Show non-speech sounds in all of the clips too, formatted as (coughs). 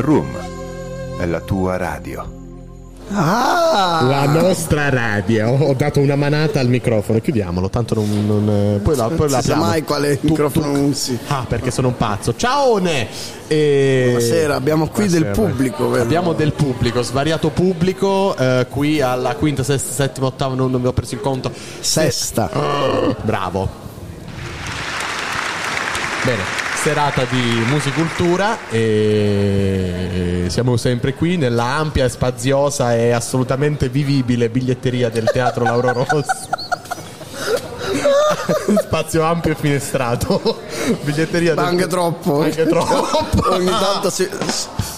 Room è la tua radio. Ah! La nostra radio. Ho dato una manata al microfono. Chiudiamolo, tanto non. non poi la, poi non si sa mai quale Tu- microfono tu- usi. Ah, perché sono un pazzo. Ciaone! E... Buonasera, abbiamo qui del Buonasera. pubblico, vero? Abbiamo del pubblico, svariato pubblico. eh, qui alla quinta, sesta, settima, ottava, non, non vi ho preso il conto. Sesta. Bravo. Bene, serata di musicultura e siamo sempre qui nella ampia, spaziosa e assolutamente vivibile biglietteria del Teatro Lauro (laughs) Rossi. Spazio ampio e finestrato. Biglietteria Ma del anche troppo. Anche troppo. (laughs) Ogni tanto si-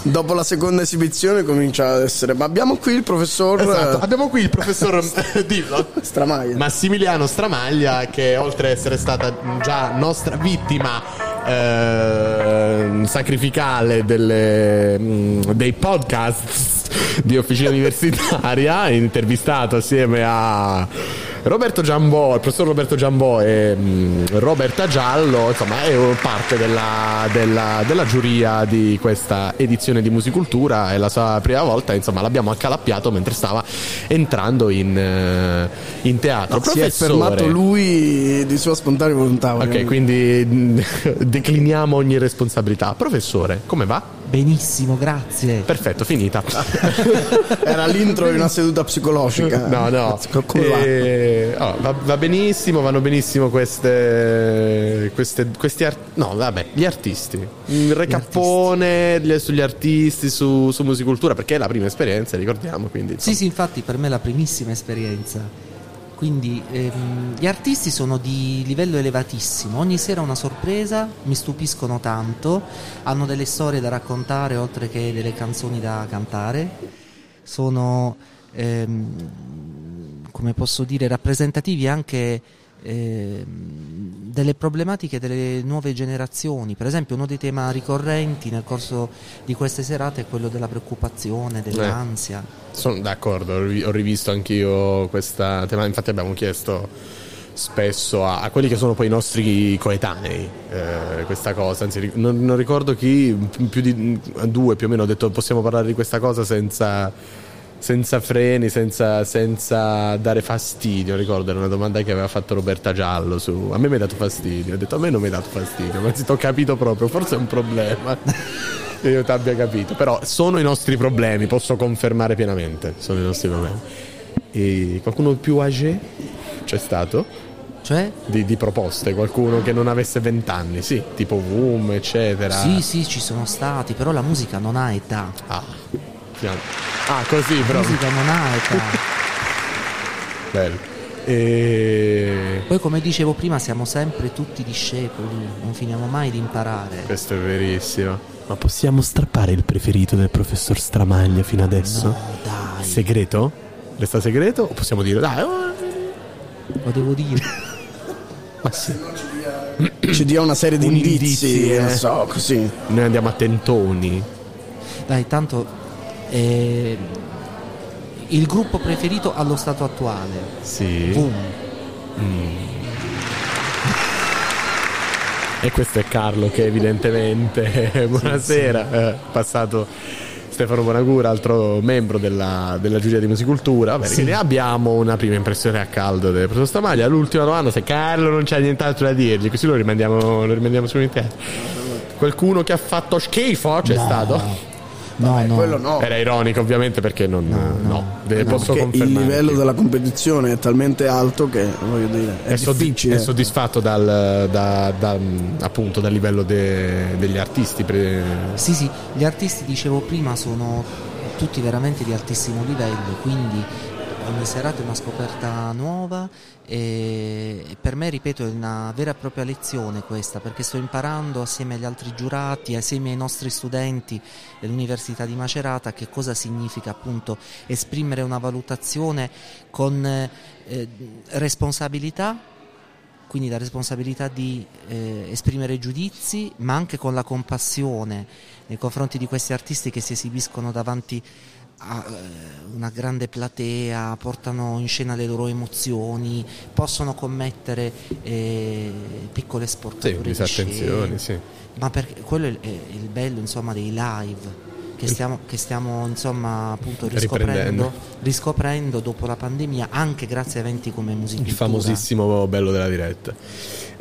dopo la seconda esibizione comincia ad essere. Ma abbiamo qui il professor Esatto. eh, Abbiamo qui il professor (laughs) dillo. Stramaglia. Massimiliano Stramaglia che oltre ad essere stata già nostra vittima eh, sacrificale delle, mm, dei podcast di Officina Universitaria (laughs) intervistato assieme a Roberto Giambò, il professor Roberto Giambò e mm, Roberta Giallo, insomma è parte della, della- della giuria di questa edizione di Musicultura, è la sua prima volta, insomma l'abbiamo accalappiato mentre stava entrando in, eh, in teatro. si è Professore- fermato lui di sua spontanea volontà. Ok, quindi mm, (laughs) decliniamo ogni responsabilità. Professore, come va? Benissimo, grazie. Perfetto, finita. (laughs) Era l'intro di una seduta psicologica. No, no. Come va? Eh, oh, va, va benissimo, vanno benissimo queste, queste questi art- no, vabbè, gli artisti. Il recappone gli- sugli artisti, su, su musicultura, perché è la prima esperienza, ricordiamo, quindi Sì, sì, infatti per me è la primissima esperienza. Quindi ehm, gli artisti sono di livello elevatissimo, ogni sera una sorpresa, mi stupiscono tanto, hanno delle storie da raccontare oltre che delle canzoni da cantare, sono, ehm, come posso dire, rappresentativi anche ehm, delle problematiche delle nuove generazioni. Per esempio uno dei temi ricorrenti nel corso di queste serate è quello della preoccupazione, dell'ansia. Sono d'accordo, ho rivi- ho rivisto anch'io questa tema, infatti abbiamo chiesto spesso a, a quelli che sono poi i nostri coetanei eh, questa cosa, anzi non, non ricordo chi, più di due più o meno ho detto possiamo parlare di questa cosa senza, senza freni, senza, senza dare fastidio, ricordo era una domanda che aveva fatto Roberta Giallo su, a me mi hai dato fastidio, ho detto a me non mi hai dato fastidio, ma ti ho capito proprio, forse è un problema. (laughs) che io ti abbia capito, però sono i nostri problemi, posso confermare pienamente, sono i nostri problemi. E qualcuno più âgé c'è stato? Cioè? Di, di proposte, qualcuno che non avesse vent'anni, sì, tipo Boom, eccetera. Sì, sì, ci sono stati, però la musica non ha età. Ah, fian- ah, così però. musica età. (laughs) Bello. E... Poi come dicevo prima siamo sempre tutti discepoli, non finiamo mai di imparare. Questo è verissimo. Ma possiamo strappare il preferito del professor Stramaglia fino adesso? No, dai, Segreto? Resta segreto? O possiamo dire, dai, oh, lo devo dire. (laughs) ma sì. Ci dia una serie di Un indizi, indizi, eh. non so, così. Noi andiamo a tentoni. Dai, tanto eh, il gruppo preferito allo stato attuale. Sì. Boom. E questo è Carlo che evidentemente, (laughs) buonasera, è passato Stefano Bonagura, altro membro della, della giuria di musicultura. Bene, quindi abbiamo una prima impressione a caldo del professor Stamaglia. L'ultima domanda, se Carlo non c'ha nient'altro da dirgli, così lo rimandiamo, lo rimandiamo su in teatro. Qualcuno che ha fatto schifo c'è stato? No, no. Quello no. Era ironico ovviamente perché non... No, Eh, posso Perché il confermare. livello della competizione è talmente alto che, voglio dire, è, è, soddi- è soddisfatto dal, da- da- appunto, dal livello de- degli artisti. pre- Sì, sì, gli artisti, dicevo prima, sono tutti veramente di altissimo livello, quindi ogni serata è una scoperta nuova e per me, ripeto, è una vera e propria lezione questa, perché sto imparando assieme agli altri giurati, assieme ai nostri studenti dell'Università di Macerata, che cosa significa appunto esprimere una valutazione con eh, responsabilità quindi la responsabilità di eh, esprimere giudizi, ma anche con la compassione nei confronti di questi artisti che si esibiscono davanti a eh, una grande platea, portano in scena le loro emozioni, possono commettere eh, piccole Sì, sporcature di disattenzioni, sì. Ma perché quello è il, bello insomma dei live. che stiamo, che stiamo insomma appunto riscoprendo, riscoprendo dopo la pandemia anche grazie a eventi come Musica il famosissimo bello della diretta.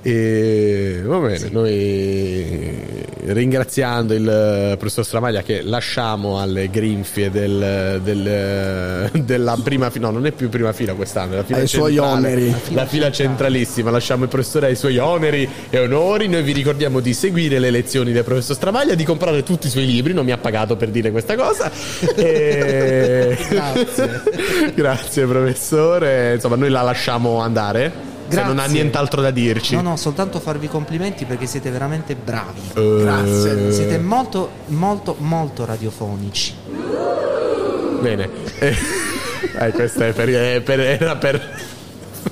E va bene, noi ringraziando il professor Stramaglia che lasciamo alle grinfie del, del- della prima fila, no, non è più prima fila quest'anno, è la fila Ai suoi oneri. la fila centralissima, lasciamo il professore ai suoi oneri e onori. Noi vi ricordiamo di seguire le lezioni del professor Stramaglia, di comprare tutti i suoi libri, non mi ha pagato per dire questa cosa. (laughs) E... Grazie. (laughs) Grazie professore, insomma noi la lasciamo andare. Se non ha Grazie. nient'altro da dirci. No, no, soltanto farvi complimenti perché siete veramente bravi. Eh, Grazie. Siete molto, molto, molto radiofonici. Bene. Eh, (laughs) eh, questa è per, è per- era per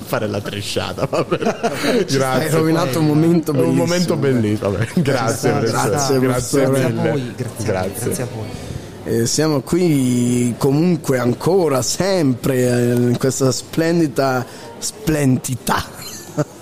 fare la tresciata. vabbè. Grazie. Hai rovinato un momento Un bellissimo. momento bellissimo. Vabbè. Grazie, Grazie, professore. grazie, grazie professore. Grazie a mille. voi, grazie, a voi, grazie a voi. Eh, siamo qui comunque ancora, sempre, eh, in questa splendida, splendida,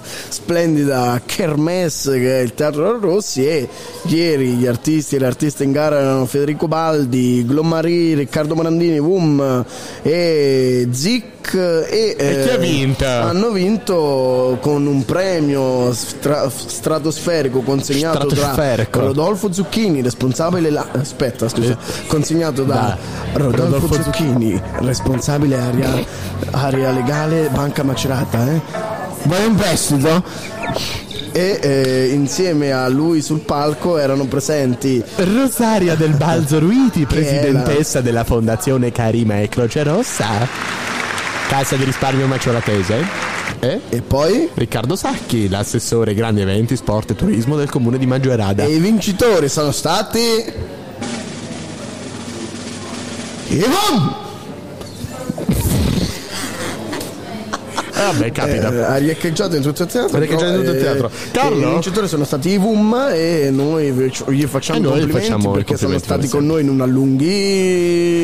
splendida kermesse che è il Teatro Rossi e ieri gli artisti e le artiste in gara erano Federico Baldi, Glomari, Riccardo Morandini, Wum e Zic e, E chi ha vinto? hanno vinto con un premio stra- stratosferico consegnato Stratosferico. da Rodolfo Zucchini, responsabile la- aspetta, scusa, consegnato da Rodolfo, Rodolfo Zucchini, responsabile area, area legale Banca Macerata, eh? Vuoi un prestito? E eh, insieme a lui sul palco erano presenti Rosaria del Balzo Ruiti, presidentessa della Fondazione Carima e Croce Rossa. Cassa di risparmio maceratese. E e poi Riccardo Sacchi, l'assessore grandi eventi, sport e turismo del comune di Maggiorada. e i vincitori sono stati Ivan! Eh, vabbè, capita. Eh, ha riecheggiato in tutto il teatro. Ha riecheggiato in tutto il eh, teatro. eh, Carlo? I vincitori sono stati i VUM e noi gli facciamo E i noi complimenti facciamo perché sono complimenti, stati come con noi in una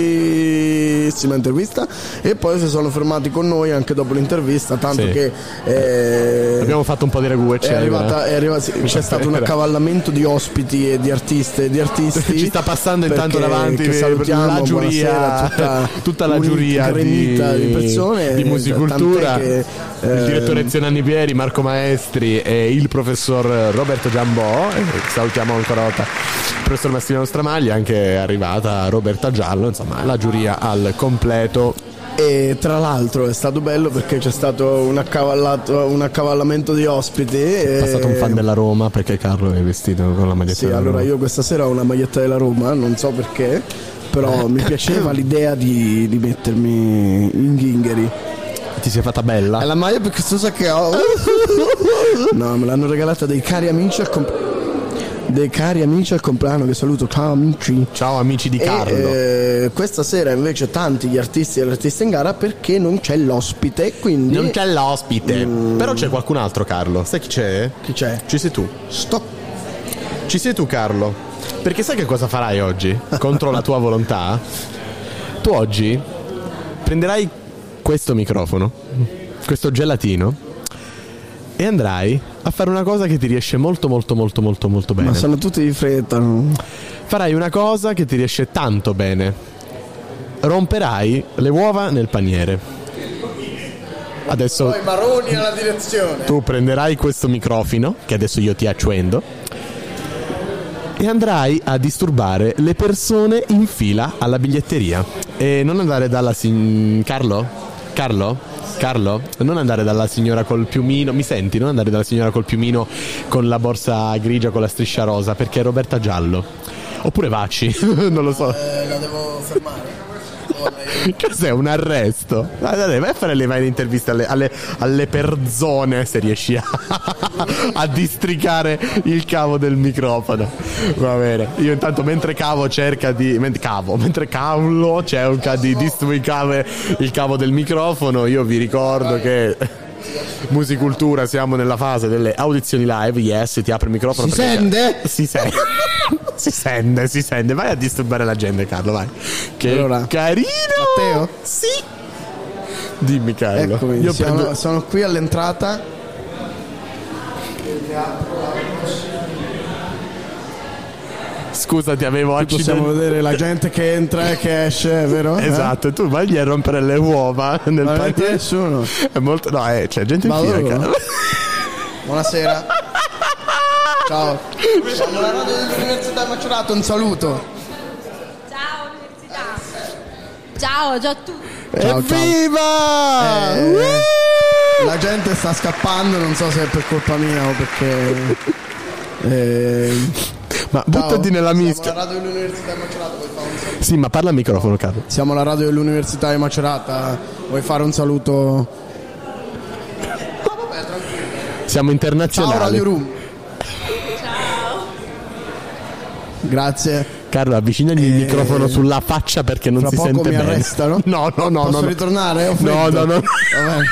lunghissima intervista e poi si sono fermati con noi anche dopo l'intervista, tanto Sì. che eh, Abbiamo fatto un po' di regù, è arrivata, è arriva- sì, c'è stato un (laughs) accavallamento di ospiti e di artiste e di artisti. Ci sta passando intanto davanti che la salutiamo, giuria, buonasera, tutta, (laughs) tutta la giuria di, di persone di musicultura, che, il ehm, direttore Zenanni Pieri, Marco Maestri e il professor Roberto Giambò. Salutiamo ancora una volta il professor Massimiliano Stramaglia, anche è arrivata Roberta Giallo, insomma la giuria al completo. E tra l'altro è stato bello perché c'è stato un, accavallato- un accavallamento di ospiti. È passato un fan della Roma perché Carlo è vestito con la maglietta Sì, della allora Roma. io questa sera ho una maglietta della Roma, non so perché, però mi piaceva (laughs) l'idea di, di mettermi in ghingheri. Ti sei fatta bella? È la maglia più costosa che ho. (laughs) No, me l'hanno regalata dei cari amici al compleanno. Dei cari amici al compleanno che saluto, ciao amici. Ciao amici di E, Carlo. eh, questa sera invece tanti gli artisti e le artiste in gara perché non c'è l'ospite, quindi non c'è l'ospite, però c'è qualcun altro Carlo. Sai chi c'è? chi c'è? Ci sei tu. Sto Ci sei tu Carlo? Perché sai che cosa farai oggi? Contro la tua volontà? Tu oggi prenderai questo microfono, questo gelatino e andrai a fare una cosa che ti riesce molto molto molto molto molto bene. Ma sono tutti di fretta. no? Farai una cosa che ti riesce tanto bene. Romperai le uova nel paniere. Adesso maroni alla direzione. tu prenderai questo microfono che adesso io ti accendo e andrai a disturbare le persone in fila alla biglietteria e non andare dalla sin- Carlo? Carlo? Carlo? Non andare dalla signora col piumino, mi senti? Non andare dalla signora col piumino con la borsa grigia con la striscia rosa perché è Roberta Giallo. Oppure Vaci, (laughs) non lo so. la devo fermare. (laughs) Cos'è un arresto? Vai vai a fare le varie interviste alle, alle, alle persone se riesci a, a districare il cavo del microfono. Va bene. Io intanto mentre cavo cerca di. Mentre cavo, mentre cavolo cerca di districare il cavo del microfono. Io vi ricordo che. Musicultura, siamo nella fase delle audizioni live. Yes, ti apre il microfono. Si sente? Si sente. (laughs) si sente, si sente. Vai a disturbare la gente, Carlo, vai. Che Allora, carino! Matteo? Sì. Dimmi, Carlo. Eccomi, Io sono, prendo- sono qui all'entrata. scusa, ti avevo Possiamo accidentato. vedere la gente che entra e che esce, vero? Eh? Esatto, e tu vai a rompere le uova nel non paniere. nessuno. È molto. No, eh, c'è gente in Ma fila. loro? cara. Buonasera. (laughs) Ciao. Siamo la radio dell'Università di Macerato, un saluto. Ciao università. Ciao, ciao a tutti. Ciao, ciao. Evviva! Eh, la gente sta scappando, non so se è per colpa mia o perché. (laughs) eh, Ma ciao. buttati nella Siamo mischia. la radio dell'Università di Macerata, vuoi fare un saluto? Sì, ma parla al microfono, caro. Siamo la radio dell'Università di Macerata, vuoi fare un saluto? Siamo Ciao internazionali. Radio Room. Grazie. Carlo, avvicinagli il microfono sulla faccia perché non Fra si poco sente mi bene. arrestano? No, no, no. Posso no, no. ritornare? Ho No, freddo. no, no. Vabbè.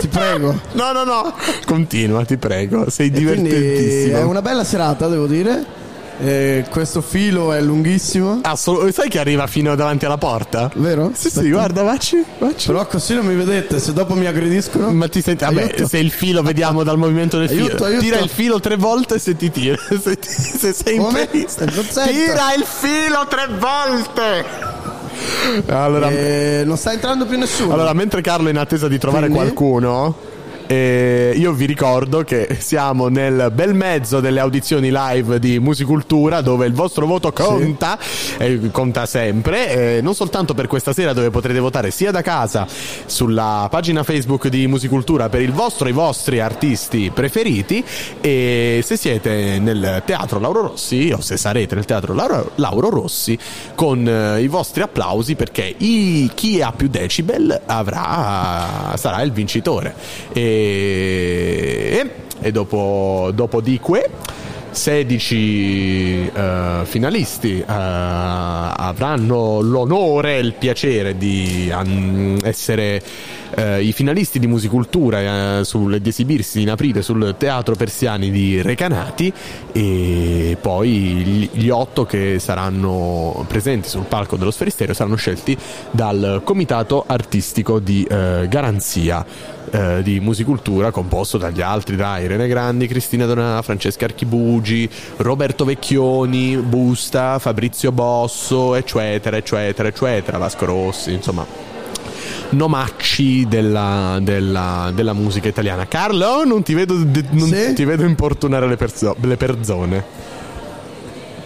Ti prego. No, no, no. Continua, ti prego. Sei Quindi divertentissimo. è una bella serata, devo dire. Eh, questo filo è lunghissimo, Assol- sai che arriva fino davanti alla porta? vero? Sì, sì, Aspetta. guarda, vacci, vacci. Però così non mi vedete, se dopo mi aggrediscono. Ma ti senti, vabbè, Aiuto. se il filo vediamo dal movimento del Aiuto, filo, aiuto. tira il filo tre volte se ti tira. (laughs) Se, ti- se sei Come? Non sento. tira il filo tre volte. Allora, Eh, non sta entrando più nessuno. allora, mentre Carlo è in attesa di trovare Quindi? qualcuno. Eh, io vi ricordo che siamo nel bel mezzo delle audizioni live di Musicultura dove il vostro voto conta e conta sempre. Eh, non soltanto per questa sera dove potrete votare sia da casa sulla pagina Facebook di Musicultura per il vostro e i vostri artisti preferiti. E se siete nel teatro Lauro Rossi o se sarete nel teatro Lauro, Lauro Rossi con eh, i vostri applausi perché i- chi ha più decibel avrà, sarà il vincitore. E, e dopo, dopo di que 16 eh, finalisti eh, avranno l'onore e il piacere di mm, essere eh, i finalisti di Musicultura sul- di esibirsi in aprile sul Teatro Persiani di Recanati e poi gli, gli otto che saranno presenti sul palco dello Sferisterio saranno scelti dal Comitato Artistico di Garanzia eh, di Musicultura composto dagli altri, da Irene Grandi, Cristina Donà, Francesca Archibugi, Roberto Vecchioni, Busta, Fabrizio Bosso, eccetera, eccetera, eccetera, Vasco Rossi, insomma nomacci della, della- della musica italiana. Carlo, non ti vedo, de- non Sì? ti vedo importunare le, perso- le persone.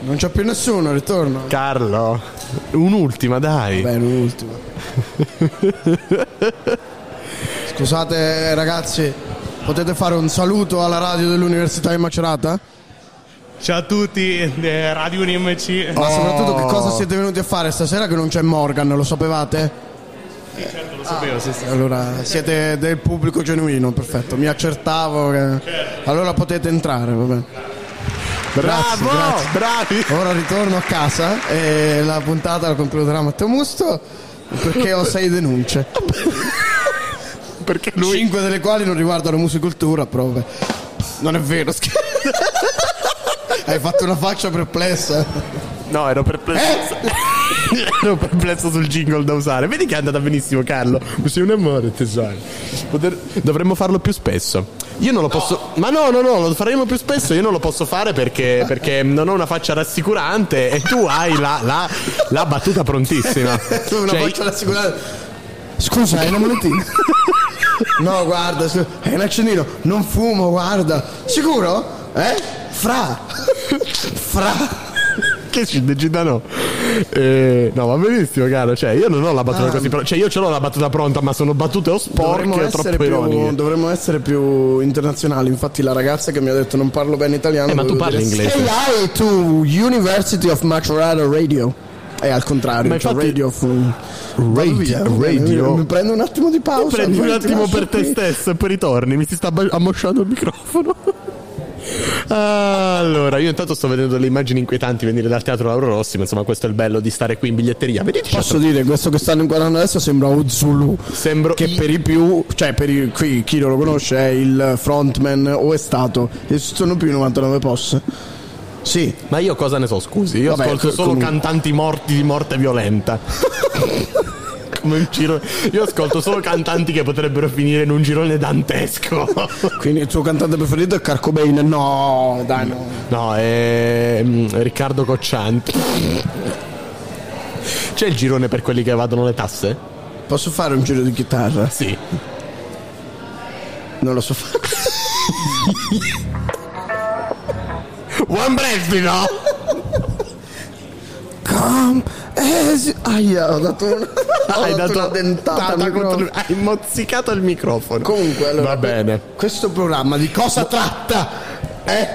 Non c'è più nessuno, ritorno. Carlo, un'ultima, dai. Bene, un'ultima. (laughs) Scusate ragazzi, potete fare un saluto alla radio dell'Università di Macerata? Ciao a tutti, eh, Radio UNMC. Ma soprattutto che cosa siete venuti a fare stasera che non c'è Morgan, lo sapevate? Certo, lo sapevo, sì, sì. Allora, siete del pubblico genuino, perfetto. Mi accertavo che... Allora potete entrare, va bene. Grazie, Bravo, grazie. bravi. Ora ritorno a casa e la puntata la concluderà Matteo Musto perché ho sei denunce. (laughs) Perché lui Cinque delle quali non riguardano musicultura, però vabbè. Non è vero, scherzo. (laughs) Hai fatto una faccia perplessa. No, ero perplesso. (laughs) ero perplesso sul jingle da usare. Vedi che è andata benissimo, Carlo. Sei un amore, tesoro. Poter- Dovremmo farlo più spesso. Io non lo posso. Ma no, no, no, lo faremo più spesso. Io non lo posso fare perché, perché non ho una faccia rassicurante e tu hai la, la- la battuta prontissima. (laughs) una Cioè, faccia rassicurante. Scusa, hai una monetina? (laughs) No, guarda, scu- è un accendino. Non fumo, guarda. Sicuro? Eh? Fra. (laughs) Fra. Che ci decida no? Eh, no, va benissimo, caro. Cioè, io non ho la battuta Ah. così. Però, cioè, io ce l'ho la battuta pronta, ma sono battute o sporche Dovremmo o essere, troppo ironiche. più, dovremmo essere più internazionali. Infatti, la ragazza che mi ha detto non parlo bene italiano. Eh, ma tu dovevo parli dire, inglese. Say hi to University of Macerata Radio. È al contrario, Ma cioè infatti- radio. fu- Radio- via, radio. Mi prendo un attimo di pausa. Prendi un ti attimo per te qui. stesso e poi ritorni. Mi si sta ammosciando il microfono. (laughs) Allora, io intanto sto vedendo delle immagini inquietanti venire dal teatro Lauro Rossi, ma insomma questo è il bello di stare qui in biglietteria. Vedete, Posso dire, questo che stanno inquadrando adesso sembra Uzulu. Sembro che i- per i più, cioè per i, qui chi non lo conosce è il frontman o è stato. Esistono più 99 post. Sì, Ma io cosa ne so, scusi? Io Vabbè, ascolto co- solo comunque- cantanti morti di morte violenta. (laughs) come un girone. Io ascolto solo cantanti che potrebbero finire in un girone dantesco. Quindi il tuo cantante preferito è Carcobain? No, dai, no. No, è mm, Riccardo Coccianti. C'è il girone per quelli che evadono le tasse? Posso fare un giro di chitarra? Sì. Non lo so fare. (laughs) One breath, no? Come as... Aia, ho dato una, (laughs) ho Hai dato dato una dentata data contro- Hai mozzicato il microfono. Comunque, allora, Va bene. Questo programma di cosa tratta? Eh?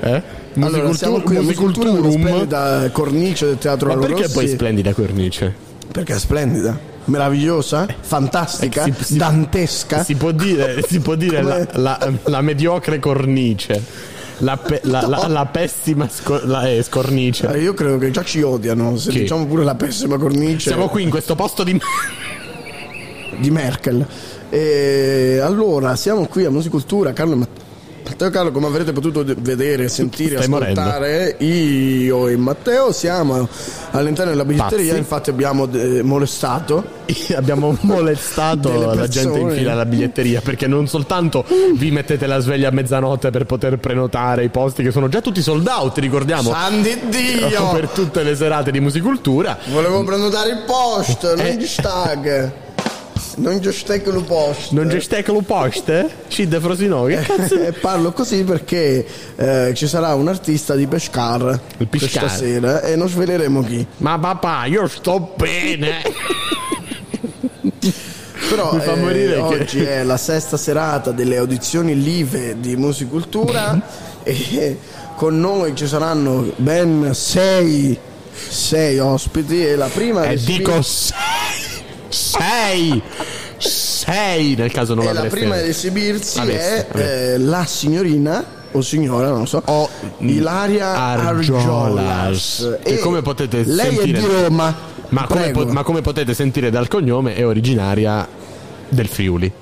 Eh? Allora, siamo qui a Musicultura, una splendida cornice del teatro Ma Lauro perché Rossi. poi splendida cornice? Perché è splendida, meravigliosa, fantastica, Eh, si- si- dantesca. Si può dire, si può dire la, la- la mediocre cornice. La, pe- la- la- la pessima sco- la- eh, scornice. Eh, Io credo che già ci odiano, se Chi? diciamo pure la pessima cornice Siamo qui in questo posto di. di Merkel. E allora, siamo qui a Musicultura, Carlo e Matteo. Matteo Carlo, come avrete potuto de- vedere, sentire, Stai ascoltare, io e Matteo siamo all'interno della biglietteria, Pazzi. infatti abbiamo eh, molestato (laughs) Abbiamo molestato la gente in fila alla biglietteria perché non soltanto vi mettete la sveglia a mezzanotte per poter prenotare i posti che sono già tutti sold out, ricordiamo. Sandi Dio! (laughs) Per tutte le serate di musicultura. Volevo prenotare il post, non Eh. gli stag. (laughs) Non stag il post. Non c'è stecco post? Cid Frosinò, che cazzo? E parlo così perché eh, ci sarà un artista di Pescar Il Pescar. questa sera e non sveleremo chi. Ma papà, io sto bene. Però eh, morire che- oggi è la sesta serata delle audizioni live di Musicultura (laughs) e con noi ci saranno ben sei, sei ospiti e la prima E esibire- dico sei. Sei. Sei nel caso non e la prima ad esibirsi è eh, la signorina o signora, non lo so, O- Ilaria Argiolas. E come potete lei sentire- è di Roma. Ma come, po- ma come potete sentire dal cognome è originaria del Friuli.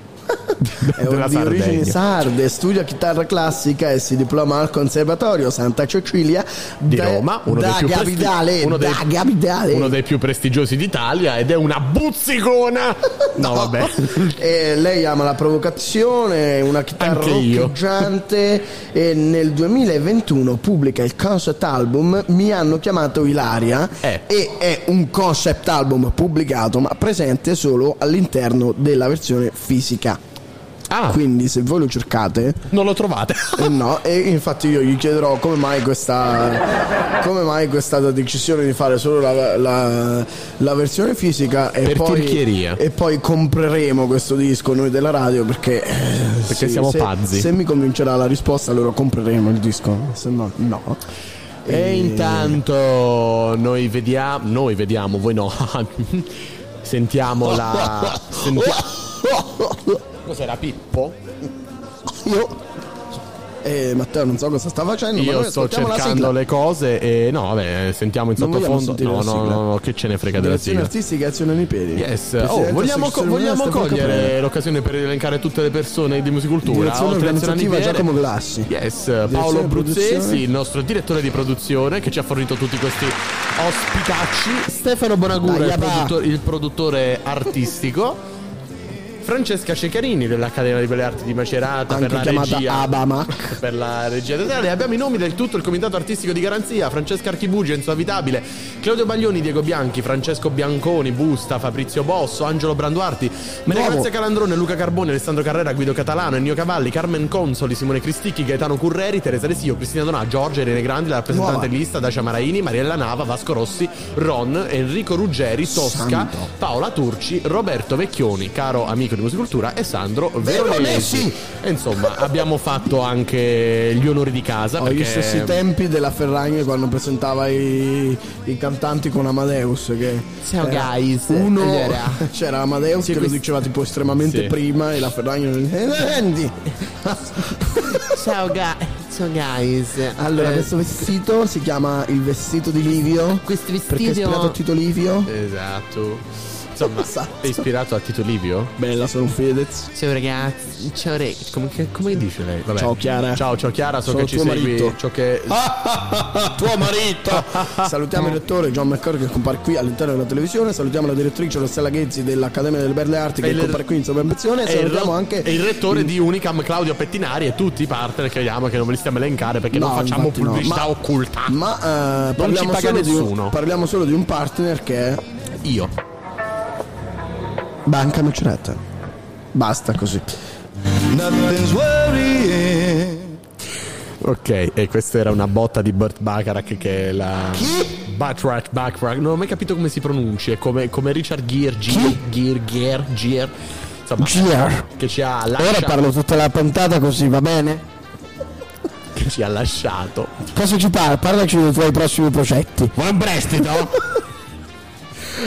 È della di origini sarde, studia chitarra classica e si diploma al Conservatorio Santa Cecilia Di da- Roma, uno, da dei presti- capitale, uno dei- da capitale. uno dei più prestigiosi d'Italia ed è una buzzicona. (laughs) No, vabbè. (laughs) E lei ama la provocazione, una chitarra roccheggiante e nel 2021 pubblica il concept album Mi hanno chiamato Ilaria Eh. e è un concept album pubblicato ma presente solo all'interno della versione fisica. Ah, Quindi se voi lo cercate non lo trovate. Eh no, e infatti io gli chiederò come mai questa, come mai questa decisione di fare solo la, la- la versione fisica e Per poi, tirchieria. e poi compreremo questo disco noi della radio perché, eh, Perché sì, siamo se, pazzi. Se mi convincerà la risposta allora compreremo il disco, se no no. E intanto noi vediamo, noi vediamo, voi no. (laughs) Sentiamo la. sentia- (laughs) Cos'era Pippo? Io eh, Matteo non so cosa sta facendo, Io sto cercando le cose e no, vabbè, sentiamo in sottofondo. No, no, no, no, che ce ne frega della sigla. artistica e azione nei piedi. Yes, oh, vogliamo, co- vogliamo cogliere l'occasione per elencare tutte le persone di musicultura. Direzione oltre a. Giacomo Glassi. Yes, Paolo Bruzzesi, il nostro direttore di produzione che ci ha fornito tutti questi ospitacci. Stefano Bonagura, il produttore artistico. (laughs) Francesca Ceccarini dell'Accademia di Belle Arti di Macerata Anche per la chiamata regia Abamac. (laughs) per la regia teatrale abbiamo i nomi del tutto il comitato artistico di garanzia Francesca Archibugi, Enzo Avitabile Claudio Baglioni, Diego Bianchi, Francesco Bianconi, Busta, Fabrizio Bosso, Angelo Branduarti Maria. Grazia Calandrone, Luca Carbone, Alessandro Carrera, Guido Catalano, Ennio Cavalli, Carmen Consoli, Simone Cristicchi, Gaetano Curreri, Teresa Resio, Cristina Donà, Giorgia Irene Grandi, la rappresentante Nuova. lista Dacia Maraini, Mariella Nava, Vasco Rossi, Ron, Enrico Ruggeri, Tosca, Santo. Paola Turci, Roberto Vecchioni, caro amico di Musicultura e Sandro Veronesi. Veronesi. E insomma, abbiamo fatto anche gli onori di casa. Ho perché... gli stessi tempi della Ferragni quando presentava i, i cantanti con Amadeus. Che Ciao, guys. Uno Allora. (laughs) c'era Amadeus Sì, che lo questi- diceva tipo estremamente Sì. prima e la Ferragni eh, Andy. (laughs) Ciao, ga- ciao guys. Allora, Eh, questo vestito si chiama il vestito di Livio. Questo Perché è vestito ispirato a Tito Livio. Esatto. Insomma, Esatto. è ispirato a Tito Livio? Bella, sono Fedez. Ciao ragazzi, ciao re. Come, come dice lei? Vabbè. Ciao, Chiara. Ciao, ciao Chiara, so Sono che ci tuo segui. marito. Ciò che... (laughs) Tuo marito! (laughs) Salutiamo il rettore John McCord che compare qui all'interno della televisione. Salutiamo la direttrice Rossella Ghezzi dell'Accademia delle Belle Arti che il- compare qui in sovraimpressione. E il, Salutiamo anche e il rettore di Unicam Claudio Pettinari e tutti i partner che vediamo che non ve li stiamo elencare perché non No, facciamo infatti no. pubblicità Ma- occulta. Ma ci parliamo, paga solo di parliamo solo di un partner che è Io. Banca Macerata. Basta così. Nothing's worrying. Ok, e questa era una botta di Burt Bacharach che è la... Chi? Bacharach, Bacharach, non ho mai capito come si pronunci, è come, come Richard Gere, Gere, Gere, Gere, Gere, insomma, Gier. che ci ha Ora lasciato, parlo tutta la puntata così, va bene? che ci ha lasciato. Cosa ci parla? Parlaci dei tuoi prossimi progetti. Vuoi un prestito? (laughs)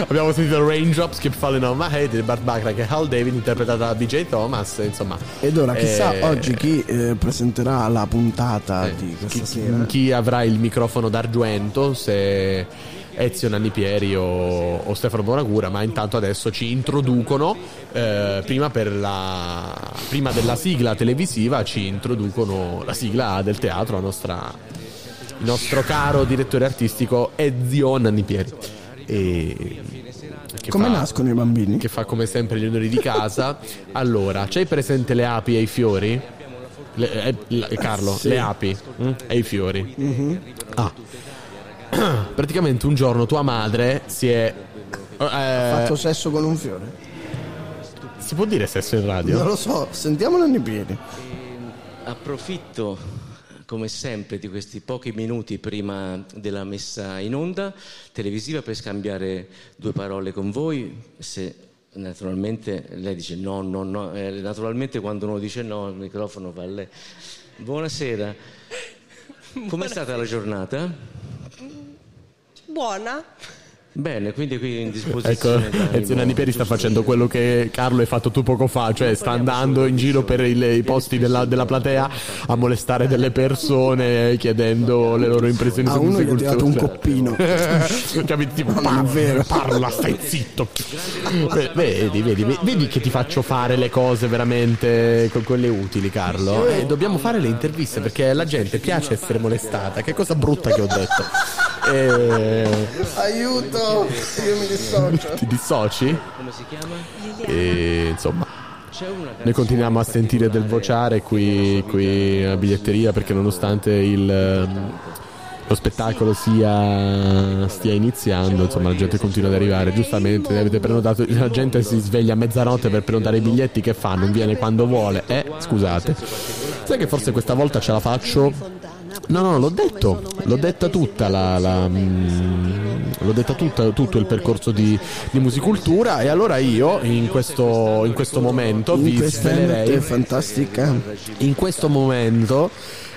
Abbiamo sentito Raindrops Keep Falling On My Head di Bart Bacharach e Hal David interpretata da BJ Thomas, insomma. Ed ora chissà eh, oggi chi eh, presenterà la puntata eh, di questa chi, sera. chi avrà il microfono d'argento, se Ezio Nanni Pieri o, o Stefano Bonagura, ma intanto adesso ci introducono, eh, prima, per la, prima della sigla televisiva, ci introducono la sigla del teatro, nostra, il nostro caro direttore artistico Ezio Nanni Pieri. E, che Come fa- nascono i bambini? che fa come sempre gli onori di casa. Allora, c'hai presente le api e i fiori? Le- eh, la- Carlo, le api mm? e i fiori. Ah. (clears throat) Praticamente un giorno tua madre si è... eh, Fatto sesso con un fiore? si può dire sesso in Non radio? lo so, sentiamolo nei piedi. Approfitto come sempre di questi pochi minuti prima della messa in onda televisiva per scambiare due parole con voi. Se naturalmente lei dice no, no, no, eh, naturalmente quando uno dice no il microfono va a lei. Buonasera. Com'è stata la giornata? Buona. Bene, quindi qui in Ecco, disposizione. d'animo, (laughs) Ezio Nanni Pieri sta facendo quello che Carlo hai fatto tu poco fa, cioè sta andando in giro per il- i posti della, della platea a molestare delle persone chiedendo le loro impressioni A su uno gli ha tirato un coppino. (laughs) Capito? Tipo, parla, vero. parla, stai zitto. Vedi, vedi, vedi, vedi che ti faccio fare le cose veramente con quelle utili, Carlo. E dobbiamo fare le interviste perché alla gente piace essere molestata. Che cosa brutta che ho detto. E... Aiuto! Io mi dissocio. Ti dissoci? Come si chiama? E insomma. Noi continuiamo a sentire del vociare qui, qui a biglietteria perché nonostante il, lo spettacolo sia, stia iniziando, insomma la gente continua ad arrivare. Giustamente avete prenotato, la gente si sveglia a mezzanotte per prenotare i biglietti che fa, non viene quando vuole. Eh, scusate. Sai che forse questa volta ce la faccio? No, no, l'ho detto, l'ho detta tutta la, la, mm, l'ho detta tutta, tutto il percorso di, di musicultura e allora io in questo, in questo momento In vi svelerei fantastica. in questo momento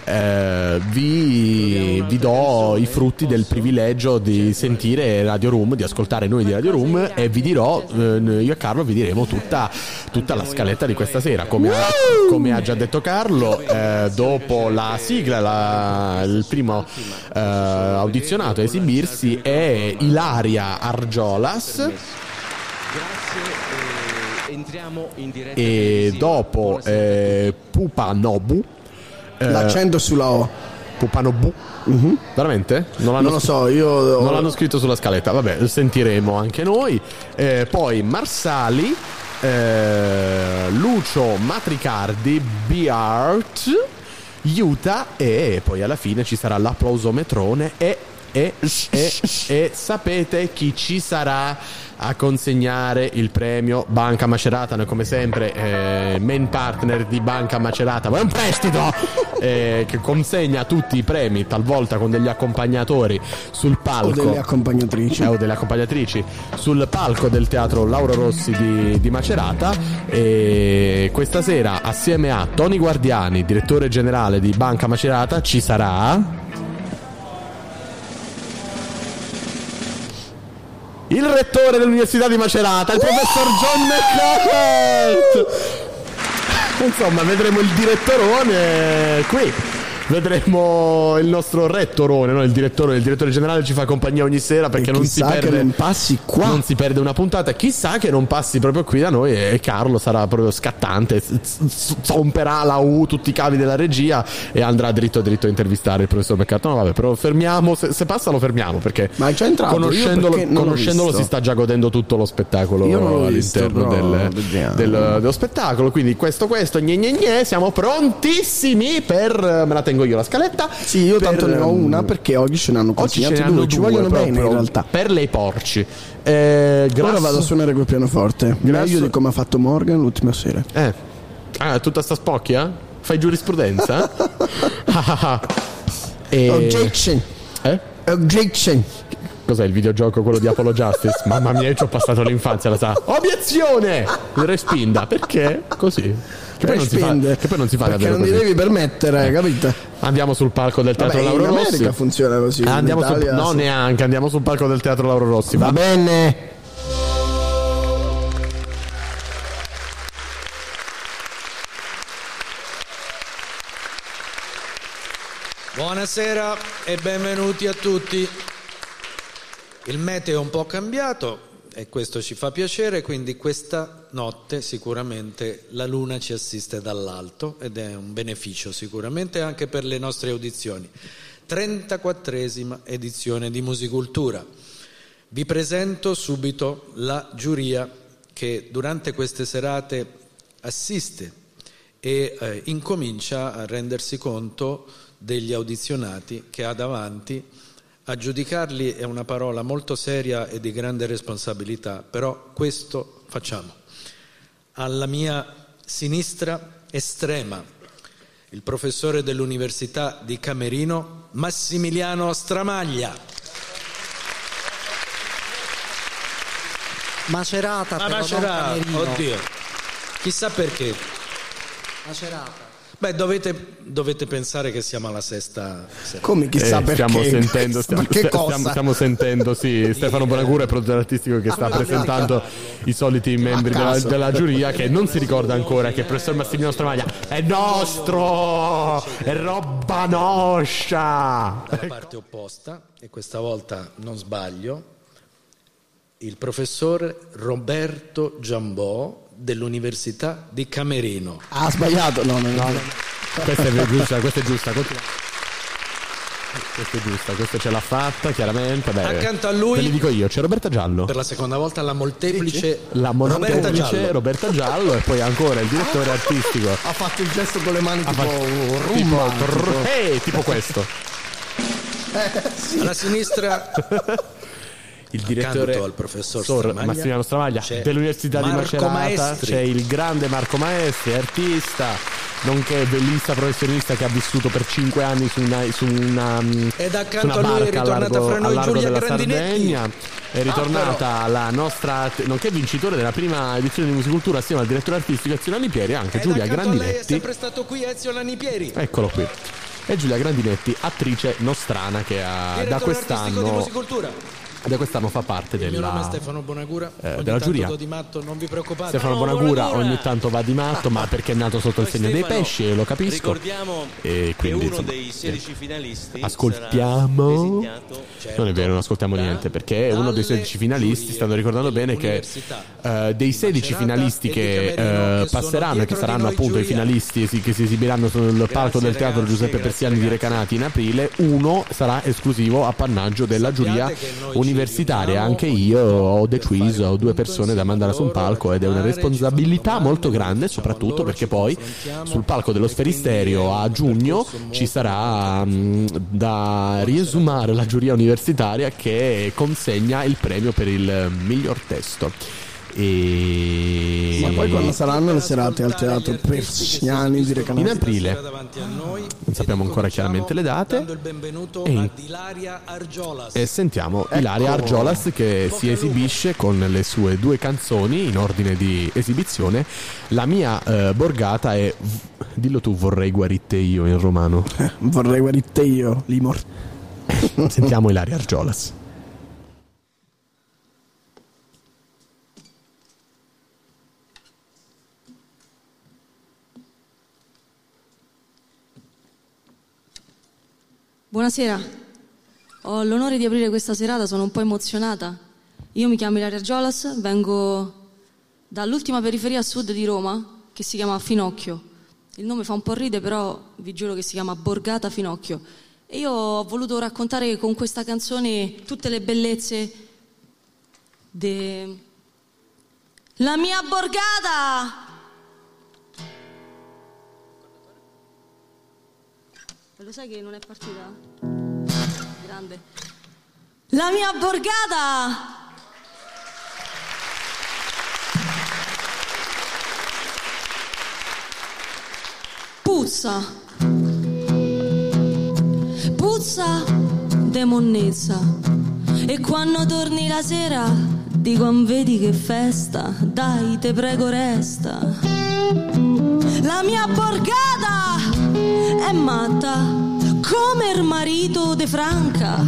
eh, vi, vi do i frutti del privilegio di sentire Radio Room, di ascoltare noi di Radio Room e vi dirò, eh, io e Carlo vi diremo tutta, tutta la scaletta di questa sera. Come ha, come ha già detto Carlo, eh, dopo la sigla, la- il primo eh, audizionato a esibirsi è Ilaria Argiolas. Grazie. eh, entriamo in diretta. E dopo eh, Pupa Nobu. Eh, L'accento sulla O. Pupanobu. Veramente? Non, Non lo so, io Non l'hanno scritto sulla scaletta, vabbè, sentiremo anche noi. Eh, poi Marsali, eh, Lucio Matricardi, B-Art, Utah e poi alla fine ci sarà l'applausometrone e, e, e, e sapete chi ci sarà a consegnare il premio Banca Macerata noi come sempre eh, main partner di Banca Macerata. Ma è un prestito eh, che consegna tutti i premi talvolta con degli accompagnatori sul o palco delle accompagnatrici. eh, o delle accompagnatrici. Sul palco del teatro Lauro Rossi di, di Macerata. E questa sera assieme a Tony Guardiani direttore generale di Banca Macerata ci sarà il rettore dell'Università di Macerata, il professor John McCart. Insomma, vedremo il direttorone qui. Vedremo il nostro rettorone, no? il, direttore, il direttore generale ci fa compagnia ogni sera perché non si, perde, non passi qua. non si perde una puntata. Chissà che non passi proprio qui da noi e Carlo sarà proprio scattante, zomperà la U, tutti i cavi della regia e andrà dritto dritto a intervistare il professor Beccato. No, vabbè, però fermiamo, se, se passa lo fermiamo perché Ma già entrato, conoscendolo, perché conoscendolo si sta già godendo tutto lo spettacolo visto, all'interno del, del- dello spettacolo. Quindi questo, questo, gne, gne, gne, siamo prontissimi per... Me la tengo io la scaletta. Sì, io Per, tanto ne ho ehm, una perché oggi ce ne hanno Oggi ce consegnati ne hanno due, ci due vogliono bene in proprio realtà. Per lei porci. Eh, grasso- Ora vado a suonare quel pianoforte, Grasso- meglio di come ha fatto Morgan l'ultima sera. Eh. Ah, tutta sta spocchia? Fai giurisprudenza? (laughs) Ah, ah, ah. E- Objection, Eh? objection. Cos'è il videogioco quello di Apollo Justice? Mamma mia, ci ho passato l'infanzia, la sa. Obiezione! Respinda, perché? Così. Che poi, non si fa, che poi non si fa Perché davvero non ti devi permettere, capito? Andiamo sul palco del Teatro Vabbè, in Lauro Rossi. America funziona così. In andiamo sul, no, sì. neanche, andiamo sul palco del Teatro Lauro Rossi. Va Va bene. Buonasera e benvenuti a tutti. Il meteo è un po' cambiato e questo ci fa piacere, quindi questa notte sicuramente la luna ci assiste dall'alto ed è un beneficio sicuramente anche per le nostre audizioni. 34esima edizione di Musicultura. Vi presento subito la giuria che durante queste serate assiste e eh, incomincia a rendersi conto degli audizionati che ha davanti. A giudicarli è una parola molto seria e di grande responsabilità, però questo facciamo. Alla mia sinistra estrema, il professore dell'Università di Camerino, Massimiliano Stramaglia. Macerata, Ah, però, Macerata, Camerino. oddio. Chissà perché. Macerata. Beh, dovete, dovete pensare che siamo alla sesta sera. Come chissà Eh, perché. stiamo sentendo, stiamo, (laughs) stiamo- stiamo sentendo, sì, (laughs) Stefano Bonagura, il produttore artistico che sta presentando i soliti membri della, della giuria che non si ricorda ancora che il professor Massimiliano Stramaglia è nostro, è roba nostra. dalla parte opposta, e questa volta non sbaglio, il professor Roberto Giambò dell'Università di Camerino. Ha sbagliato. No, no, no. Questa è giusta, questa è giusta, continua. Questa è giusta, questa ce l'ha fatta chiaramente. Beh, Accanto a lui- Ve li dico io, c'è Roberta Giallo. Per la seconda volta la molteplice La Roberta molteplice Giallo. Roberta Giallo e poi ancora il direttore artistico Ha fatto il gesto con le mani tipo tipo, rumba. trrr, eh, tipo questo Alla sinistra (laughs) il Accanto direttore al professor Sor Stramaglia Massimiliano Stramaglia dell'Università di Marco Macerata Maestri. c'è il grande Marco Maestri artista nonché bellista professionista che ha vissuto per 5 anni su una, su una, mm, Ed su accanto una a lui è barca ritornata a largo, fra noi Giulia della Grandinetti. Sardegna è ritornata la nostra nonché vincitore della prima edizione di Musicultura assieme al direttore artistico Ezio Lipieri anche Ed Giulia accanto lei è Grandinetti sempre stato qui Ezio Lanipieri. Eccolo qui. E Giulia Grandinetti, attrice nostrana che ha, da di quest'anno, Musicultura. da quest'anno fa parte Il mio nome è della... Stefano Bonagura. eh, Ogni della tanto giuria. di matto, non vi preoccupate. Stefano No, Bonagura Bonagura! ogni tanto va di matto, ma perché è nato sotto il segno dei Stefano, pesci, e lo capisco. Ricordiamo E quindi, uno insomma, dei 16 finalisti Ascoltiamo. designato Non è vero, non ascoltiamo niente perché uno dei 16 finalisti, stanno ricordando bene che eh, dei 16 finalisti che eh, passeranno e che saranno appunto i finalisti che si esibiranno sul palco del teatro Giuseppe Persiani di Recanati in aprile, uno sarà esclusivo appannaggio della giuria universitaria. Anche io ho deciso, ho due persone da mandare su un palco ed è una responsabilità molto grande, soprattutto perché poi sul palco dello Sferisterio a giugno ci sarà mm, da riesumare la giuria universitaria che consegna il premio per il miglior testo. E Ma poi quando saranno le serate al teatro Persiani di in Recanati? aprile non sappiamo ancora chiaramente le date Dando il benvenuto E in- ad Ilaria Argiolas. e sentiamo Ilaria Argiolas che si esibisce con le sue due canzoni in ordine di esibizione. La mia eh, borgata è dillo tu vorrei guaritte io in romano. Vorrei guarite io, Limor. (laughs) Sentiamo Ilaria Argiolas. Buonasera, ho l'onore di aprire questa serata, sono un po' emozionata. Io mi chiamo Ilaria Giolas, vengo dall'ultima periferia a sud di Roma che si chiama Finocchio. Il nome fa un po' ride, però vi giuro che si chiama Borgata Finocchio. E io ho voluto raccontare con questa canzone tutte le bellezze de... La mia borgata! Lo sai che non è partita? Grande. La mia borgata! Puzza. Puzza de monnezza. E quando torni la sera, dico, vedi che festa, dai, te prego resta. La mia borgata è matta come il marito de Franca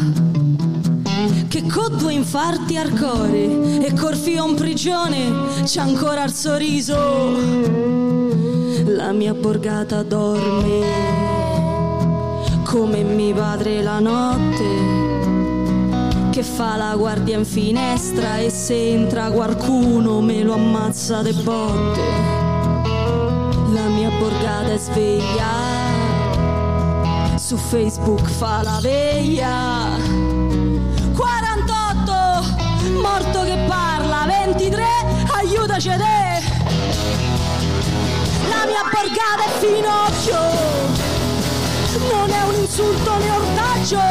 che con due infarti al cuore e corfio in prigione c'è ancora il sorriso. La mia borgata dorme come mio padre la notte che fa la guardia in finestra e se entra qualcuno me lo ammazza de botte. La mia borgata è sveglia su Facebook fa la veglia. 48 morto che parla 23 aiutaci te. La mia borgata è finocchio. Non è un insulto né ortaggio.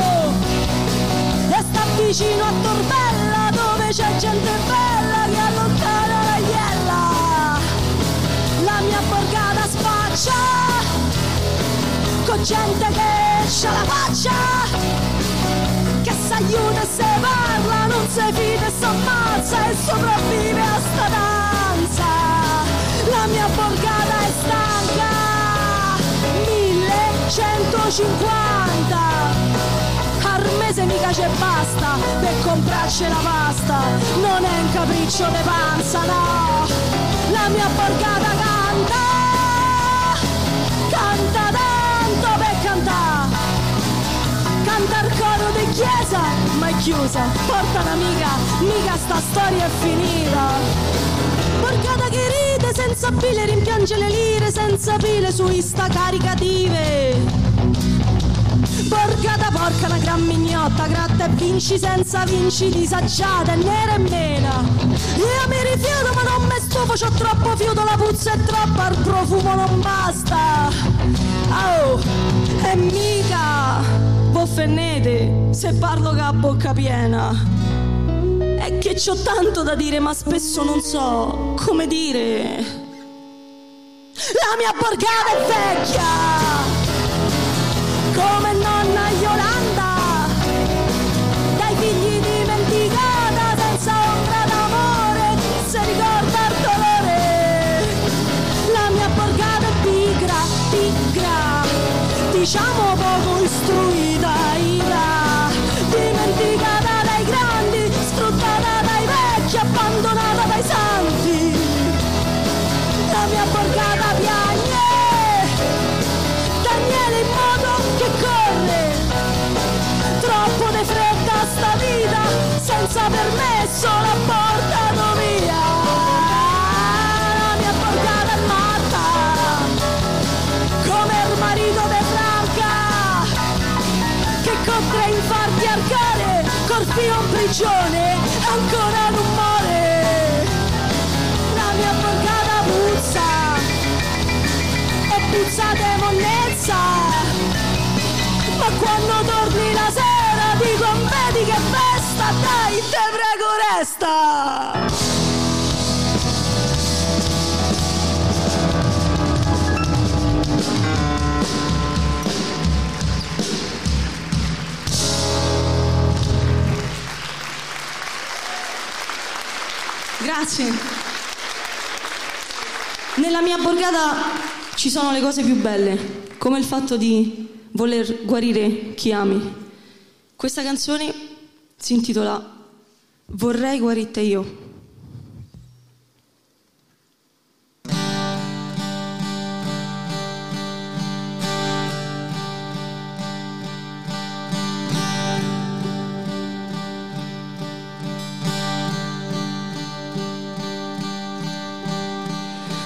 E sta vicino a Torbella dove c'è gente bella che allontana la iella. La mia borgata spaccia gente che c'ha la faccia che s'aiuta e se parla non si fida e s'ammazza e sopravvive a sta danza. La mia borgata è stanca 1150 al mese mica c'è basta per comprarci la pasta non è un capriccio di panza no. La mia borgata canta canta coro di chiesa ma è chiusa. Porta un'amica mica sta storia è finita. Borgata che ride senza pile rimpiange le lire senza pile su ista caricative. Borgata porca una gran mignotta gratta e vinci senza vinci disagiata e nera e mena. Io mi rifiuto ma non mi stufo c'ho troppo fiuto la puzza è troppa il profumo non basta. Oh e mica Boffennete se parlo che a bocca piena è che c'ho tanto da dire, ma spesso non so come dire. La mia borgata è vecchia, resta. Grazie. Nella mia borgata ci sono le cose più belle, come il fatto di voler guarire chi ami. Questa canzone si intitola Vorrei guarite io.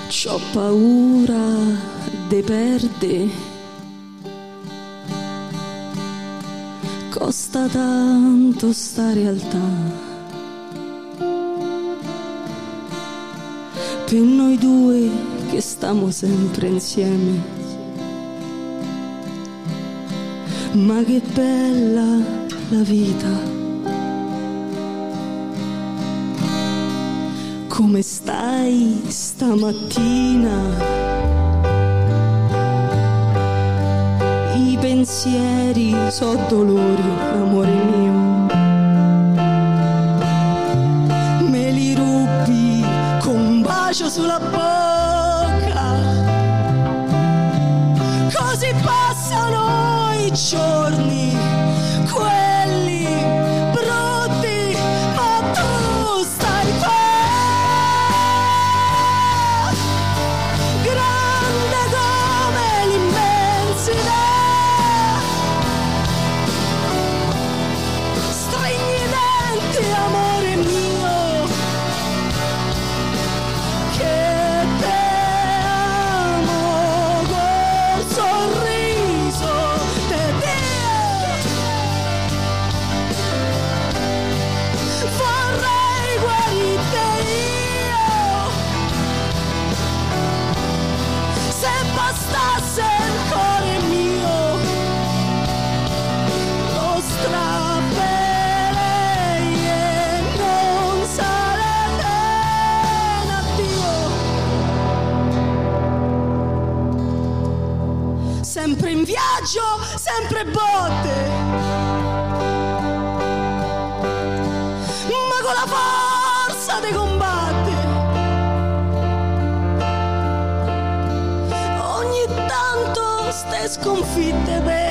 C'ho paura de perde Costa tanto sta realtà Per noi due che stiamo sempre insieme. Ma che bella la vita. Come stai stamattina? I pensieri so dolori, amore mio. Bacio sulla bocca. Così passano i giorni, Sempre in viaggio, sempre botte. Ma con la forza di combattere. Ogni tanto ste sconfitte pesano,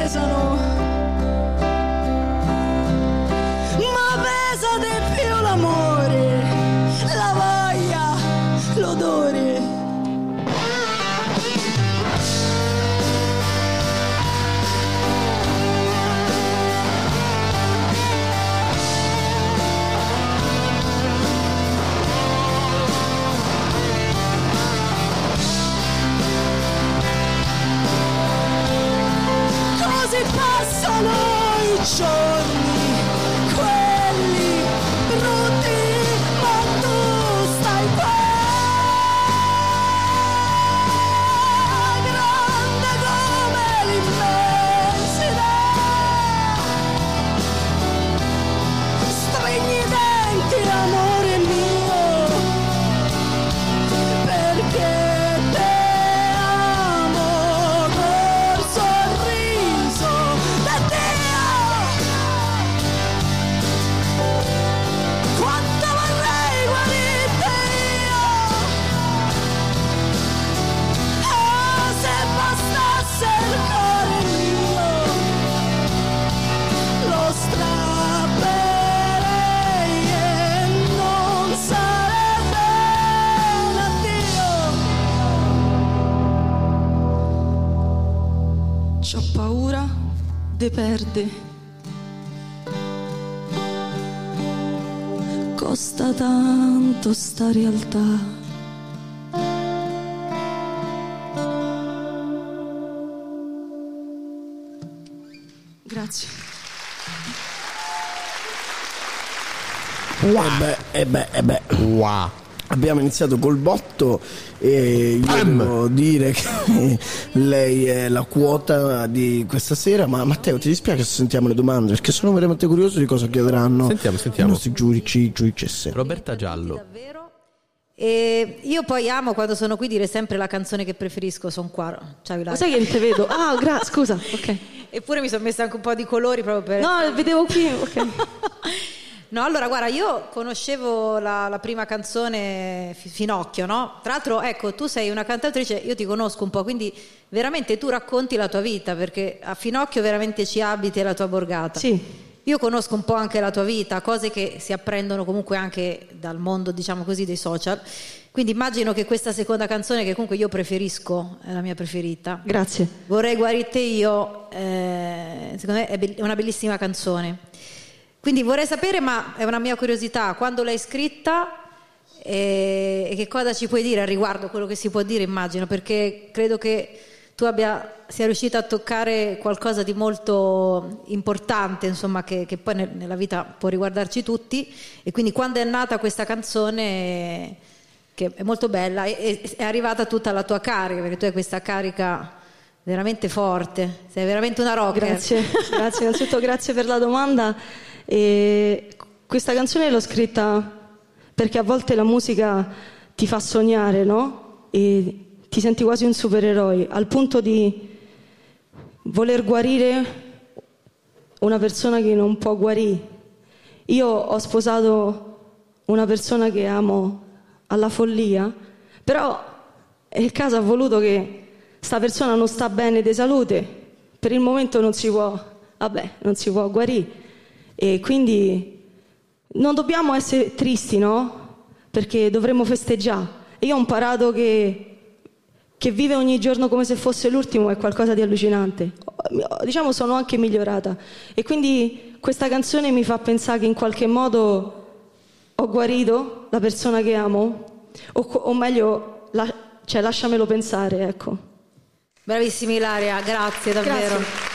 de perde. Costa tanto sta realtà. Grazie. E beh, e beh, e beh. Abbiamo iniziato col botto e io devo dire che (laughs) lei è la quota di questa sera, ma Matteo ti dispiace se sentiamo le domande perché sono veramente curioso di cosa chiederanno Sentiamo, sentiamo. i nostri giudici, giudicesse. Roberta Giallo. E io poi amo quando sono qui dire sempre la canzone che preferisco, sono qua. Ciao, Ilaria. Ma sai che non te vedo? Ah, (laughs) gra- scusa, ok. Eppure mi sono messa anche un po' di colori proprio per... No, vedevo qui, ok. (laughs) No, allora guarda, io conoscevo la, la prima canzone Fi- Finocchio, no? Tra l'altro, ecco, tu sei una cantautrice, io ti conosco un po', quindi veramente tu racconti la tua vita, perché a Finocchio veramente ci abiti e la tua borgata. Sì. Io conosco un po' anche la tua vita, cose che si apprendono comunque anche dal mondo, diciamo così, dei social. Quindi immagino che questa seconda canzone, che comunque io preferisco, è la mia preferita. Grazie. Vorrei guarirte io, eh, secondo me è una bellissima canzone. Quindi vorrei sapere, ma è una mia curiosità, quando l'hai scritta E, che cosa ci puoi dire al riguardo? Quello che si può dire, immagino, perché credo che tu abbia, sia riuscita a toccare qualcosa di molto importante, insomma, che, che poi nel- nella vita può riguardarci tutti. E quindi quando è nata questa canzone, che è molto bella, è, è arrivata tutta la tua carica, perché tu hai questa carica veramente forte, sei veramente una rocker. Grazie, (laughs) grazie, innanzitutto grazie per la domanda. E questa canzone l'ho scritta perché a volte la musica ti fa sognare, no? E ti senti quasi un supereroe, al punto di voler guarire una persona che non può guarire. Io ho sposato una persona che amo alla follia, però il caso ha voluto che sta persona non sta bene di salute, per il momento non si può, vabbè, non si può guarire e quindi non dobbiamo essere tristi, no? Perché dovremmo festeggiare. E io ho imparato che che vive ogni giorno come se fosse l'ultimo è qualcosa di allucinante. Diciamo sono anche migliorata e quindi questa canzone mi fa pensare che in qualche modo ho guarito la persona che amo o, o meglio, la- cioè lasciamelo pensare, ecco. Bravissima Ilaria, grazie davvero. Grazie.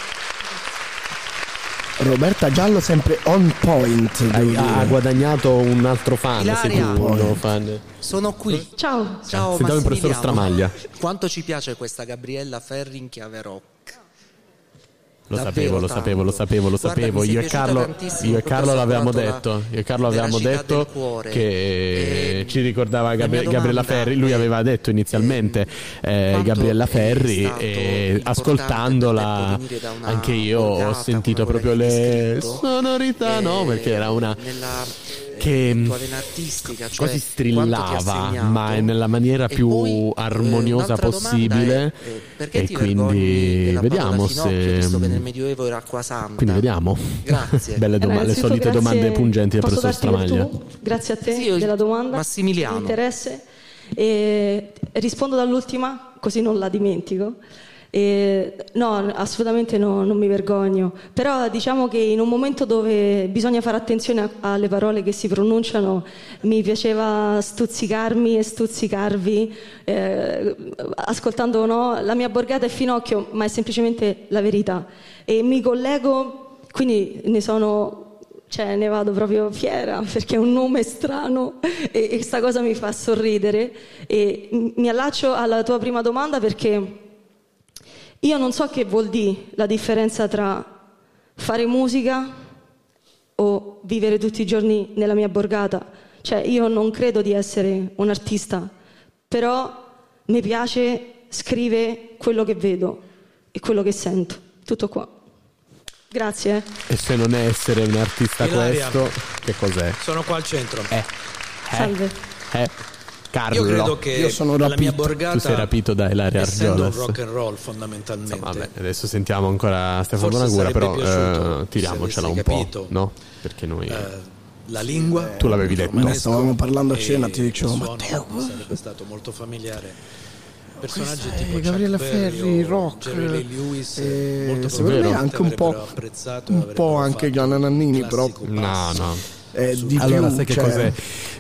Roberta Giallo sempre on point. dire. ha guadagnato un altro fan, Ilaria. sicuro. Fan. Sono qui. Ciao. Ciao Sentiamo il professor. Stramaglia. Quanto ci piace questa Gabriella Ferri in chiave rock. Lo sapevo, lo sapevo, lo sapevo, lo Guarda, sapevo. Io e Carlo, io e Carlo l'avevamo detto, io e Carlo avevamo detto cuore. che E ci ricordava Gabri- Gabriella Ferri, lui aveva detto inizialmente eh, Gabriella Ferri stato e ascoltandola anche io ho sentito proprio le sonorità, no? eh, Perché era una nella che eh, tua vena artistica, cioè quasi strillava, ma nella maniera più poi, eh, armoniosa possibile. è, eh, perché e quindi vediamo se. visto che nel Medioevo era acqua santa. Quindi vediamo. Grazie. (laughs) Belle domande, le innanzitutto solite grazie- domande pungenti del professor Stramaglia. Grazie a te Sì, io- della domanda. Massimiliano. Interesse. E rispondo dall'ultima, così non la dimentico. E, no, assolutamente no, non mi vergogno. Però diciamo che in un momento dove bisogna fare attenzione alle parole che si pronunciano, mi piaceva stuzzicarmi e stuzzicarvi, eh, ascoltando no, la mia borgata è finocchio, ma è semplicemente la verità. E mi collego, quindi ne sono cioè ne vado proprio fiera (laughs) perché è un nome strano e questa cosa mi fa sorridere e mi allaccio alla tua prima domanda perché io non so che vuol dire la differenza tra fare musica o vivere tutti i giorni nella mia borgata. Cioè io non credo di essere un artista, però mi piace scrivere quello che vedo e quello che sento. Tutto qua. Grazie. eh. E se non è essere un artista Ilaria. questo, che cos'è? Sono qua al centro. Eh, Salve. eh, Carlo. Io credo che Io sono la mia rapito. borgata Tu sei rapito da Ilaria essendo un Argiolas. rock and roll fondamentalmente. Vabbè, adesso sentiamo ancora Stefano Forse Bonagura, però piaciuto eh, tiriamocela un avessi po', capito. no? Perché noi... eh, la lingua Tu l'avevi detto. romanesco Stavamo parlando a cena, ti dicevo, Matteo, sarebbe stato molto familiare personaggi tipo Berry Ferri, rock, Jerry Lewis eh, molto secondo me anche un po', un po' anche Gianna Nannini, però No, no. Eh, di allora, più, sai che cioè, cos'è?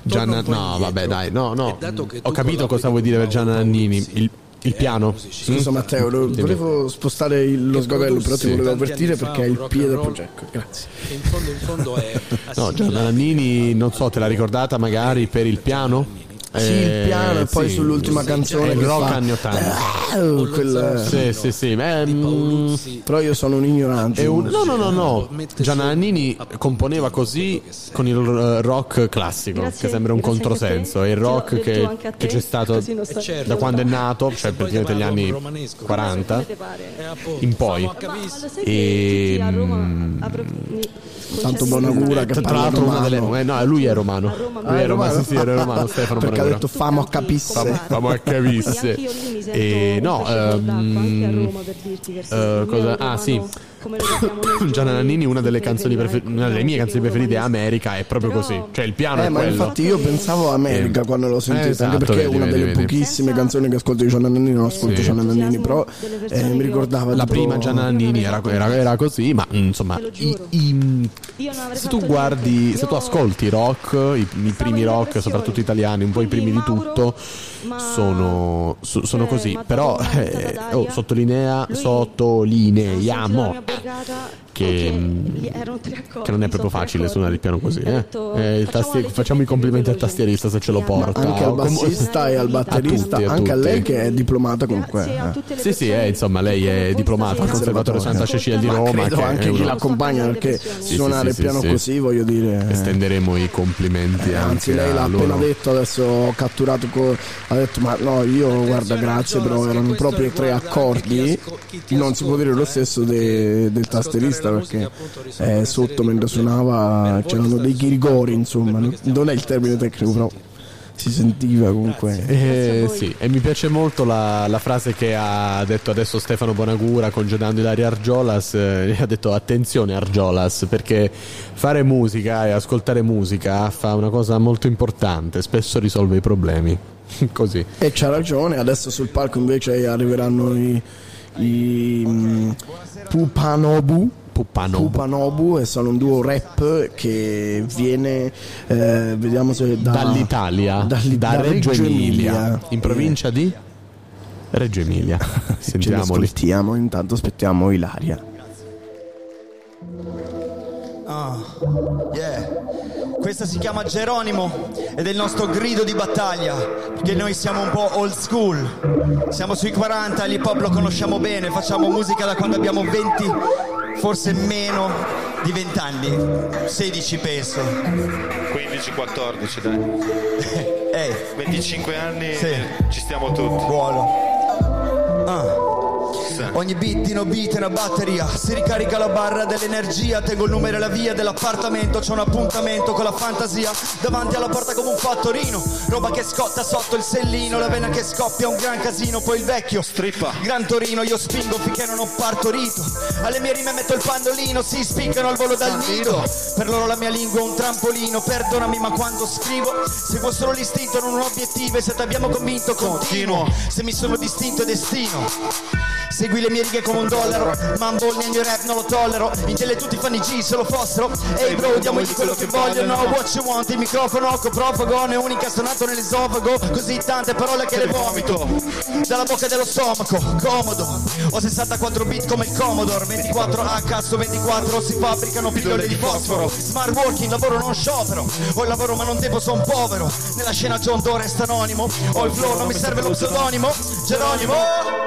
Gianna, no, indietro. vabbè, dai, no, no. Ho capito cosa vuoi dire per Gianna Nannini. Il, il è piano. musicista, Scusa Matteo, lo- volevo spostare il- lo sgabello, però ti volevo avvertire perché è il piede del roll. progetto. Grazie. in fondo in fondo è (laughs) No, Gianna Nannini, non so, te la ricordata magari per il piano? Sì, il piano e poi Eh, sì. sull'ultima canzone il che rock fa- anni 80. Ah, quel- Sì, sì, sì. beh, mm, Però io sono un ignorante. Un- no, no, no, no. Mette Gianna su- Nannini componeva così con il eh, rock classico, Grazie, che sembra un controsenso. È il rock che, che c'è stato Eh, certo. da quando è nato, cioè praticamente gli chiamarlo anni romanesco, 40 Come te pare? Eh, appunto, in poi. E, mm, Tanto concessi- Bonagura che Tra parla l'altro una romano. delle... eh, no, lui è romano. Lui è romano, sì, sì, era romano, (laughs) Stefano Perché Bonagura. detto famo a capisse. Famo- Famo a capisse. E no, ehm, Roma per dirti che eh, il mio cosa- ah sì, come lo sappiamo noi (coughs) Gianna Nannini, una delle, canzoni prefer- una delle mie canzoni preferite è America, è proprio Però- così. Cioè il piano Eh, è ma quello. infatti io pensavo a America Eh, quando l'ho sentita, esatto, anche perché è vedi, una vedi, delle vedi. pochissime canzoni che ascolto di Gianna Nannini, non ascolto Sì. Gianna Nannini, però eh, mi ricordava La tipo- prima Gianna Nannini era, era- era così, ma insomma, i- i- se tu guardi, se tu ascolti rock, i, i primi rock, soprattutto italiani, un po' i primi di tutto, sono, so- sono cioè, così. m'ha Però (laughs) eh, oh, sottolinea, sottolineiamo che, tre accordi, che non è proprio facile accordi. suonare il piano così. Eh? detto, Eh, il facciamo tastier- facciamo i complimenti al tastierista se ce lo porta. anche al bassista e al batterista, A tutti, a anche a lei che è diplomata comunque. eh. Sì, sì, eh, insomma, lei è diplomata al Conservatorio Santa Cecilia di Ma Roma. credo che anche chi l'accompagna perché Sì, suonare sì, il piano sì, sì. così voglio dire eh, Estenderemo i complimenti anzi anche lei l'ha appena detto adesso ho catturato co- ha detto ma no io guarda grazie però erano proprio tre accordi non si può dire lo stesso de- del tastierista perché eh, sotto mentre suonava c'erano dei ghirigori insomma non è il termine tecnico però si sentiva comunque Eh, sì, e mi piace molto la, la frase che ha detto adesso Stefano Bonagura congedando Ilaria Argiolas. eh, ha detto attenzione Argiolas perché fare musica e ascoltare musica fa una cosa molto importante, spesso risolve i problemi. (laughs) Così. E c'ha ragione, adesso sul palco invece arriveranno i, i mm, Pupanobu. Pupanobu. Pupanobu e sono un duo rap che viene, eh, vediamo se da, Dall'Italia, dalli- da da Reggio, Reggio Emilia, Emilia. in provincia di Reggio Emilia. (laughs) Ce li Sentiamoli. ascoltiamo, intanto aspettiamo Ilaria. Ah, yeah. Questa si chiama Geronimo ed è il nostro grido di battaglia, perché noi siamo un po' old school. Siamo sui 40, l'hip hop lo conosciamo bene, facciamo musica da quando abbiamo 20, forse meno di 20 anni, 16 penso. 15-14 dai. (laughs) Ehi, 25 anni Sì. ci stiamo tutti. Buono. Ah. Ogni beat in beat è una batteria. Si ricarica la barra dell'energia. Tengo il numero e la via dell'appartamento. C'ho un appuntamento con la fantasia. Davanti alla porta come un fattorino. Roba che scotta sotto il sellino. La vena che scoppia un gran casino. Poi il vecchio strippa. Gran Torino io spingo finché non ho partorito. Alle mie rime metto il pandolino. Si spiccano al volo dal nido. Per loro la mia lingua è un trampolino. Perdonami ma quando scrivo Seguo solo l'istinto non un obiettivo E se ti abbiamo convinto continuo. Se mi sono distinto è destino Segui le mie righe come un dollaro. Mumble nel mio rap non lo tollero. In tele tutti fanno i G se lo fossero. Ehi bro diamogli quello che vogliono. What you want? Il microfono coprofago. Ne unica suonato nell'esofago. Così tante parole che le vomito. Dalla bocca dello stomaco Comodo. Ho 64 bit come il Commodore. 24 a cazzo 24 Si fabbricano pillole di fosforo. Smart working lavoro non sciopero. Ho il lavoro ma non devo son povero. Nella scena John Doe resta anonimo. Ho il flow non mi serve lo pseudonimo. Geronimo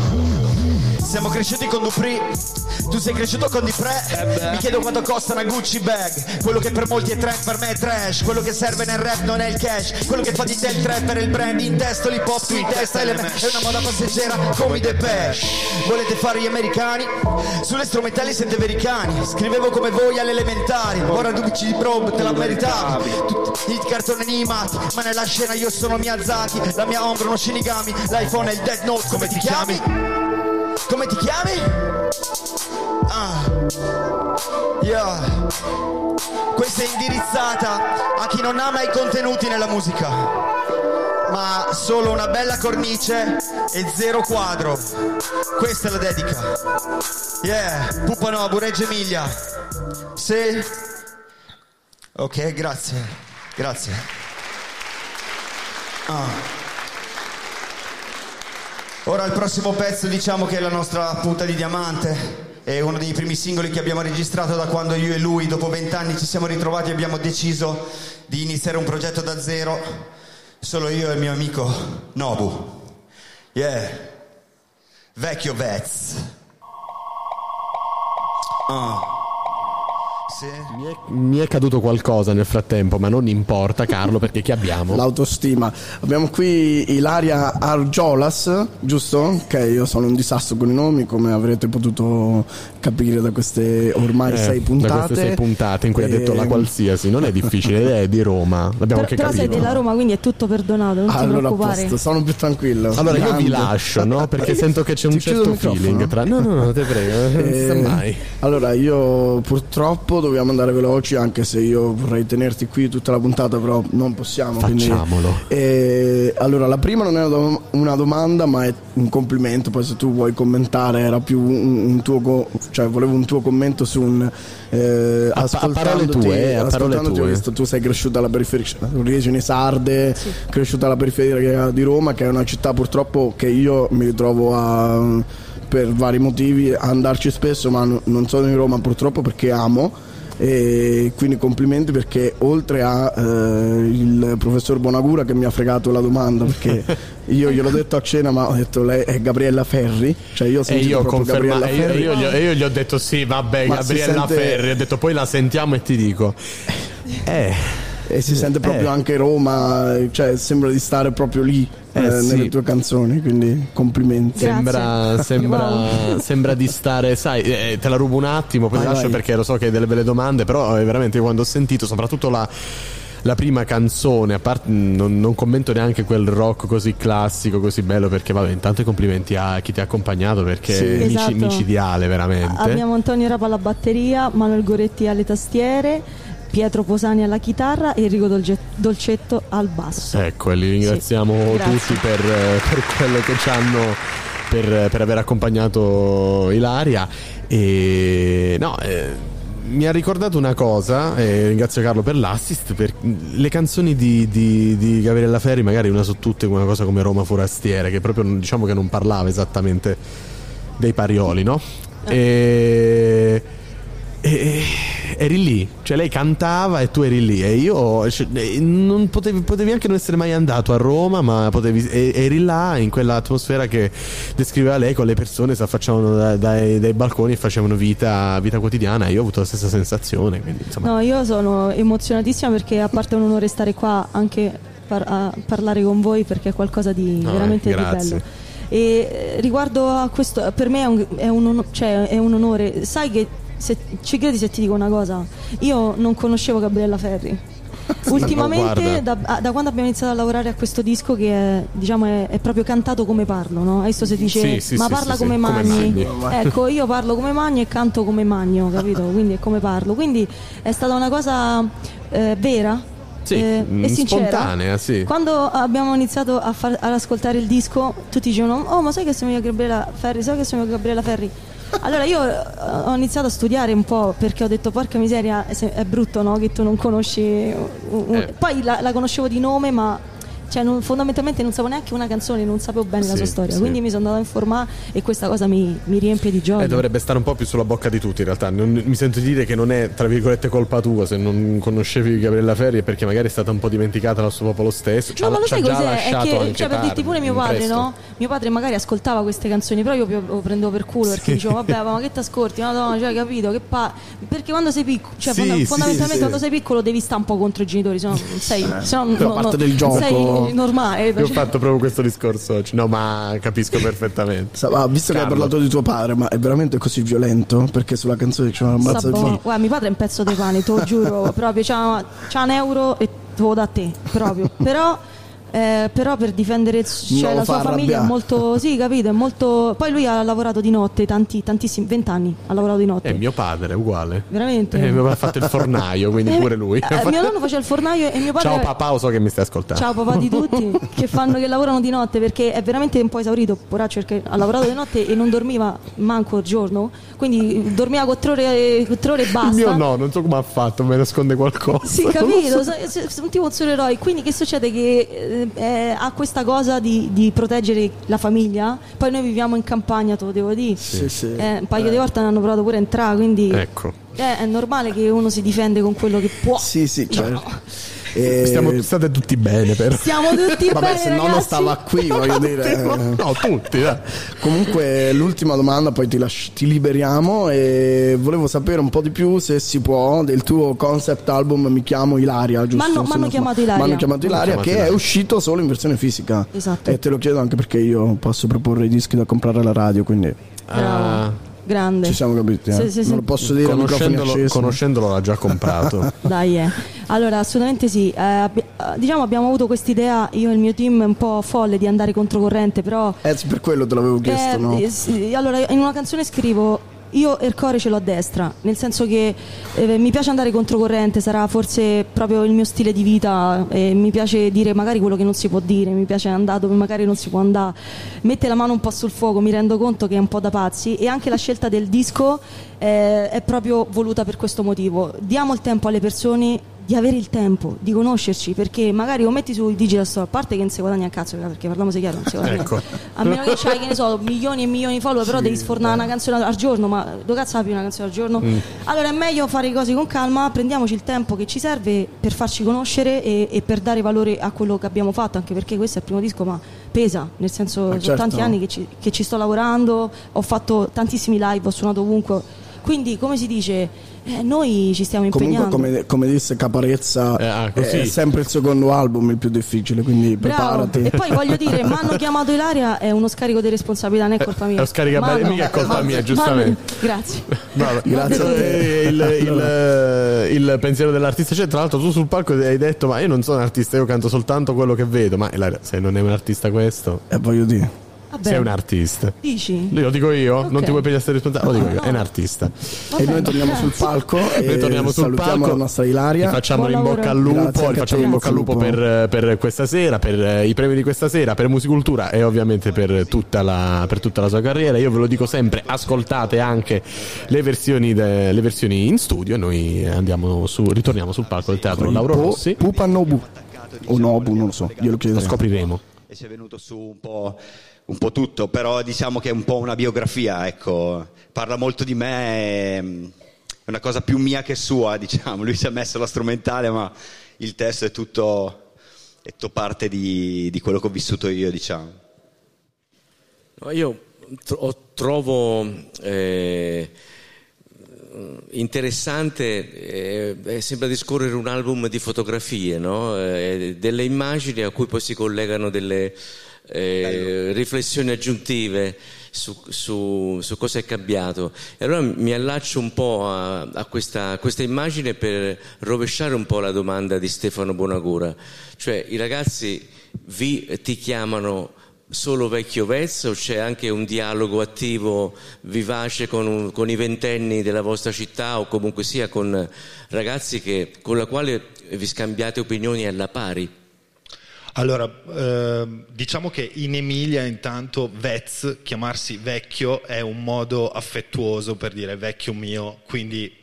Siamo cresciuti con Dupri. Tu sei cresciuto con Dipre Mi chiedo quanto costa una Gucci bag. Quello che per molti è trend per me è trash. Quello che serve nel rap non è il cash. Quello che fa di te il trapper è il brand. In testa l'hip hop, tu in testa element È una moda passeggera come i Depeche. Volete fare gli americani? Sulle strumentali siete americani Scrivevo come voi alle elementari. Ora tu dici di probe, te la meritavi. Tutti i cartoni animati. Ma nella scena io sono Miyazaki. La mia ombra uno Shinigami. L'iPhone è il Death Note Come ti chiami? Come ti chiami? Ah. Yeah. Questa è indirizzata a chi non ama i contenuti nella musica, ma solo una bella cornice e zero quadro. Questa è la dedica. Yeah, Pupanobu, Reggio Emilia. Sì. Ok, grazie. Grazie. Ah. Ora il prossimo pezzo diciamo che è la nostra punta di diamante. È uno dei primi singoli che abbiamo registrato da quando io e lui, dopo vent'anni, ci siamo ritrovati e abbiamo deciso di iniziare un progetto da zero. Solo io e il mio amico Nobu. Yeah. Vecchio Vez. Ah. Mi è, mi è caduto qualcosa nel frattempo, ma non importa, Carlo, perché chi abbiamo? (laughs) L'autostima. Abbiamo qui Ilaria Argiolas, giusto? Che io sono un disastro con i nomi, come avrete potuto capire da queste ormai Eh, sei Da puntate. queste sei puntate in cui ha detto la E- qualsiasi, non è (laughs) difficile, è di Roma, l'abbiamo Però, anche però sei capito. della Roma, quindi è tutto perdonato, non ti Allora, preoccupare. posto, sono più tranquillo. Allora io vi lascio, no? Perché (laughs) sento che c'è un Ti certo feeling tra... No, no, no, te prego, Eh, mai. Allora, io purtroppo dobbiamo andare veloci, anche se io vorrei tenerti qui tutta la puntata, però non possiamo. quindi- Facciamolo. Eh, allora, la prima non è una, dom- una domanda, ma è un complimento. Poi, se tu vuoi commentare, era più un, un tuo, co- cioè, volevo un tuo commento su un. Eh, A pa- a parole ascoltandoti- tue, eh, a parole ascoltandoti ho tue. visto, tu sei cresciuta alla periferia, origini sarde, cresciuta alla periferia di Roma, che è una città purtroppo che io mi ritrovo a per vari motivi a andarci spesso, ma no- non sono in Roma purtroppo perché amo. E quindi complimenti perché oltre a eh, il professor Bonagura che mi ha fregato la domanda perché (laughs) io gliel'ho detto a cena ma ho detto lei è Gabriella Ferri cioè io ho E io, conferma- Gabriella io, Ferri e io gli ho, e io gli ho detto sì, vabbè, Ma Gabriella sente- Ferri. Ho detto poi la sentiamo e ti dico. Eh, e si sente proprio Eh. anche Roma cioè sembra di stare proprio lì Eh, eh, sì. nelle tue canzoni quindi complimenti Sembra, sembra, Wow. sembra di stare, sai, eh, te la rubo un attimo, poi Vai, lascio vai. perché lo so che hai delle belle domande, però eh, veramente quando ho sentito soprattutto la, la prima canzone, a parte non, non commento neanche quel rock così classico, così bello, perché vabbè, intanto i complimenti a chi ti ha accompagnato, perché Sì. è mici- Esatto. micidiale veramente. Abbiamo Antonio Rapa alla batteria, Manuel Goretti alle tastiere, Pietro Posani alla chitarra e Enrico Dolcetto al basso. Ecco, e li ringraziamo Sì, tutti per, eh, per quello che ci hanno. Per, per aver accompagnato Ilaria e no eh, mi ha ricordato una cosa e ringrazio Carlo per l'assist per le canzoni di, di, di Gabriella Ferri magari una su tutte una cosa come Roma Forastiere che proprio diciamo che non parlava esattamente dei parioli no? E, e- eri lì, cioè lei cantava e tu eri lì e io cioè, non potevi, potevi anche non essere mai andato a Roma, ma potevi, eri là in quell'atmosfera che descriveva lei con le persone si affacciavano da- dai, dai balconi e facevano vita, vita quotidiana. E io ho avuto la stessa sensazione. Quindi, No, io sono emozionatissima perché a parte un onore stare qua anche par- a parlare con voi perché è qualcosa di No, veramente eh, di bello. E eh, riguardo a questo, per me è un, è un cioè, è un onore. Sai che se, ci credi se ti dico una cosa? Io non conoscevo Gabriella Ferri. (laughs) Ultimamente, da, guarda. a- da quando abbiamo iniziato a lavorare a questo disco, che è, diciamo, è, è proprio cantato come parlo, no? Adesso si dice, Sì, sì, ma sì, parla come come magni. Magni. Ecco, io parlo come magno e canto come magno, capito? Quindi è come parlo. Quindi è stata una cosa eh, vera Sì, eh, mm, e sincera. spontanea, sì. Quando abbiamo iniziato a far- ad ascoltare il disco, tutti dicevano: Oh, ma sai che sono io Gabriella Ferri? Sai che sono io Gabriella Ferri? Allora io eh, ho iniziato a studiare un po' perché ho detto porca miseria è brutto no? che tu non conosci un- Eh. poi la, la conoscevo di nome ma cioè, non- fondamentalmente non sapevo neanche una canzone non sapevo bene la Sì, sua storia sì. quindi mi sono andata a informare e questa cosa mi, mi riempie di gioia Eh, dovrebbe stare un po' più sulla bocca di tutti in realtà. Non- mi sento di dire che non è, tra virgolette, colpa tua se non conoscevi Gabriella Ferri è perché magari è stata un po' dimenticata dal suo popolo stesso. No, ha- ma lo sai già cos'è? È lasciato che, anche cioè, per dirti pure mio padre, presto. no? Mio padre magari ascoltava queste canzoni, però io lo prendevo per culo perché Sì. dicevo, vabbè, ma che ti ascolti? Madonna, cioè, capito? Che pa... Perché quando sei piccolo, cioè, Sì, fonda- sì, fondamentalmente sì, quando sei piccolo devi stare un po' contro i genitori, se no non sei, se no, parte no- del gioco. sei normale. Io ho fatto proprio questo discorso oggi. No, ma capisco perfettamente. Sa- ah, visto che hai Carlo. parlato di tuo padre ma è veramente così violento perché sulla canzone c'è una Sta mazza buono. di Guarda, mio padre è un pezzo di pane, te lo giuro, (laughs) proprio c'ha, c'ha un euro e te lo dà a te, proprio. Però, eh, però per difendere cioè, la sua fa famiglia è molto, sì, capito, è molto... Poi lui ha lavorato di notte, tanti, tantissimi, vent'anni ha lavorato di notte. Eh, mio padre è uguale. Veramente? Eh, mio padre ha fatto il fornaio, quindi (laughs) Eh, pure lui. eh, mio nonno faceva il fornaio e mio padre... Ciao papà, lo so che mi stai ascoltando. Ciao papà di tutti (laughs) che, fanno, che lavorano di notte perché è veramente un po' esaurito, poraccio, perché ha lavorato di notte e non dormiva manco il giorno, quindi dormiva con tre ore, con tre ore e Il basta. mio no, non so come ha fatto, mi nasconde qualcosa. Sì, capito, (laughs) so. so- sono tipo un supereroe. Quindi che succede? Che eh, eh, ha questa cosa di, di proteggere la famiglia. Poi noi viviamo in campagna, te lo devo dire. Sì, sì. Eh, un paio di volte hanno provato pure a entrare, quindi Ecco. eh, è normale che uno si difende con quello che può. Sì, sì, Diciamo. certo. E- Stiamo, state tutti bene, però. Siamo tutti (laughs) Vabbè, bene, se no non stava qui, (laughs) voglio dire. No, tutti, dai. Comunque, l'ultima domanda, poi ti, lasci- ti liberiamo. E volevo sapere un po' di più, se si può, del tuo concept album Mi chiamo Ilaria. Giusto? M'hanno non chiamato. Ilaria. M'hanno chiamato Ilaria, che è uscito solo in versione fisica. Esatto. E te lo chiedo anche perché io posso proporre i dischi da comprare alla radio, quindi Bravo. Grande. ci siamo capiti. eh. Sì, sì, sì. Non lo posso dire Conoscendolo, conoscendolo l'ha già comprato. (laughs) Dai, eh. Allora, assolutamente sì. Eh, eh, diciamo abbiamo avuto quest'idea, io e il mio team, un po' folle di andare controcorrente, però... Eh, per quello te l'avevo chiesto, Eh, no? sì, allora, in una canzone scrivo io il cuore ce l'ho a destra, nel senso che eh, mi piace andare controcorrente, sarà forse proprio il mio stile di vita, e mi piace dire magari quello che non si può dire, mi piace andare dove magari non si può andare, mette la mano un po' sul fuoco, mi rendo conto che è un po' da pazzi e anche la scelta del disco eh, è proprio voluta per questo motivo. Diamo il tempo alle persone di avere il tempo di conoscerci perché magari lo metti sui digital store a parte che non si guadagna a cazzo perché parliamoci chiaro non si guadagna Ecco. a meno che c'hai che ne so milioni e milioni di follower però devi sfornare una canzone al giorno ma dove cazzo apri una canzone al giorno Mm. allora è meglio fare le cose con calma prendiamoci il tempo che ci serve per farci conoscere e, e per dare valore a quello che abbiamo fatto anche perché questo è il primo disco ma pesa nel senso sono certo. tanti anni che ci, che ci sto lavorando ho fatto tantissimi live ho suonato ovunque quindi come si dice eh, noi ci stiamo Comunque, impegnando come, come disse Caparezza, Eh, ah, così. è sempre il secondo album il più difficile, quindi Bravo. preparati. E poi voglio dire, mi hanno chiamato Ilaria, è uno scarico di responsabilità, non è colpa mia. È uno Ma no. mica è colpa mia, giustamente. Grazie. (laughs) Bravo. Grazie a te. Il, il- il pensiero dell'artista c'è. Tra l'altro, tu sul palco hai detto: Ma io non sono un artista, io canto soltanto quello che vedo. Ma Ilaria, se non è un artista questo, Eh, voglio dire. Vabbè. sei un artista. Dici? Lo dico io, non Ok. ti vuoi pigliare responsabile? Lo dico io, No, è un artista. E noi torniamo sul palco e Noi torniamo sul palco. la nostra Ilaria. Facciamo in bocca al lupo, Grazie a facciamo in bocca al lupo per, per questa sera, per eh, i premi di questa sera, per Musicultura e ovviamente per tutta, la, per tutta la sua carriera. Io ve lo dico sempre, ascoltate anche le versioni, de- le versioni in studio e noi andiamo su, ritorniamo sul palco del teatro Lauro Po- Rossi. Pupa Nobu. O Nobu, non lo so, glielo Lo chiederemo. scopriremo. e ci è venuto su un po', un po' tutto, però diciamo che è un po' una biografia, ecco, parla molto di me, è è una cosa più mia che sua, diciamo, lui si è messo la strumentale, ma il testo è tutto, è tutto parte di, di quello che ho vissuto io, diciamo. No, io tro- trovo eh, interessante, eh, sembra discorrere un album di fotografie, no? Eh, delle immagini a cui poi si collegano delle eh, riflessioni aggiuntive su, su- su cosa è cambiato. E allora mi allaccio un po' a, a questa, a questa immagine per rovesciare un po' la domanda di Stefano Bonagura. Cioè i ragazzi vi, ti chiamano solo vecchio vezzo o c'è anche un dialogo attivo, vivace con, un- con i ventenni della vostra città o comunque sia con ragazzi che, con la quale vi scambiate opinioni alla pari? Allora, ehm, diciamo che in Emilia intanto Vez, chiamarsi vecchio, è un modo affettuoso per dire vecchio mio, quindi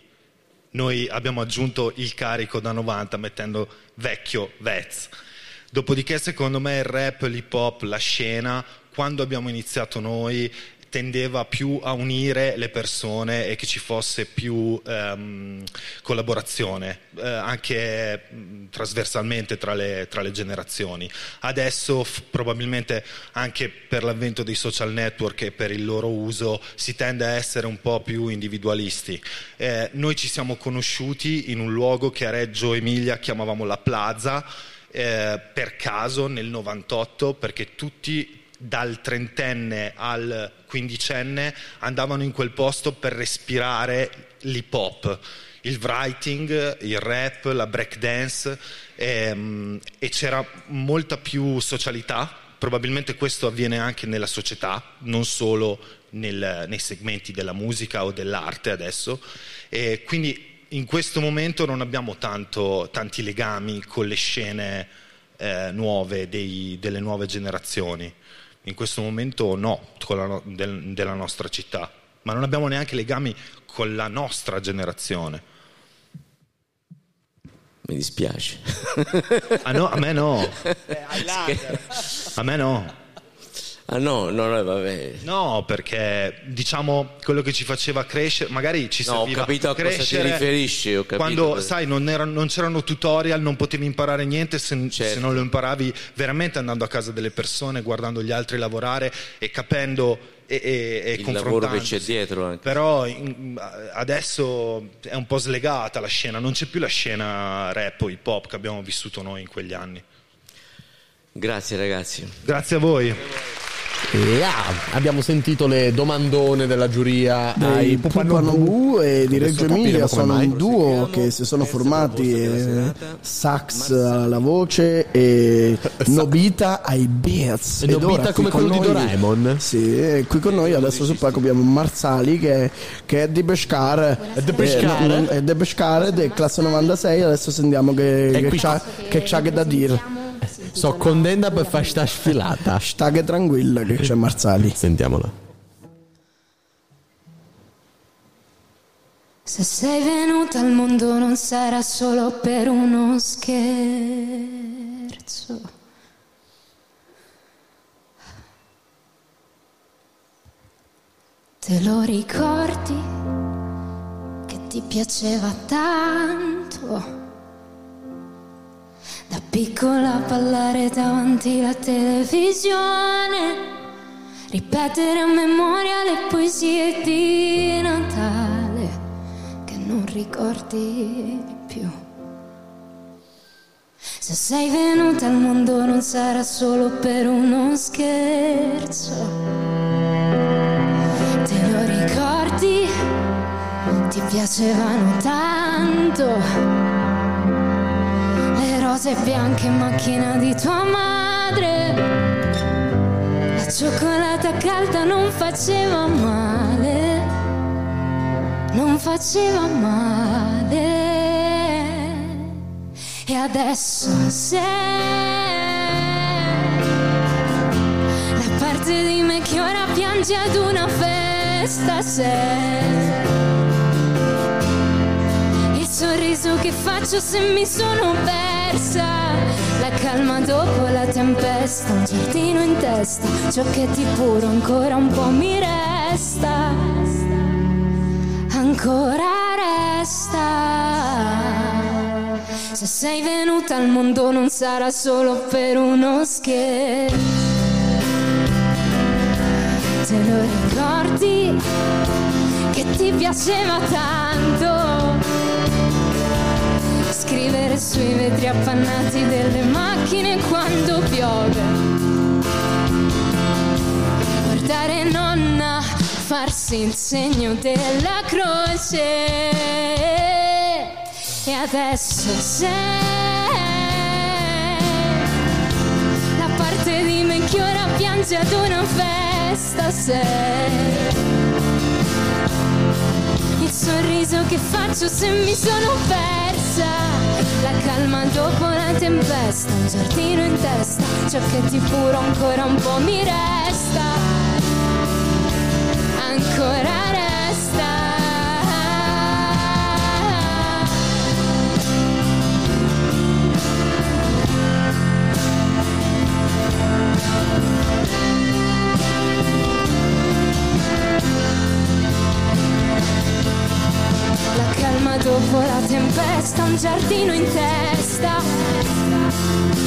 noi abbiamo aggiunto il carico da 90 mettendo vecchio Vez. Dopodiché secondo me il rap, l'hip hop, la scena, quando abbiamo iniziato noi tendeva più a unire le persone e che ci fosse più ehm, collaborazione, eh, anche mh, trasversalmente tra le, tra le generazioni. Adesso f- probabilmente anche per l'avvento dei social network e per il loro uso si tende a essere un po' più individualisti. Eh, noi ci siamo conosciuti in un luogo che a Reggio Emilia chiamavamo la Plaza, eh, per caso nel 98 perché tutti dal trentenne al quindicenne andavano in quel posto per respirare l'hip hop, il writing, il rap, la breakdance ehm, e c'era molta più socialità. Probabilmente questo avviene anche nella società, non solo nel- nei segmenti della musica o dell'arte adesso. E quindi in questo momento non abbiamo tanto- tanti legami con le scene eh, nuove, dei- delle nuove generazioni. In questo momento no, con la no- del- della nostra città, ma non abbiamo neanche legami con la nostra generazione. Mi dispiace. Ah no, a me no. A me no. Ah no, no, no, vabbè. No, perché diciamo quello che ci faceva crescere, magari ci No, ho serviva capito a cosa ti crescere riferisci, ho capito quando cosa- sai non, era- non c'erano tutorial, non potevi imparare niente se, Certo. se non lo imparavi veramente andando a casa delle persone, guardando gli altri lavorare e capendo e, e, e Il lavoro che c'è dietro anche. Però in- adesso è un po' slegata la scena, non c'è più la scena rap o hip hop che abbiamo vissuto noi in quegli anni. Grazie ragazzi. Grazie a voi. E ah, abbiamo sentito le domandone della giuria dei ai Pupanobu e di Reggio Emilia sono mai. un duo che si sono formati eh, sax alla voce e Nobita ai beats E Ed Nobita ora come con quello di noi- Doraemon? sì qui con noi adesso sul palco abbiamo Marzali che, che è di Pescara È di? Eh, non- è di ed è classe 96 adesso sentiamo che, che c'ha, che c'ha che da dire So condenda per fare sta sfilata. (laughs) sta che tranquilla che c'è Marzali Sentiamola. Se sei venuta al mondo non sarà solo per uno scherzo. Te lo ricordi che ti piaceva tanto? Da piccola ballare davanti alla televisione, ripetere a memoria le poesie di Natale che non ricordi più. Se sei venuta al mondo non sarà solo per uno scherzo. Te lo ricordi? Ti piacevano tanto rose bianche in macchina di tua madre. La cioccolata calda non faceva male, non faceva male. E adesso sei la parte di me che ora piange ad una festa sei il sorriso che faccio se mi sono persa la calma dopo la tempesta un giardino in testa ciò che ti puro ancora un po' mi resta. Ancora resta. Se sei venuta al mondo non sarà solo per uno scherzo. Te lo ricordi? Che ti piaceva tanto scrivere sui vetri appannati delle macchine quando piove. Guardare nonna farsi il segno della croce. E adesso sei la parte di me che ora piange ad una festa sei il sorriso che faccio se mi sono persa la calma dopo la tempesta un giardino in testa ciò che ti puro ancora un po' mi resta. Ancora resta La calma dopo la tempesta, un giardino in testa,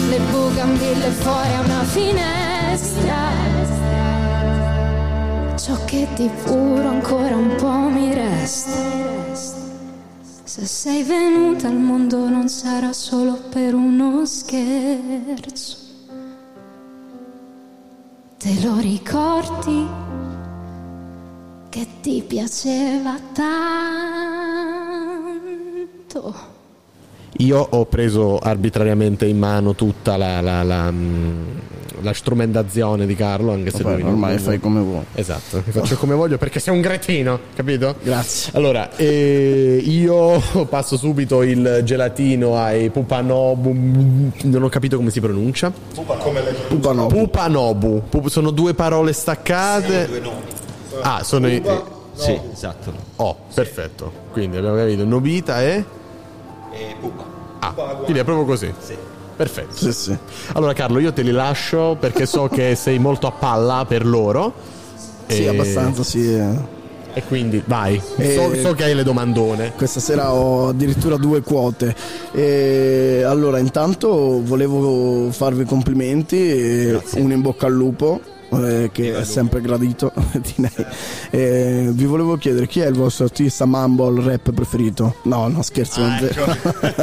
le bugambille fuori a una finestra. Ciò che di puro ancora un po' mi resta. Se sei venuta al mondo non sarà solo per uno scherzo. Te lo ricordi? Che ti piaceva tanto. Io ho preso arbitrariamente in mano tutta la, la- la, mm, la strumentazione di Carlo, anche se Vabbè, lui ormai non- fai come vuoi. Esatto, (laughs) faccio come voglio perché sei un cretino, capito? Grazie. Allora, eh, io passo subito il gelatino ai Pupanobu. Non ho capito come si pronuncia. Pupanobu. Pupanobu. Pup- sono due parole staccate. Ah, sono i. Sì, esatto. Oh, perfetto. Quindi abbiamo capito Nobita e. E pupa. Ah, quindi è proprio così. Perfetto. Sì, sì. Allora Carlo, io te li lascio perché so che (laughs) sei molto a palla per loro. Sì, E- abbastanza, sì. E quindi vai. E- So, so che hai le domandone. Questa sera ho addirittura due quote. E allora, intanto volevo farvi complimenti e un in bocca al lupo. Eh, che è sempre gradito (laughs) di lei. E vi volevo chiedere chi è il vostro artista mumble rap preferito? No, no, scherzo. è vero.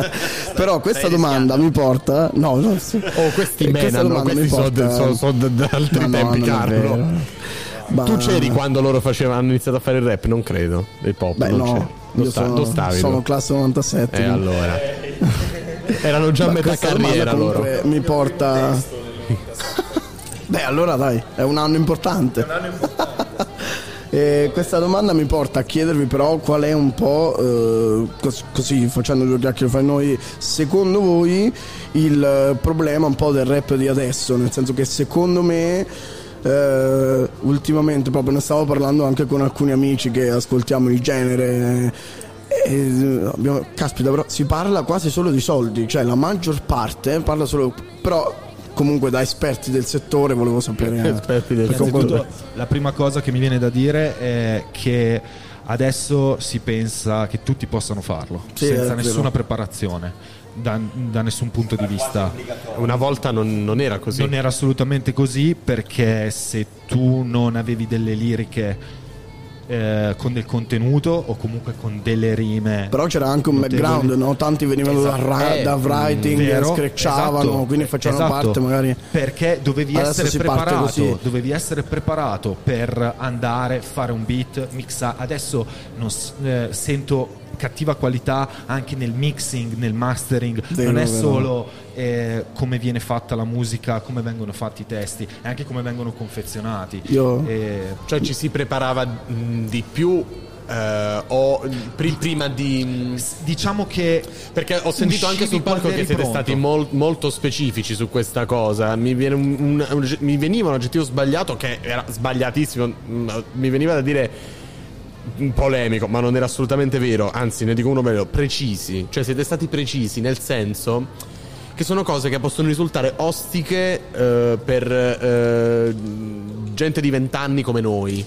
(laughs) Però questa domanda mi porta. No, no. Oh, questi Eh, domanda mi questi sono porta- so, so da altri no, tempi, non è Carlo. Ma- Tu c'eri quando loro facevano, hanno iniziato a fare il rap? Non credo. Il pop. Beh, non no, c'è. Dove sta- sono, stavi? sono tu? classe 97. E allora? (laughs) Erano già a metà carriera loro. Mi porta. Beh, allora dai, è un anno importante. (laughs) E questa domanda mi porta a chiedervi però qual è un po', eh, cos- così facendo due chiacchiere fra noi, secondo voi il problema un po' del rap di adesso, nel senso che secondo me eh, ultimamente proprio ne stavo parlando anche con alcuni amici che ascoltiamo il genere. e abbiamo- caspita, però si parla quasi solo di soldi, cioè la maggior parte parla solo. Però comunque da esperti del settore volevo sapere. (laughs) Esperti del settore. La prima cosa che mi viene da dire è che adesso si pensa che tutti possano farlo, Sì, senza nessuna preparazione, da, da nessun punto di vista. Una volta non, non era così. Non era assolutamente così perché se tu non avevi delle liriche eh, con del contenuto o comunque con delle rime. Però c'era anche un notevoli. background, no? tanti venivano da, ra- Eh, da writing, vero, screcciavano, esatto, quindi facevano esatto, parte magari. Perché dovevi Adesso essere preparato, dovevi essere preparato per andare, fare un beat, mixare. Adesso non eh, sento cattiva qualità anche nel mixing, nel mastering, Vero, non è solo eh, come viene fatta la musica, come vengono fatti i testi, è anche come vengono confezionati. Io- Eh, Cioè ci si preparava mh, di più eh, o pri- prima di... mh, diciamo che... Perché ho sentito anche sul palco che siete pronto. stati mol- molto specifici su questa cosa. Mi, viene un, un- un- mi veniva un aggettivo sbagliato che era sbagliatissimo. mh, Mi veniva da dire mm, polemico, ma non era assolutamente vero. Anzi, ne dico uno meglio, precisi. Cioè siete stati precisi nel senso che sono cose che possono risultare ostiche eh, per eh, gente di vent'anni come noi.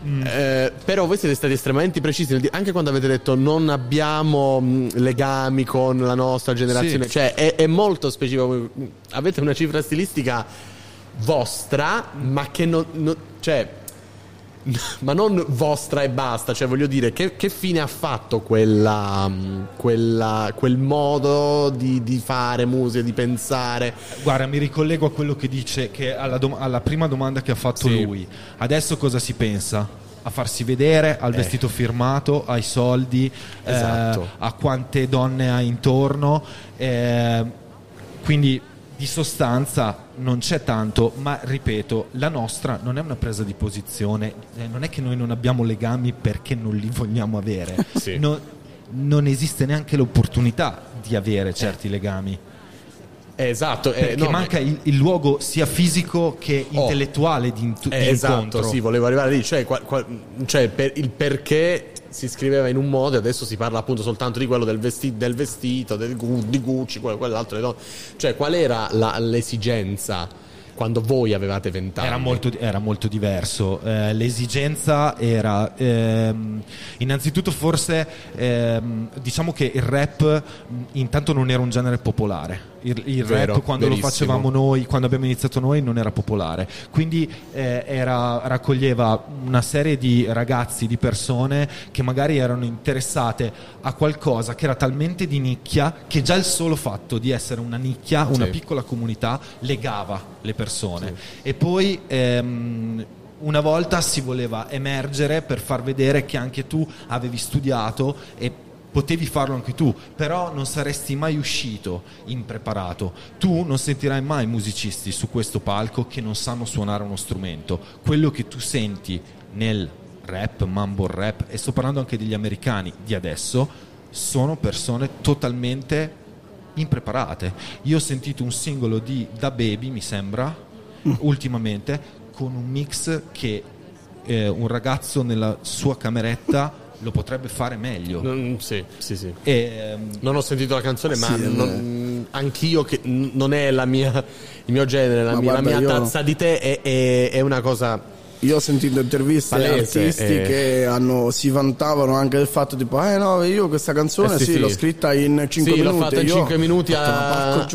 Eh, però voi siete stati estremamente precisi dire- anche quando avete detto non abbiamo mh, legami con la nostra generazione, Sì. cioè è, è molto specifico. Avete una cifra stilistica vostra, ma che non, non- cioè, (laughs) ma non vostra e basta. Cioè, voglio dire, che, che fine ha fatto quella, mh, quella- quel modo di, di fare musica, di pensare? Guarda, mi ricollego a quello che dice, che alla, dom- alla prima domanda che ha fatto Sì. lui. Adesso cosa si pensa? A farsi vedere, al Eh. vestito firmato, ai soldi, eh, Esatto. a quante donne ha intorno. eh, quindi di sostanza non c'è tanto, ma ripeto, la nostra non è una presa di posizione, eh, non è che noi non abbiamo legami perché non li vogliamo avere. (laughs) Sì. No- non esiste neanche l'opportunità di avere certi legami. Esatto, eh, Perché no, ma- manca il, il luogo sia fisico che intellettuale di, intu- Eh, di esatto, incontro. sì, volevo arrivare lì, cioè, qua- qua- cioè, per- il perché si scriveva in un modo e adesso si parla appunto soltanto di quello del, vesti- del vestito, del di Gucci, quello- quell'altro, cioè qual era la- l'esigenza quando voi avevate vent'anni? Era molto, era molto diverso. Eh, l'esigenza era ehm, innanzitutto forse ehm, diciamo che il rap intanto non era un genere popolare. Il, il Vero, rap quando verissimo. lo facevamo noi, quando abbiamo iniziato noi, non era popolare. Quindi eh, era- raccoglieva una serie di ragazzi, di persone che magari erano interessate a qualcosa che era talmente di nicchia che già il solo fatto di essere una nicchia, una Sì. piccola comunità, legava le persone. E poi ehm, una volta si voleva emergere per far vedere che anche tu avevi studiato e potevi farlo anche tu, però non saresti mai uscito impreparato. Tu non sentirai mai musicisti su questo palco che non sanno suonare uno strumento. Quello che tu senti nel rap, mumble rap, e sto parlando anche degli americani di adesso, sono persone totalmente impreparate. Io ho sentito un singolo di Da Baby, mi sembra, ultimamente, con un mix che eh, un ragazzo nella sua cameretta lo potrebbe fare meglio. Non- sì, sì, sì. E, ehm, Non ho sentito la canzone, ma Sì, non- anch'io che non è la mia, il mio genere, la Ma mia, la guarda, mia io- tazza di tè è, è- è una cosa Io ho sentito interviste a Palese, artisti eh. che hanno- si vantavano anche del fatto tipo eh no io questa canzone Eh sì, sì, sì. l'ho scritta in 5 Sì, l'ho minuti fatta in Io- 5 minuti a- al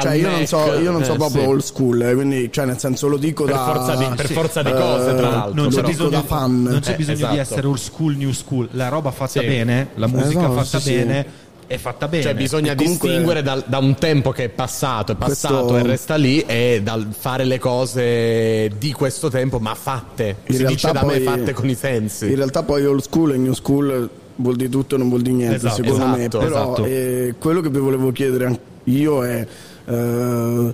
cioè io non so, io non so eh, proprio sì. old school eh, quindi cioè nel senso lo dico Per da forza di- per sì, forza di eh, cose, tra l'altro. non lo c'è bisogno, da fan non c'è Eh, bisogno esatto. di essere old school, new school. La roba fatta Sì. bene, la musica Eh, no, fatta sì, sì. bene, è fatta bene. Cioè bisogna comunque- distinguere dal- da un tempo che è passato, è passato Questo- e resta lì e dal fare le cose di questo tempo ma fatte. In si dice da me poi- fatte con i sensi. In realtà poi old school e new school vuol dire tutto e non vuol dire niente, Esatto, secondo me. esatto, Però esatto. eh, quello che vi volevo chiedere io è. eh,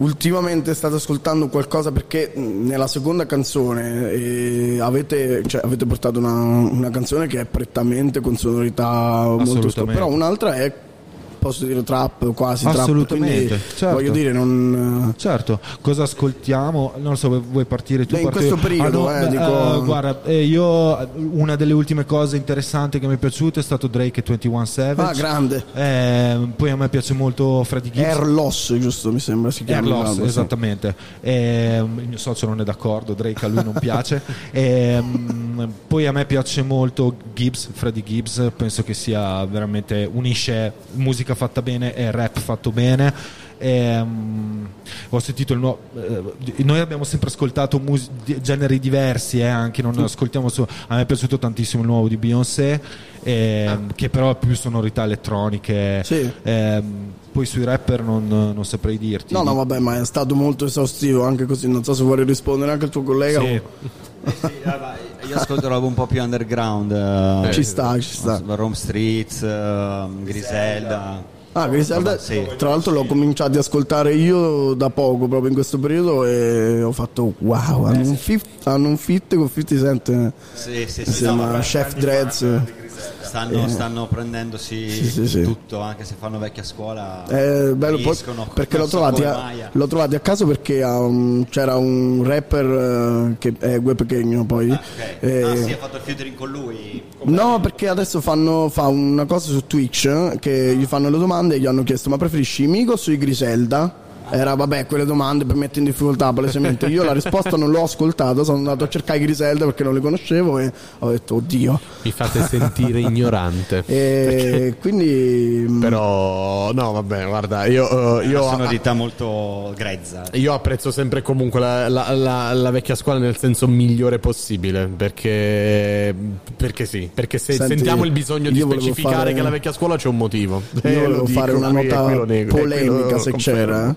ultimamente state ascoltando qualcosa perché nella seconda canzone eh, avete, cioè, avete portato una, una canzone che è prettamente con sonorità molto Assolutamente. però un'altra è posso dire trap quasi trap Assolutamente, quindi certo. voglio dire non Certo, cosa ascoltiamo? Non so, vuoi partire tu? Beh, in questo io? periodo, Ah, no, eh, dico- eh, guarda, eh, io una delle ultime cose interessanti che mi è piaciuto è stato Drake e 21 Savage. ah grande Eh, poi a me piace molto Freddie Gibbs. Air Loss giusto mi sembra si chiama Air Loss, l'album, sì. esattamente. Ehm, il mio socio non è d'accordo, Drake a lui non piace. (laughs) Ehm, poi a me piace molto Gibbs, Freddie Gibbs, penso che sia veramente unisce musica fatta bene e rap fatto bene. Ehm, ho sentito il nuovo. eh, noi abbiamo sempre ascoltato mus- di- generi diversi, eh, anche non ascoltiamo solo. A me è piaciuto tantissimo il nuovo di Beyoncé, ehm, che però ha più sonorità elettroniche. Sì. Ehm, poi sui rapper non, non saprei dirti. No, no, vabbè, ma è stato molto esaustivo anche così. Non so se vuoi rispondere anche al tuo collega. Sì. (laughs) Io ascolto roba un po' più underground. eh, Ci sta, ci sta. Rome Streets, eh, Griselda. Ah, Griselda, sì. tra l'altro l'ho cominciato ad ascoltare io da poco, proprio in questo periodo, e ho fatto wow, hanno, un, fit, hanno un fit con 50 Cent. Sì, sì, si sì. chiama No, Chef Dreads. Stanno, Eh, stanno prendendosi Sì, sì, tutto, anche se fanno vecchia scuola. È bello riescono, perché l'ho so trovati, a, eh. l'ho trovati a caso perché un- c'era un rapper eh, che è Gue Pequeno poi. Ok. eh, Ah, sì, ha fatto il featuring con lui. No, perché adesso fanno fa una cosa su Twitch eh, che gli fanno le domande e gli hanno chiesto ma preferisci i Migos o i Griselda? Era vabbè, quelle domande per mettere in difficoltà palesemente. Io la risposta non l'ho ascoltata, sono andato a cercare i Griselda perché non li conoscevo e ho detto oddio. Mi fate sentire ignorante. (laughs) E quindi mm, Però, no, vabbè, guarda, io, eh, io, una sonorità molto grezza. io apprezzo sempre comunque la, la- la- la vecchia scuola nel senso migliore possibile. Perché, perché sì, perché se Senti, sentiamo il bisogno di specificare fare- che la vecchia scuola c'è un motivo. Io Eh, lo volevo dico fare una nota polemica se confermo. c'era.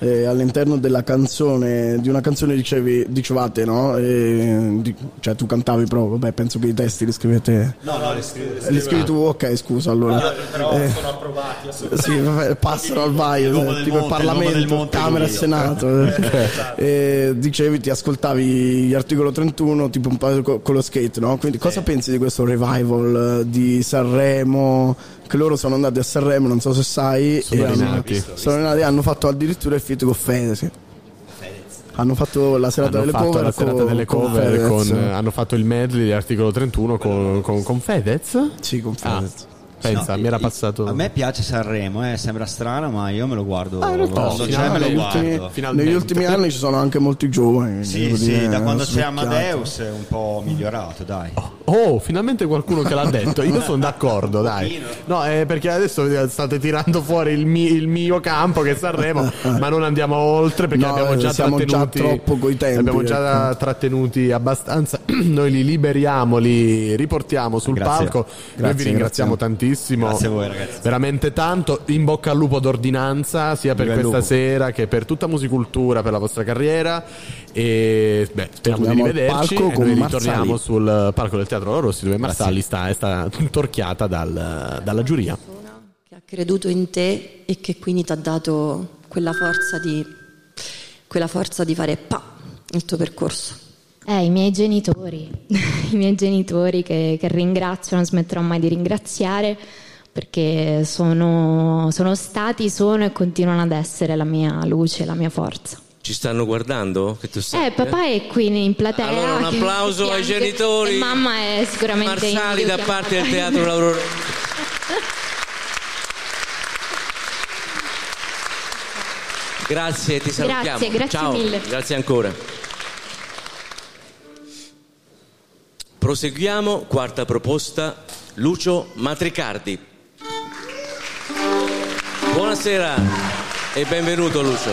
eh, all'interno della canzone, di una canzone dicevi, dicevate, no? E, di- cioè tu cantavi però, vabbè, penso che i testi li scrivete. No, no, le scrivo. Eh, Li scrivi tu, ok, scusa allora. Però Eh, sono approvati sì, vabbè, passano al vaio, eh, tipo il monte, del Parlamento, monte Camera e. Senato. eh. E dicevi, ti ascoltavi gli articolo 31, tipo un po' co- con lo skate, no? Quindi cosa pensi di questo revival eh, di Sanremo? Che loro sono andati a Sanremo, non so se sai, Sono e hanno, rinati. sono rinati, hanno fatto addirittura il feat con Fede, sì. Hanno fatto la serata Hanno delle fatto cover la serata con- delle con cover Fedez. con- hanno fatto il medley di articolo 31 con, con, con Fedez? Sì, con Fedez. Pensa, No, mi era passato. A me piace Sanremo, eh, sembra strano, ma io me lo guardo. Ah, in realtà quando sì, c'è me lo negli ultimi, guardo. negli ultimi anni ci sono anche molti giovani. Sì, sì, dire, da quando c'è svecchiati. Amadeus è un po' migliorato, dai. Oh, finalmente qualcuno che l'ha detto. Io sono d'accordo, dai. No, è perché adesso state tirando fuori il, mi- il mio campo che è Sanremo, ma non andiamo oltre perché No, abbiamo già siamo già trattenuti. troppo coi tempi, abbiamo già ecco. trattenuti abbastanza. (clears throat) Noi li liberiamo, li riportiamo sul Grazie. palco. Noi Grazie, vi ringraziamo grazie. tantissimo. Grazie a voi, ragazzi. Veramente tanto. In bocca al lupo d'ordinanza, sia per questa lupo. sera che per tutta musicultura, per la vostra carriera. E beh, speriamo Torniamo di rivederci. palco E con noi ritorniamo sul palco del Teatro Rossi dove Marsali sta, è stata torchiata dal- dalla giuria. che ha creduto in te e che quindi ti ha dato quella forza di, quella forza di fare pa il tuo percorso. Eh, i miei genitori, (laughs) i miei genitori che, che ringrazio, non smetterò mai di ringraziare perché sono, sono stati, sono e continuano ad essere la mia luce, la mia forza. Ci stanno guardando? Che tu Eh, papà è qui in platea. Allora un applauso ai genitori. e mamma è sicuramente Marsali da parte del Teatro Lauro. (laughs) Grazie, ti salutiamo. Grazie, grazie Ciao. mille. Grazie ancora. Proseguiamo, quarta proposta, Lucio Matricardi. Buonasera e benvenuto Lucio.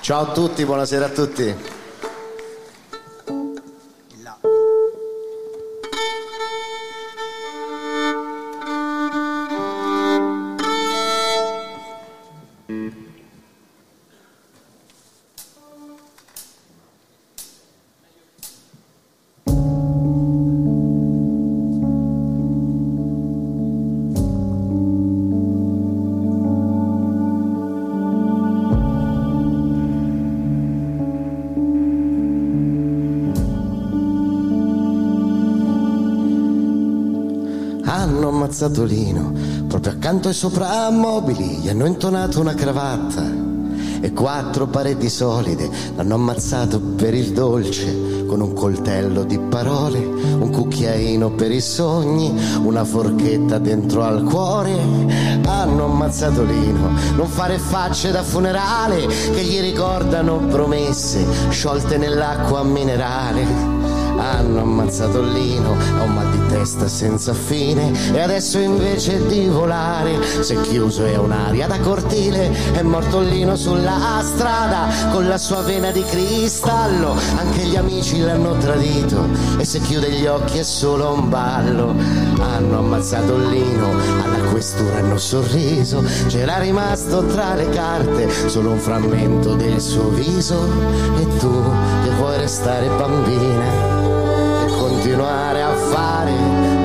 Ciao a tutti, buonasera a tutti. Hanno ammazzato Lino proprio accanto ai soprammobili, gli hanno intonato una cravatta e quattro pareti solide l'hanno ammazzato per il dolce con un coltello di parole, un cucchiaino per i sogni, una forchetta dentro al cuore. Hanno ammazzato Lino, non fare facce da funerale che gli ricordano promesse sciolte nell'acqua minerale. Hanno ammazzato Lino, ha un mal di testa senza fine e adesso invece di volare si è chiuso e un'aria da cortile. È morto Lino sulla strada con la sua vena di cristallo. Anche gli amici l'hanno tradito e se chiude gli occhi è solo un ballo. Hanno ammazzato Lino, alla questura hanno sorriso. C'era rimasto tra le carte solo un frammento del suo viso. E tu che vuoi restare bambina continuare a fare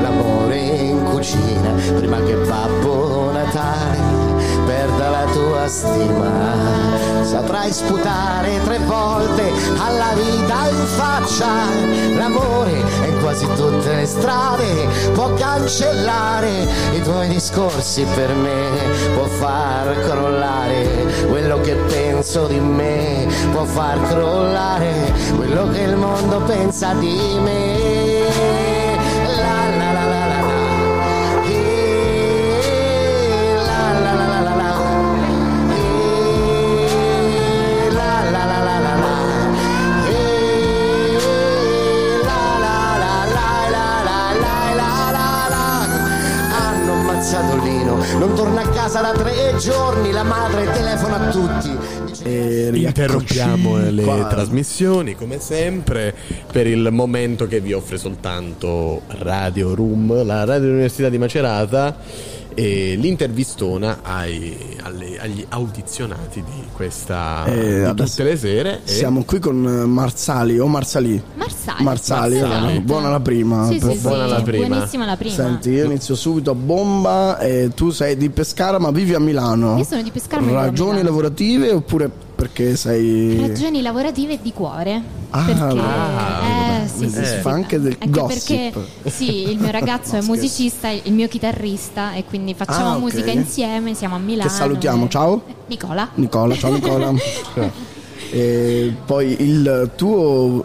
l'amore in cucina prima che Babbo Natale perda la tua stima. Saprai sputare tre volte alla vita in faccia. L'amore in quasi tutte le strade, può cancellare i tuoi discorsi per me, può far crollare quello che penso di me, può far crollare quello che il mondo pensa di me. Non torna a casa da tre giorni, la madre telefona a tutti. E Interrompiamo le qua. trasmissioni come sempre per il momento che vi offre soltanto Radio Room, la Radio Università di Macerata e l'intervistona ai- alle- agli audizionati di questa Eh, di tutte le sere. e- Siamo qui con Marsali o Marsali? Marsali. Marsali, Marsali. buona la prima. Sì, sì, per sì, favore. buonissima la prima. Senti, io inizio subito a bomba. E tu sei di Pescara, ma vivi a Milano. Io sono di Pescara, ma Ragioni Milano. lavorative oppure perché sei. Ragioni lavorative di cuore. Ah, perché ah, eh, sì, si sì, sì. fa anche del Anche gossip. perché sì, il mio ragazzo è (laughs) musicista, il mio chitarrista e quindi facciamo Ah, ok. musica insieme, siamo a Milano. Che salutiamo, e- ciao. Nicola. Nicola, ciao Nicola. (laughs) e poi il tuo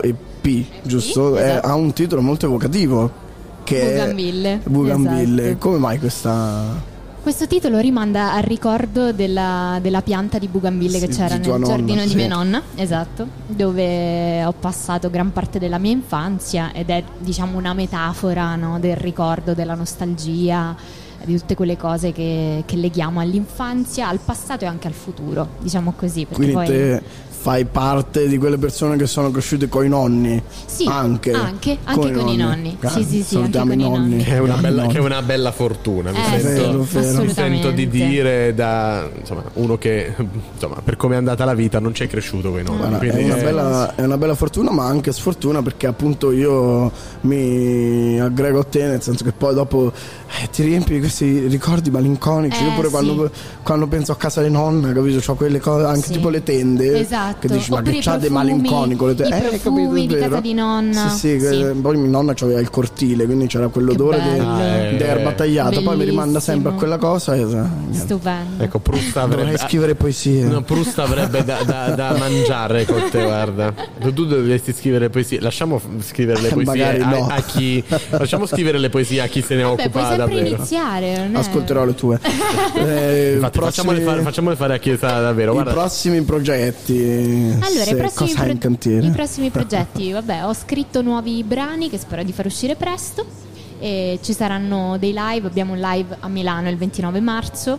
EP, giusto? Sì, È- esatto. ha un titolo molto evocativo. Che Bugambille, È Bugambille. esatto. Come mai questa. Questo titolo rimanda al ricordo della, della pianta di bugambille che Sì, c'era di tua nel nonna, giardino di sì. mia nonna, esatto, dove ho passato gran parte della mia infanzia ed è diciamo una metafora no, del ricordo, della nostalgia, di tutte quelle cose che, che leghiamo all'infanzia, al passato e anche al futuro, diciamo così. Perché Quindi poi... te fai parte di quelle persone che sono cresciute con i nonni. Sì, anche, anche, anche con i nonni. Ah, Sì, sì, sì, salutiamo i nonni. nonni. Che è, una bella, Nonni. che è una bella fortuna, mi, Eh, sento, sì, Vero, vero. mi sento di dire da insomma, uno che insomma, per come è andata la vita non c'è cresciuto con i nonni. Guarda, è, una è- bella, è una bella fortuna, ma anche sfortuna perché appunto io mi aggrego a te, nel senso che poi dopo eh, ti riempi di questi ricordi malinconici. Eh, io pure sì. quando, quando penso a casa di nonna, capito? C'ho quelle cose, anche Sì. tipo le tende. Esatto. Che dici, ma che i c'ha dei profumi, malinconi con le tende? i Eh, capito, profumi è di vero. casa di nonna. Sì, sì, Sì. che- poi mia nonna aveva il cortile, quindi c'era quell'odore di. Ah, eh. di erba tagliata. Poi mi rimanda sempre a quella cosa. E, eh, Stupendo. Ecco, Proust avrebbe, Dovrei scrivere poesie. No, Proust avrebbe da, da- da mangiare con te, guarda. Tu tu dovresti scrivere poesie. Lasciamo scrivere le (laughs) poesie a, no. a chi. Lasciamo scrivere le poesie a chi se ne Beh, occupa puoi sempre davvero. iniziare. fare. non è- Ascolterò le tue. (laughs) Eh, Infatti, prossimi- facciamole, fare, facciamole fare a chiesa davvero. I Guarda, prossimi progetti. Allora, se- i prossimi, pro- in cantiere? i prossimi progetti, vabbè, ho scritto nuovi brani che spero di far uscire presto. E ci saranno dei live, abbiamo un live a Milano il 29 marzo.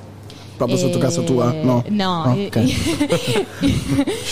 Proprio sotto casa tua? No. No, Ah, eh, ok.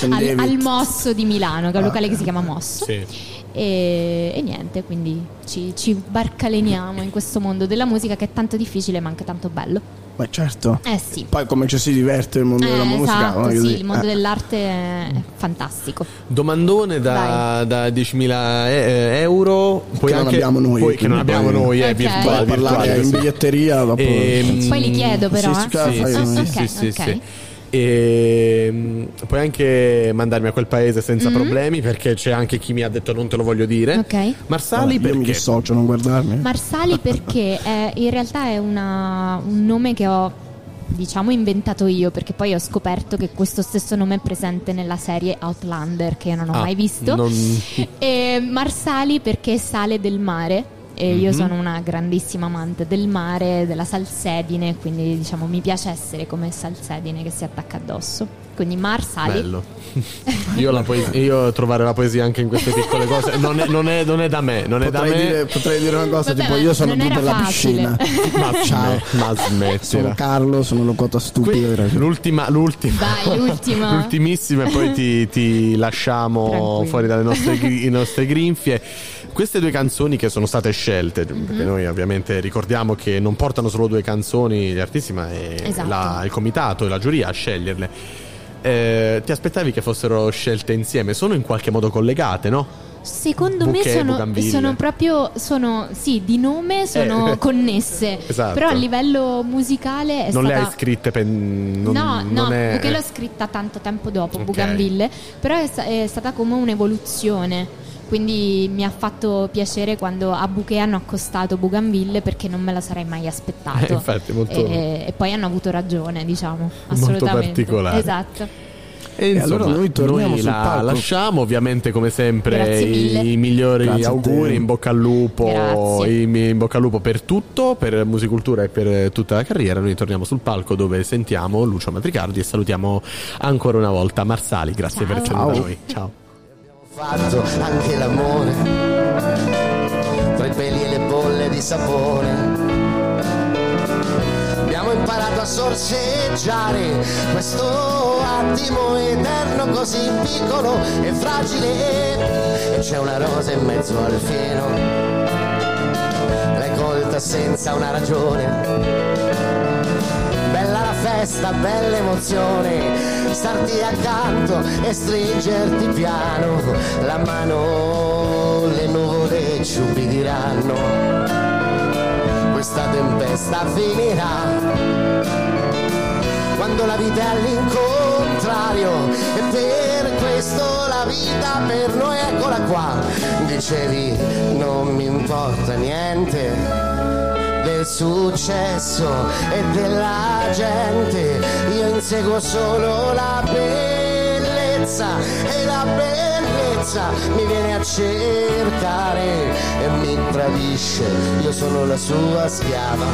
(laughs) al, al Mosso di Milano, che è un Ah, locale che ok. si chiama Mosso. Sì. E, e niente, quindi ci, ci barcaleniamo in questo mondo della musica che è tanto difficile ma anche tanto bello. Ma certo. Eh sì. Poi come ci si diverte nel mondo Eh, della musica? esatto, non è sì, così. il mondo Eh. dell'arte è fantastico. Domandone da, da 10.000 e- euro. Puoi Che non anche- abbiamo noi, puoi- che non abbiamo poi- noi, è Ok. virtuale. Vai a parlare virtuale, in biglietteria dopo. Ehm, Poi li chiedo però. Sì, sì, eh. Sì, sì, E, mm, puoi anche mandarmi a quel paese senza Mhm. problemi perché c'è anche chi mi ha detto non te lo voglio dire. Ok. Marsali Io mi perché? dissocio, non guardarmi. Marsali (laughs) perché è- in realtà è una- un nome che ho diciamo inventato io perché poi ho scoperto che questo stesso nome è presente nella serie Outlander che io non ho Ah, mai visto non- (laughs) e Marsali perché sale del mare e io Mhm. sono una grandissima amante del mare, della salsedine, quindi diciamo mi piace essere come salsedine che si attacca addosso. Quindi Marsali. Bello. (laughs) Io, la poesia- io trovare la poesia anche in queste piccole cose non è, non è- non è da me. Non è da Potrei me. dire, potrei dire una cosa, Vabbè, tipo io sono giù per la facile. piscina. (laughs) Ma, Ciao. ma Sono smettila. Carlo, sono una quota stupida. L'ultima, l'ultima. Dai, l'ultima. (laughs) L'ultimissima e poi ti, ti lasciamo Tranquillo. fuori dalle nostre, nostre grinfie. Queste due canzoni che sono state scelte, Mhm. perché noi ovviamente ricordiamo che non portano solo due canzoni gli artisti, ma è Esatto. la- il comitato e la giuria a sceglierle. Eh, ti aspettavi che fossero scelte insieme? Sono in qualche modo collegate, no? Secondo Bouquet, me sono, sono proprio, sono, sì, di nome sono Eh. (laughs) connesse, Esatto. però a livello musicale è non le stata... hai scritte per. Non, no, no, non è- perché l'ho scritta tanto tempo dopo, Ok. Bougainville, però è, è stata come un'evoluzione. Quindi mi ha fatto piacere quando a Bouquet hanno accostato Bougainville perché non me la sarei mai aspettato. (laughs) Eh, infatti, molto- e, e poi hanno avuto ragione, diciamo, assolutamente. particolare. Esatto. E insomma, allora noi torniamo sul la palco. lasciamo ovviamente come sempre i, i migliori Grazie auguri, in bocca al lupo, Grazie. i- in bocca al lupo per tutto, per musicultura e per tutta la carriera. Noi torniamo sul palco dove sentiamo Lucio Matricardi e salutiamo ancora una volta Marsali. Grazie per essere Ciao. da noi. Ciao. Fatto anche l'amore. Tra i peli e le bolle di sapone abbiamo imparato a sorseggiare questo attimo eterno così piccolo e fragile. E c'è una rosa in mezzo al fieno l'hai colta senza una ragione Festa, bella emozione, starti accanto e stringerti piano la mano, le nuvole ci ubbidiranno. Questa tempesta finirà quando la vita è all'incontrario e per questo la vita per noi eccola qua. Dicevi non mi importa niente successo e della gente. Io inseguo solo la bellezza e la bellezza mi viene a cercare e mi tradisce. Io sono la sua schiava.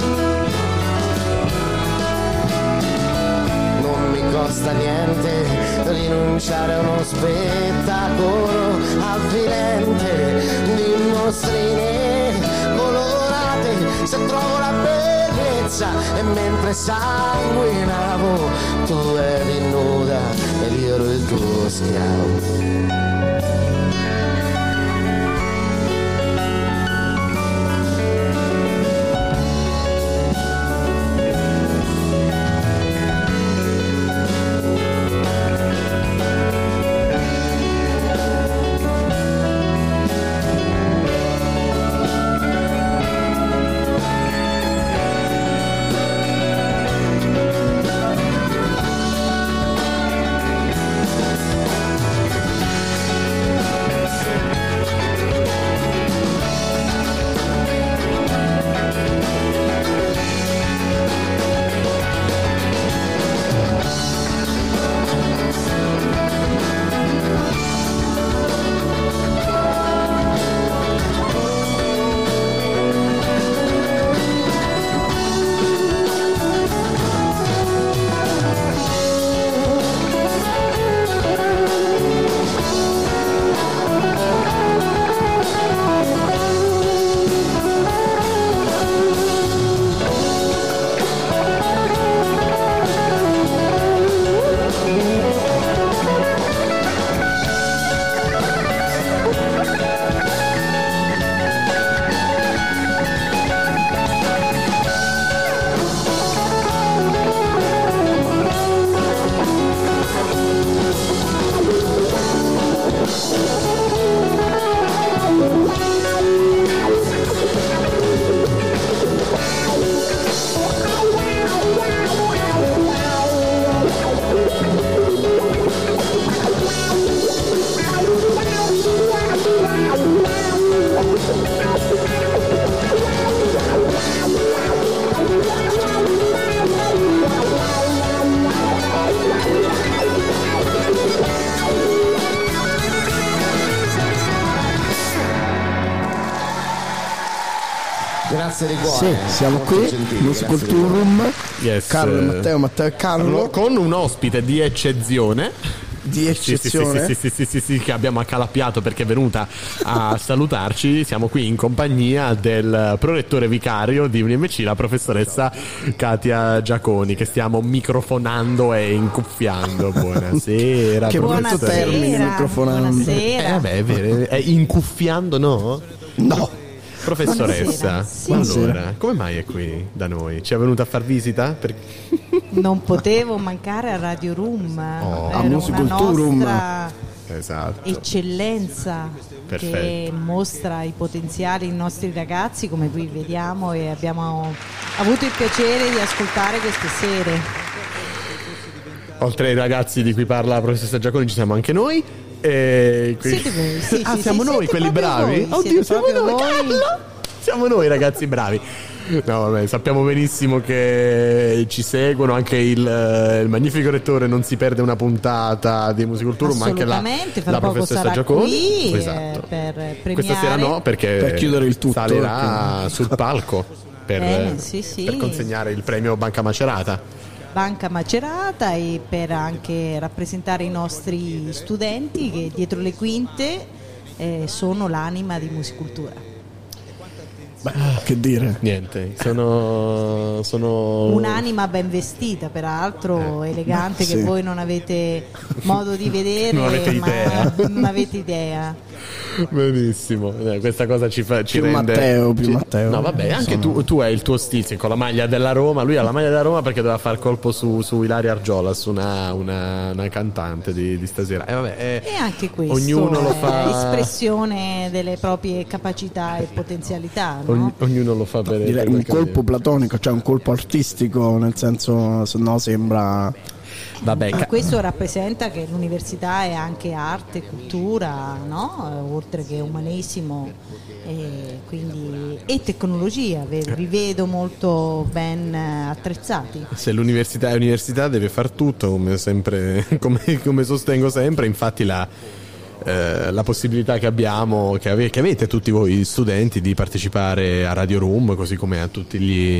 Non mi costa niente rinunciare a uno spettacolo avvilente di mostrine colorate se trovo la bellezza e mentre sanguinavo tu eri nuda ed io ero il tuo schiavo Sì, siamo qui. Room. Yes, Carlo e eh, Matteo, Matteo e Carlo. Con un ospite di eccezione. Di eccezione? Sì, sì, sì, sì, sì, sì, che abbiamo accalappiato perché è venuta a (laughs) salutarci. Siamo qui in compagnia del prorettore vicario di UNMC, la professoressa Katia Giaconi, che stiamo microfonando e incuffiando. Buonasera. Che brutto termine, microfonando. Eh, vabbè, è vero. È incuffiando, no? No. Professoressa, Buonasera. allora, come mai è qui da noi? Ci è venuta a far visita? Per- Non potevo mancare a Radio Room, Oh. A Room. nostra Esatto. eccellenza che Perfetto. mostra i potenziali dei nostri ragazzi come qui vediamo e abbiamo avuto il piacere di ascoltare queste sere. Oltre ai ragazzi di cui parla la professoressa Giaconi, ci siamo anche noi. E quindi- Siete voi, sì, ah, sì, siamo sì, noi quelli bravi? voi, Oddio, siete siamo noi, voi. Carlo! Siamo noi ragazzi bravi. No, vabbè, sappiamo benissimo che ci seguono, anche il, eh, il magnifico rettore non si perde una puntata di Musicultura, ma anche la, la professoressa qui eh, Esatto. per premiare. Questa sera no, perché Per chiudere il tutto, salirà perché- sul palco per, Eh, sì, sì. per consegnare il premio Banca Macerata. Banca Macerata e per anche rappresentare i nostri studenti che dietro le quinte eh, sono l'anima di Musicultura. Beh, che dire? Niente, sono, sono Un'anima ben vestita, peraltro elegante, Beh, che sì. voi non avete modo di vedere, (laughs) Non avete ma idea. non avete idea. Benissimo, Eh, questa cosa ci, fa, ci Più rende. Matteo, più ci- Matteo. No, vabbè, anche tu, tu hai il tuo stizio con la maglia della Roma. Lui ha la maglia della Roma perché doveva far colpo su, su Ilaria Argiolas, una, una, una cantante di, di stasera. E vabbè, eh, E anche questo ognuno lo è fa. espressione delle proprie capacità e potenzialità. no? ogni- ognuno lo fa per un colpo platonico, cioè un colpo artistico, nel senso, se no sembra... Vabbè, questo rappresenta che l'università è anche arte, cultura, no? Eh, oltre che umanesimo e, quindi- e tecnologia. Vi vedo molto ben eh, attrezzati. Se l'università è università deve far tutto, come, sempre, (laughs) come, come sostengo sempre, infatti la, eh, la possibilità che abbiamo, che, ave- che avete tutti voi studenti di partecipare a Radio Room, così come a tutti gli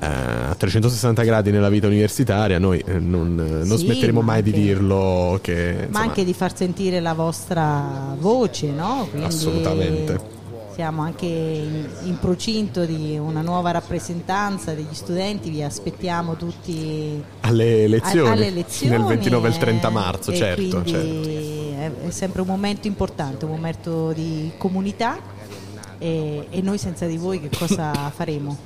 eh, a 360 gradi nella vita universitaria, noi eh, non, eh, non Sì, smetteremo ma mai di anche- dirlo. Che, Ma insomma, anche di far sentire la vostra voce, no? Quindi Assolutamente. Siamo anche in, in procinto di una nuova rappresentanza degli studenti, vi aspettiamo tutti alle elezioni, alle elezioni, nel 29 e il eh, 30 marzo, certo, quindi certo. È, è sempre un momento importante, un momento di comunità e, e noi senza di voi che cosa faremo?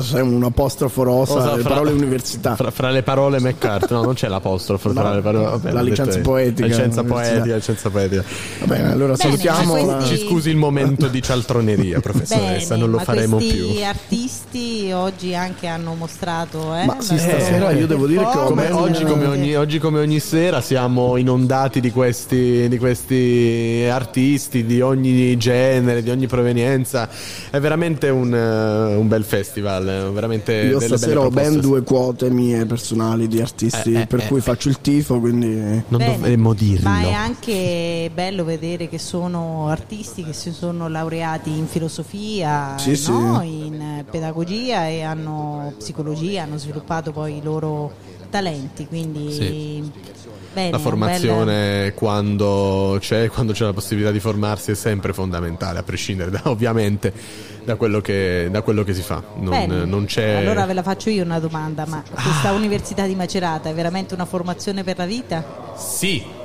Sei un apostrofo rosa, Cosa le fra- parole università. Fra, fra le parole McCarthy, no, non c'è l'apostrofo No, fra le parole. vabbè, la licenza detto poetica, La licenza poetica, la licenza poetica. Va bene, allora Bene, salutiamo. ma la- questi- Ci scusi il momento di cialtroneria, (laughs) professoressa, Bene, non lo ma faremo questi più. artisti oggi anche hanno mostrato eh, Ma sì, stasera io devo dire che Come oggi, come ogni, oggi come ogni sera siamo inondati di questi, di questi artisti di ogni genere, di ogni provenienza. È veramente un, eh, un bel festival, eh, veramente Io delle stasera belle ho ben due quote mie personali di artisti Eh, eh, per eh, cui eh. faccio il tifo, quindi... Non Bene, dovremmo dirlo. Ma è anche bello vedere che sono artisti che si sono laureati in filosofia, Sì, sì. no? in eh, pedagogia e hanno psicologia, hanno sviluppato poi i loro talenti. Quindi Sì. bene, La formazione quando c'è, quando c'è la possibilità di formarsi è sempre fondamentale, a prescindere da- ovviamente da quello che, da quello che si fa. Non, non c'è... Allora ve la faccio io una domanda, ma questa Università di Macerata è veramente una formazione per la vita? Sì.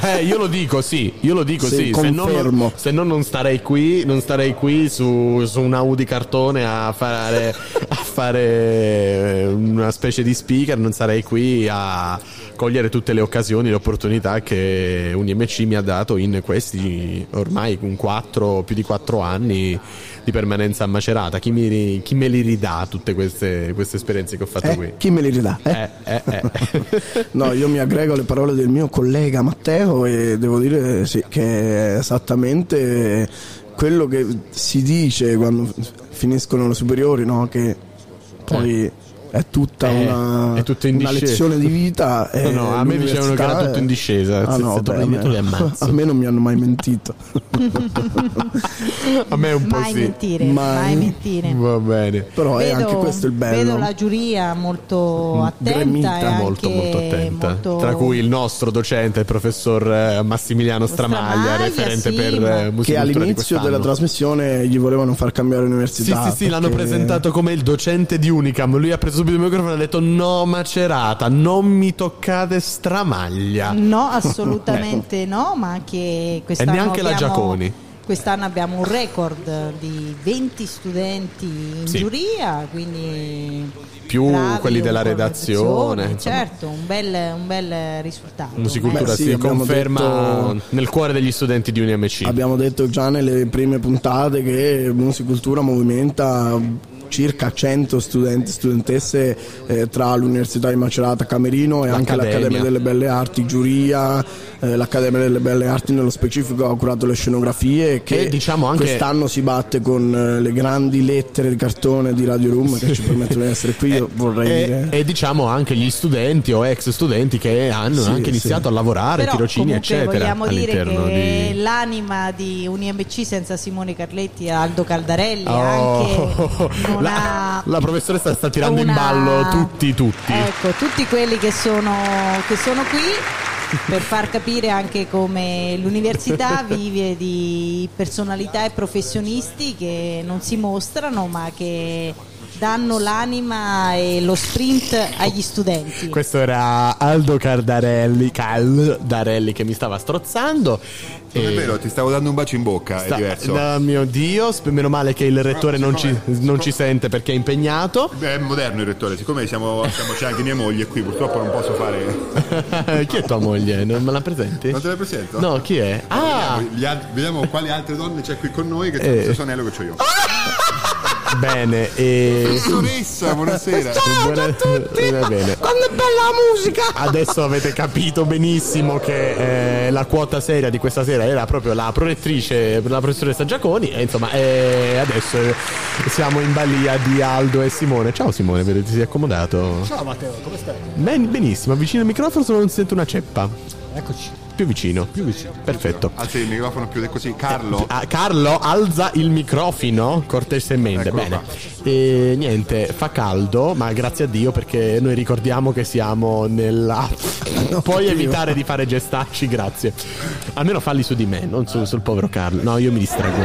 Eh, io lo dico sì, io lo dico Sì, sì, se non, se no non starei qui, non starei qui su, su un Audi cartone a fare, a fare eh, una specie di speaker, non sarei qui a cogliere tutte le occasioni, le opportunità che UNIMC mi ha dato in questi ormai un quattro, più di quattro anni di permanenza a Macerata. Chi, mi, chi me li ridà tutte queste, queste esperienze che ho fatto Eh, qui? chi me li ridà? eh? Eh, eh, eh. (laughs) No, io mi aggrego alle parole del mio collega Matteo e devo dire sì, che è esattamente quello che si dice quando finiscono le superiori, no? che poi è tutta Eh, una, è tutto in una lezione di vita. No, e no, a me dicevano che era tutto è- in discesa. Ah, Se- no, beh, a me-. (laughs) A me non mi hanno mai mentito. A me un po' mai sì. mentire, mai, mentire. Va bene. Però è anche questo il bello. Vedo la giuria molto attenta e anche molto molto attenta. molto- Tra cui il nostro docente, il professor eh, Massimiliano Stramaglia, Stramaglia, referente sì, per ma- eh, che all'inizio della trasmissione gli volevano far cambiare Sì, università. sì, sì, l'hanno perché- presentato come il docente di Unicam. Lui ha preso subito il microfono e ha detto: No, Macerata, non mi toccate Stramaglia. No, assolutamente no, ma anche quest'anno E neanche la abbiamo- Giaconi. Quest'anno abbiamo un record di 20 studenti in Sì. giuria, quindi Più bravi, quelli della redazione. insomma. Certo, un bel, un bel risultato. Musicultura Beh, sì, si conferma detto- nel cuore degli studenti di UniMC. Abbiamo detto già nelle prime puntate che Musicultura movimenta circa 100 studenti e studentesse eh, tra l'Università di Macerata Camerino e anche L'Accademia. l'Accademia delle Belle Arti Giuria, eh, l'Accademia delle Belle Arti nello specifico ha curato le scenografie che E diciamo anche- quest'anno si batte con eh, le grandi lettere di cartone di Radio Room che ci permettono di essere qui, io (laughs) vorrei E, dire. e diciamo anche gli studenti o ex studenti che hanno Sì, anche sì. iniziato a lavorare, Però tirocini, eccetera. vogliamo dire all'interno che di... l'anima di UniMC senza Simone Carletti e Aldo Caldarelli Oh, anche (laughs) non la, la professoressa sta tirando in una- ballo tutti, tutti. Ecco, tutti quelli che sono, che sono qui per far capire anche come l'università (laughs) vive di personalità e professionisti che non si mostrano ma che danno l'anima e lo sprint agli studenti. Questo era Aldo Cardarelli, Caldarelli che mi stava strozzando. Non è vero, ti stavo dando un bacio in bocca, Sta- è diverso. da mio Dio, meno male che il rettore non ci, non ci sente perché è impegnato. Beh, è moderno il rettore, siccome siamo, siamo- c'è anche mia moglie qui, purtroppo non posso fare. (laughs) chi è tua moglie? Non me la presenti? Non te la presento? No, chi è? Ah, Vediamo, vediamo quali altre donne c'è qui con noi che c'è Eh. lo stesso anello che ho io. (laughs) bene. E... Professoressa, buonasera. Buona- Va bene. Quando è bella la musica! Adesso avete capito benissimo che eh, la quota seria di questa sera era proprio la prorettrice, la professoressa Giaconi e insomma eh, adesso eh, siamo in balia di Aldo e Simone. Ciao Simone, vedo che ti sei accomodato. Ciao Matteo, come stai? Ben- benissimo, avvicino il microfono solo non sento una ceppa. Eccoci. Più vicino. Più vicino. Perfetto. Alzi il microfono più così. Carlo. Ah, Carlo alza il microfono cortesemente. Eccolo Bene. E niente, fa caldo, ma grazie a Dio perché noi ricordiamo che siamo nella. Puoi evitare di fare gestacci, grazie. Almeno falli su di me, non su- sul povero Carlo. No, io mi distraggo.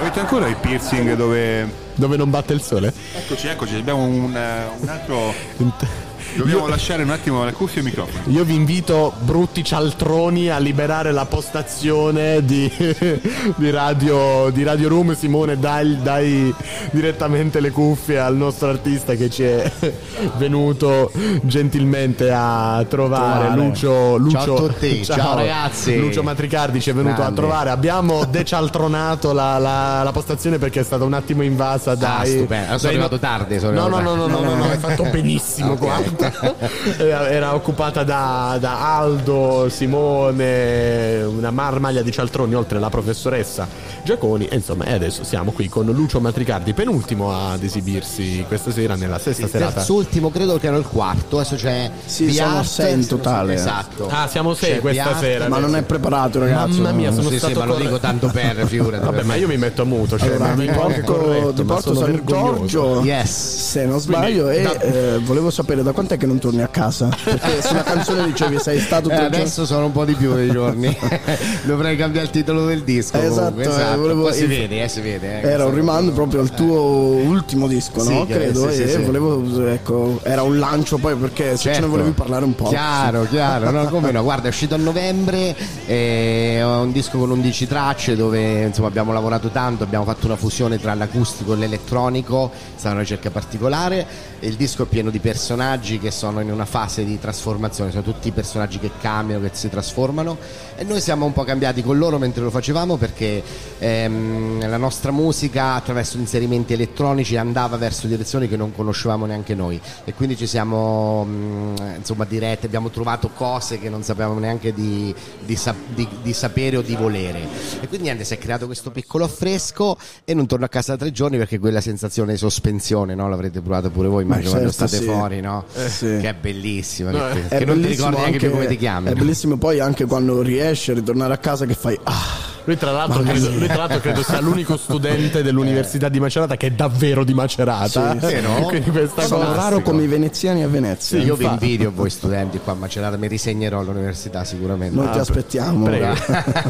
Avete ancora il piercing dove... Dove non batte il sole? Eccoci, eccoci, abbiamo un, eh, un altro... (laughs) Dobbiamo lasciare un attimo le cuffie e il microfono. Io vi invito, brutti cialtroni, a liberare la postazione di, (laughs) di radio, di radio Room. Simone, dai, dai direttamente le cuffie al nostro artista che ci è (laughs) venuto gentilmente a trovare. Trovare. Lucio, Lucio, Ciao a tutti, ciao ragazzi. Lucio Matricardi ci è venuto Grande. a trovare. Abbiamo (laughs) decialtronato la, la- la postazione perché è stata un attimo invasa dai. stupendo. Sono dai- arrivato tardi, sono no, no, arrivato no, no, tardi. no, no, no, hai fatto benissimo. Ok. guarda. era, (laughs) era occupata da, da Aldo, Simone, una marmaglia di cialtroni, oltre alla professoressa Giaconi. E insomma, e adesso siamo qui con Lucio Matricardi, penultimo ad esibirsi questa sera nella sesta serata. Terzultimo credo che era il quarto, adesso c'è Sì, Art, sei in totale. Esatto. Ah, siamo sei C'è questa Art, sera. Ma non è preparato, ragazzi. Mamma mia, sono Sì, sì, stato ma lo dico tanto per, (laughs) figurati. Vabbè, ma io mi metto a muto. Cioè, Allora, anche porto, corretto, ti ma porto sono San vergognoso. Giorgio, Yes. se non sbaglio, Quindi, e da- eh, volevo sapere da quant'è che non torni a casa? Perché sulla canzone dicevi sei stato Eh, adesso sono un po' di più dei giorni. (laughs) Dovrei cambiare il titolo del disco. Esatto, comunque, eh, esatto. volevo- Poi si vede, eh, si vede. eh, Era un rimando proprio al tuo ultimo disco, Sì, no? Credo. sì, sì, volevo, ecco, era un lancio poi perché se ce ne Certo. volevi parlare un po'. Chiaro, chiaro, no, come no, guarda è uscito a novembre, è un disco con 11 tracce dove insomma abbiamo lavorato tanto, abbiamo fatto una fusione tra l'acustico e l'elettronico, è stata una ricerca particolare, e il disco è pieno di personaggi che sono in una fase di trasformazione, sono tutti personaggi che cambiano, che si trasformano e noi siamo un po' cambiati con loro mentre lo facevamo perché ehm, la nostra musica attraverso inserimenti elettronici andava verso direzioni che non conoscevamo neanche noi e quindi ci siamo mh, insomma diretti, abbiamo trovato cose che non sapevamo neanche di, di sa- di- di sapere o di volere e quindi niente, si è creato questo piccolo affresco e non torno a casa da tre giorni perché quella sensazione di sospensione no? l'avrete provato pure voi immagino quando certo, state sì. fuori no? Eh, sì. che è bellissima No, che, è che non ti bellissimo ricordi neanche come ti chiami È bellissimo poi anche quando riesci a ritornare a casa che fai ah. Lui tra, l'altro credo, lui tra l'altro credo sia l'unico studente dell'Università di Macerata che è davvero di Macerata. Sì, sì, no? (laughs) Quindi questa Sono raro come i veneziani a Venezia. Sì, io vi invidio voi studenti qua a Macerata, mi risegnerò all'università sicuramente. Noi ti Ah, aspettiamo.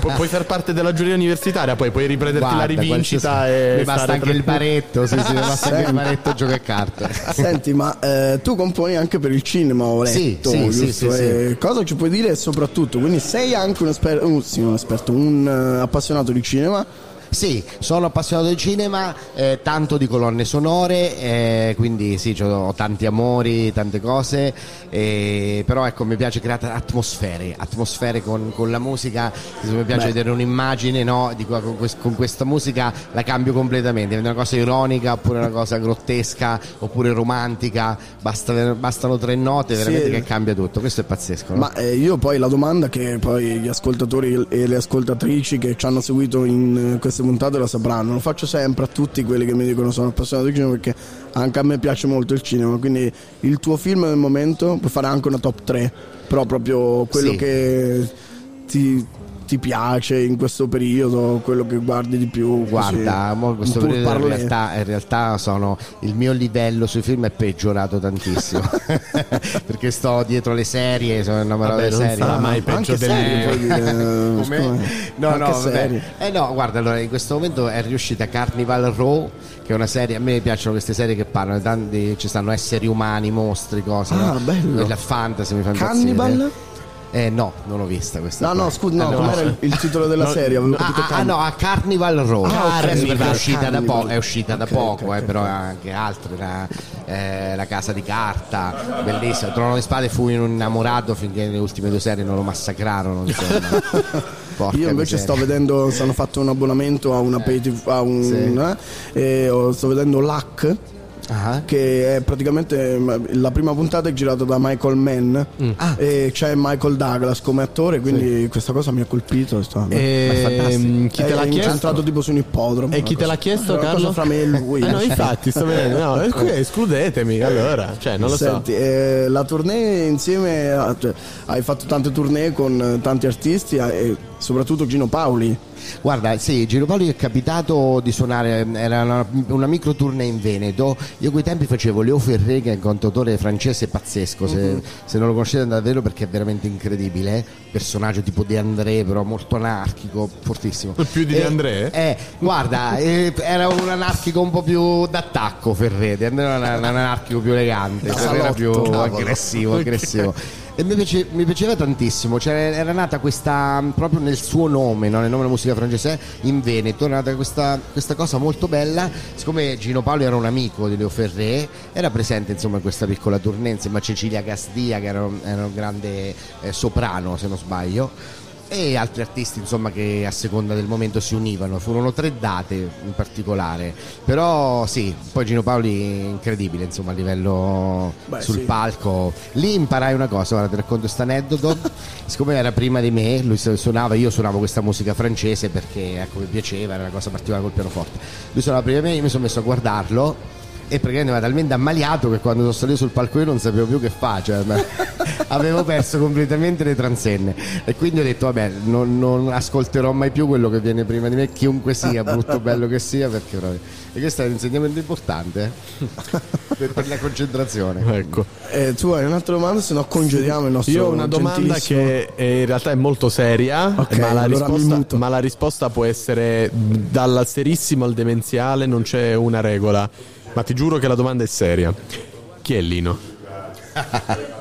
Pu- puoi far parte della giuria universitaria, poi puoi riprenderti la Guarda, rivincita qualsiasi- e mi basta stare anche il baretto, sì, sì, mi basta anche il baretto gioca a carte. Senti, ma eh, tu componi anche per il cinema, ho Sì, letto, sì, sì, giusto? sì, sì. E Cosa ci puoi dire soprattutto? Quindi sei anche un esperto, un, sì, un, esperto, un eh, appassionato di cinema? Sì, sono appassionato di cinema, eh, tanto di colonne sonore, eh, quindi sì, ho tanti amori, tante cose, eh, però ecco mi piace creare atmosfere, atmosfere con, con la musica, mi piace Beh. vedere un'immagine, no, di con, con questa musica la cambio completamente, diventa una cosa ironica oppure una cosa grottesca oppure romantica, basta- bastano tre note veramente Sì. che cambia tutto, questo è pazzesco. no? Ma eh, io poi la domanda che poi gli ascoltatori e le ascoltatrici che ci hanno seguito in eh, queste puntate la sapranno, lo faccio sempre a tutti quelli che mi dicono sono appassionato di cinema perché anche a me piace molto il cinema, quindi il tuo film del momento puoi fare anche una top 3, però proprio quello Sì. che ti, ti piace in questo periodo, quello che guardi di più. Guarda, mo questo periodo in realtà, in realtà sono, il mio livello sui film è peggiorato tantissimo (laughs) perché sto dietro le serie, sono innamorato Vabbè, delle non serie. sarà mai peggio delle- serie, (laughs) Come? scusa. No, Anche no, serie. Eh no, guarda, allora in questo momento è riuscita Carnival Row, che è una serie, a me piacciono queste serie che parlano di tanti, ci stanno esseri umani, mostri, cose. Ah, no? bello. La fantasy mi fa impazzire. Eh no, non l'ho vista questa. No, qua. no, scusa, no, Eh, com'era il, il titolo della No, serie? Avevo Ah, capito ah, ah, no, a Carnival Row. Ah, ok. Adesso perché è Carnival, uscita da, Carnival. po- è uscita da Ok, poco, ok, eh, però anche altre, la, eh, la casa di carta, bellissima. Trono di spade fu innamorato finché le ultime due serie non lo massacrarono. Insomma. (laughs) Porca Io invece miseria. sto vedendo, stanno fatto un abbonamento a una pay TV, a un, Sì. eh, e sto vedendo Luck. Che è praticamente la prima puntata è girata da Michael Mann Mm. Ah. e c'è Michael Douglas come attore, quindi questa cosa mi ha colpito. Sta, Ehm, chi te è l'ha chiesto? incentrato tipo su un ippodromo. E chi te l'ha chiesto, È una Carlo? cosa fra me e lui. Eh no, infatti, sto vedendo. No, (laughs) escludetemi allora. Cioè, non lo Senti, so. eh, la tournée insieme, a- cioè, hai fatto tante tournée con tanti artisti eh, e soprattutto Gino Paoli. Guarda, sì, Gino Paoli è capitato di suonare, era una, una micro tournée in Veneto. Io quei tempi facevo Leo Ferré, che è un cantautore francese pazzesco. Se, Mhm. se non lo conoscete vederlo perché è veramente incredibile. Personaggio tipo De André, però molto anarchico, fortissimo. Più di E- De André? Eh, guarda, eh, era un anarchico un po' più d'attacco Ferré, De André era un, un anarchico più elegante, era più aggressivo, aggressivo. E mi, piace- mi piaceva tantissimo, cioè, era nata questa, proprio nel suo nome, no? nel nome della musica francese, in Veneto, era nata questa, questa cosa molto bella, siccome Gino Paolo era un amico di Leo Ferré, era presente insomma in questa piccola tournée insieme a Cecilia Gasdia che era, un- era un grande eh, soprano se non sbaglio e altri artisti insomma che a seconda del momento si univano. Furono tre date in particolare. Però sì poi Gino Paoli incredibile insomma a livello Beh, sul sì. palco. Lì imparai una cosa guarda ti racconto questo aneddoto. (laughs) Siccome era prima di me lui suonava io suonavo questa musica francese perché ecco mi piaceva era una cosa particolare col pianoforte. Lui suonava prima di me io mi sono messo a guardarlo e praticamente era talmente ammaliato che quando sono salito sul palco io non sapevo più che fa, cioè, ma- (laughs) avevo perso completamente le transenne e quindi ho detto vabbè non, non ascolterò mai più quello che viene prima di me, chiunque sia, brutto o bello che sia, perché proprio... E questo è un insegnamento importante eh, (laughs) per, per la concentrazione. Ecco. Eh, tu hai un'altra domanda, se no congediamo il nostro Io ho una domanda che eh, in realtà è molto seria, Ok, ma, la allora mi risposta, ma la risposta può essere dal serissimo al demenziale, non c'è una regola. Ma ti giuro che la domanda è seria. Chi è Lino? (laughs)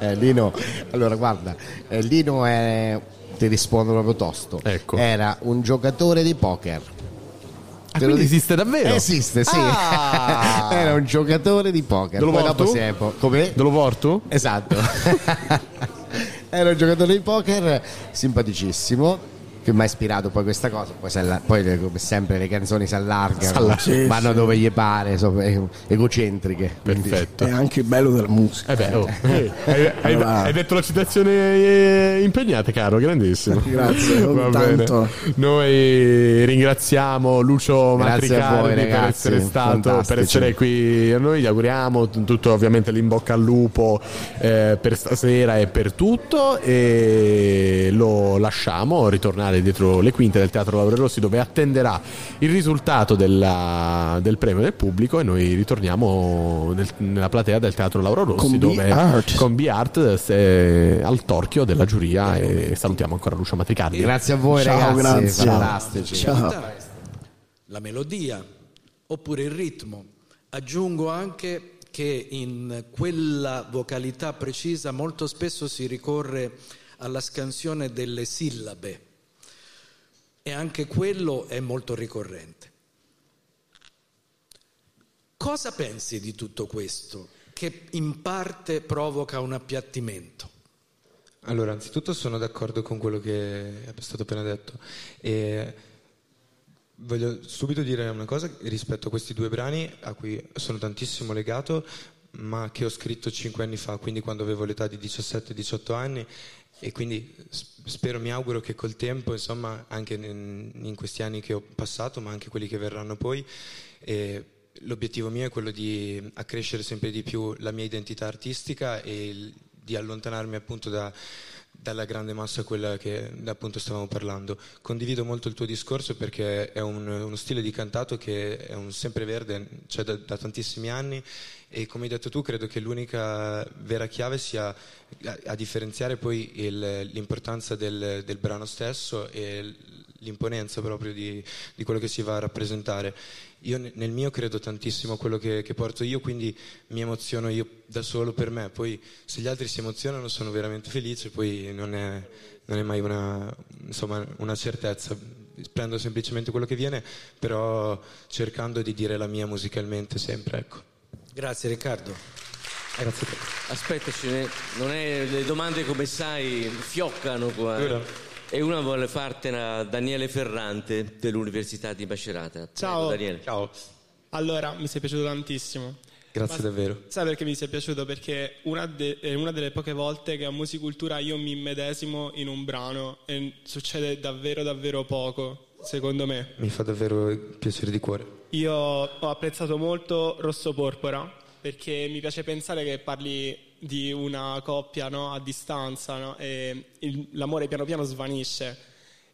Eh, Lino, allora guarda, eh, Lino è, ti rispondo proprio tosto, Ecco. era un giocatore di poker. Lo quindi dico. esiste davvero? Esiste, sì. Ah! (laughs) Era un giocatore di poker. Te lo Poi porto? dopo è Come? Te lo porto? Esatto. (laughs) Era un giocatore di poker simpaticissimo che mi ha ispirato poi questa cosa. Poi, poi come sempre le canzoni si allargano. Sì, vanno sì. dove gli pare, sono e- egocentriche. quindi- Perfetto. È anche il bello della musica. Eh beh, oh, (laughs) eh, hai, hai- Allora- hai detto la citazione eh, impegnata, caro, grandissimo. (laughs) Grazie. (laughs) Noi ringraziamo Lucio Matricardi per ragazzi, essere stato, per fantastici. essere qui a noi. Gli auguriamo tutto ovviamente l'in bocca al lupo eh, per stasera e per tutto e lo lasciamo ritornare dietro le quinte del Teatro Lauro Rossi dove attenderà il risultato della- del premio del pubblico e noi ritorniamo nel- nella platea del Teatro Lauro Rossi Con dove B-Art. con B-Art se- al torchio della giuria e salutiamo ancora Lucio Matricardi. Grazie a voi, Ciao, ragazzi. grazie. Fantastici. Ciao. la melodia oppure il ritmo. Aggiungo anche che in quella vocalità precisa molto spesso si ricorre alla scansione delle sillabe e anche quello è molto ricorrente. Cosa pensi di tutto questo che in parte provoca un appiattimento? Allora, anzitutto sono d'accordo con quello che è stato appena detto e voglio subito dire una cosa rispetto a questi due brani a cui sono tantissimo legato, ma che ho scritto cinque anni fa, quindi quando avevo l'età di 17-18 anni e quindi spero, mi auguro che col tempo, insomma, anche in, in questi anni che ho passato, ma anche quelli che verranno poi, eh, l'obiettivo mio è quello di accrescere sempre di più la mia identità artistica e il- di allontanarmi appunto da- dalla grande massa quella che appunto stavamo parlando. Condivido molto il tuo discorso perché è un- uno stile di cantato che è un sempreverde, cioè da, da tantissimi anni e come hai detto tu credo che l'unica vera chiave sia a, a differenziare poi il- l'importanza del, del brano stesso e l'imponenza proprio di, di quello che si va a rappresentare. Io ne- nel mio credo tantissimo a quello che, che porto io, quindi mi emoziono io da solo per me, poi se gli altri si emozionano sono veramente felice, poi non è, non è mai una, insomma, una certezza, prendo semplicemente quello che viene, però cercando di dire la mia musicalmente sempre, ecco. Grazie Riccardo. Grazie a te. Aspettaci, ne- non è, le domande come sai fioccano qua. E una vuole fartela Daniele Ferrante dell'Università di Macerata. Prego, Ciao. Daniele. Ciao. Allora, mi sei piaciuto tantissimo. Grazie Ma davvero. Sai perché mi sei piaciuto? Perché una de- è una delle poche volte che a Musicultura io mi immedesimo in un brano e succede davvero davvero poco, secondo me. Mi fa davvero piacere di cuore. Io ho apprezzato molto Rosso Porpora perché mi piace pensare che parli di una coppia no, a distanza no, il- l'amore piano piano svanisce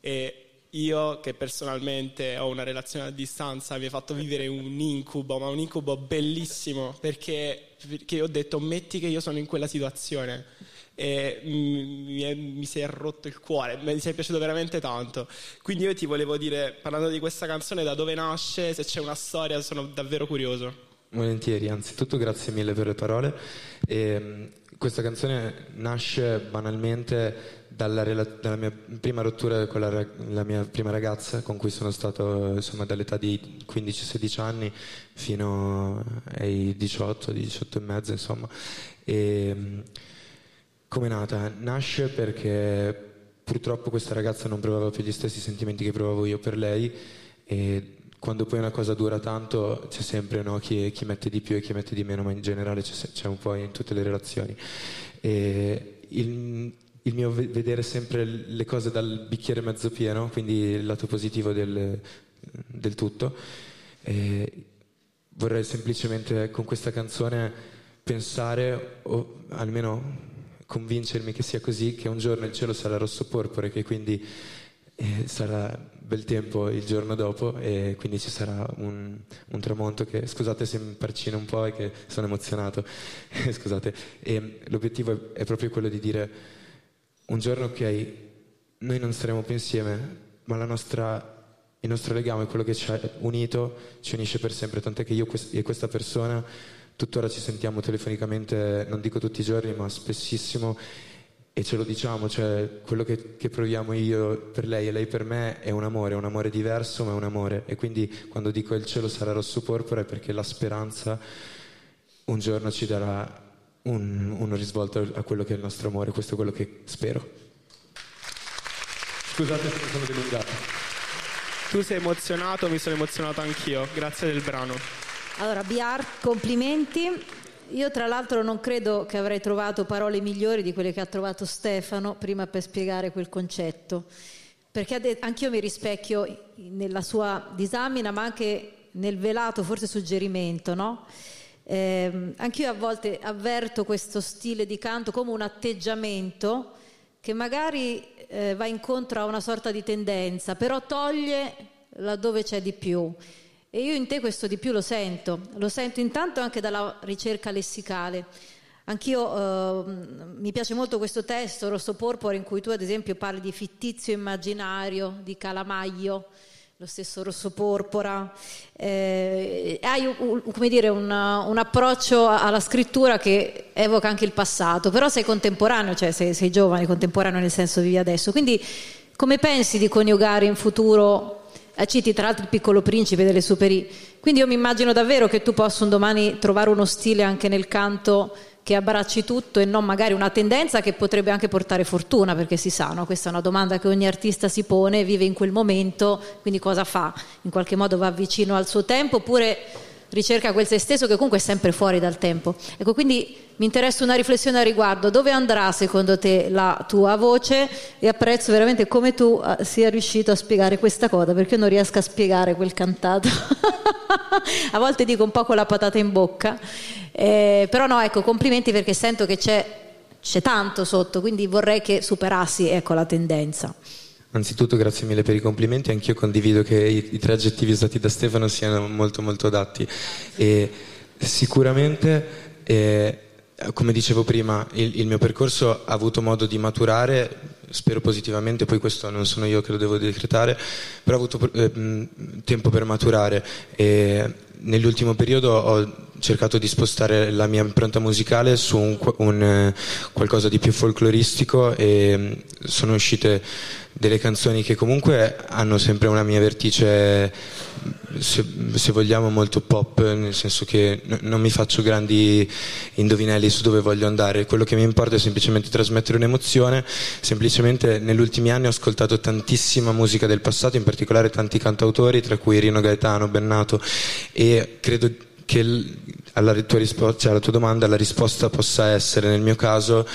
e io che personalmente ho una relazione a distanza mi ha fatto vivere un incubo, ma un incubo bellissimo perché, perché ho detto metti che io sono in quella situazione e mi, è- mi si è rotto il cuore, mi sei piaciuto veramente tanto. Quindi io ti volevo dire, parlando di questa canzone, da dove nasce, se c'è una storia, sono davvero curioso. Volentieri, anzitutto grazie mille per le parole. E, mh, questa canzone nasce banalmente dalla, dalla mia prima rottura con la, la mia prima ragazza con cui sono stato insomma, dall'età di 15-16 anni fino ai 18, 18 e mezzo insomma. E, mh, come è nata? Nasce perché purtroppo questa ragazza non provava più gli stessi sentimenti che provavo io per lei e quando poi una cosa dura tanto c'è sempre no, chi, chi mette di più e chi mette di meno, ma in generale c'è, c'è un po' in tutte le relazioni. Il, il mio ve- vedere sempre le cose dal bicchiere mezzo pieno, quindi il lato positivo del, del tutto, vorrei semplicemente con questa canzone pensare, o almeno convincermi che sia così, che un giorno il cielo sarà rosso porpora e che quindi eh, sarà bel tempo il giorno dopo e quindi ci sarà un, un tramonto che, scusate se mi parcino un po' e che sono emozionato, (laughs) scusate, e l'obiettivo è, è proprio quello di dire un giorno ok, noi non staremo più insieme, ma la nostra il nostro legame, quello che ci ha unito, ci unisce per sempre, tant'è che io e questa persona tuttora ci sentiamo telefonicamente, non dico tutti i giorni, ma spessissimo e ce lo diciamo, cioè quello che, che proviamo io per lei e lei per me è un amore, un amore diverso ma è un amore e quindi quando dico il cielo sarà rosso porpora è perché la speranza un giorno ci darà un, un risvolto a quello che è il nostro amore, questo è quello che spero. Scusate se mi sono dilungato. Tu sei emozionato, mi sono emozionato anch'io. Grazie del brano. Allora, BR, complimenti. Io tra l'altro non credo che avrei trovato parole migliori di quelle che ha trovato Stefano prima per spiegare quel concetto, perché ha de- anch'io mi rispecchio nella sua disamina, ma anche nel velato forse suggerimento, no? Eh, anch'io a volte avverto questo stile di canto come un atteggiamento che magari eh, va incontro a una sorta di tendenza, però toglie laddove c'è di più. E io in te questo di più lo sento, lo sento intanto anche dalla ricerca lessicale. Anch'io eh, mi piace molto questo testo, Rosso Porpora, in cui tu ad esempio parli di fittizio immaginario, di calamaio, lo stesso Rosso Porpora. Eh, hai come dire, un, un, approccio alla scrittura che evoca anche il passato, però sei contemporaneo, cioè sei, sei giovane, contemporaneo nel senso vivi adesso. Quindi come pensi di coniugare in futuro citi tra l'altro il piccolo principe delle superi. Quindi io mi immagino davvero che tu possa un domani trovare uno stile anche nel canto che abbracci tutto e non magari una tendenza che potrebbe anche portare fortuna, perché si sa, no? questa è una domanda che ogni artista si pone, vive in quel momento, quindi cosa fa? In qualche modo va vicino al suo tempo oppure ricerca quel se stesso che comunque è sempre fuori dal tempo. Ecco, quindi mi interessa una riflessione a riguardo. Dove andrà secondo te la tua voce? E apprezzo veramente come tu eh, sia riuscito a spiegare questa cosa, perché io non riesco a spiegare quel cantato. (laughs) a volte dico un po' con la patata in bocca. Eh, però no, ecco, complimenti perché sento che c'è, c'è tanto sotto, quindi vorrei che superassi ecco, la tendenza. Anzitutto grazie mille per i complimenti, anch'io condivido che i, i tre aggettivi usati da Stefano siano molto molto adatti. E sicuramente eh, come dicevo prima il, il, mio percorso ha avuto modo di maturare, spero positivamente, poi questo non sono io che lo devo decretare, però ho avuto eh, tempo per maturare. E nell'ultimo periodo ho cercato di spostare la mia impronta musicale su un, un, eh, qualcosa di più folcloristico e sono uscite delle canzoni che comunque hanno sempre una mia vertice, se, se vogliamo, molto pop, nel senso che n- non mi faccio grandi indovinelli su dove voglio andare, quello che mi importa è semplicemente trasmettere un'emozione, semplicemente negli ultimi anni ho ascoltato tantissima musica del passato, in particolare tanti cantautori, tra cui Rino Gaetano, Bennato, e credo che alla tua, risposta, cioè alla tua domanda la risposta possa essere nel mio caso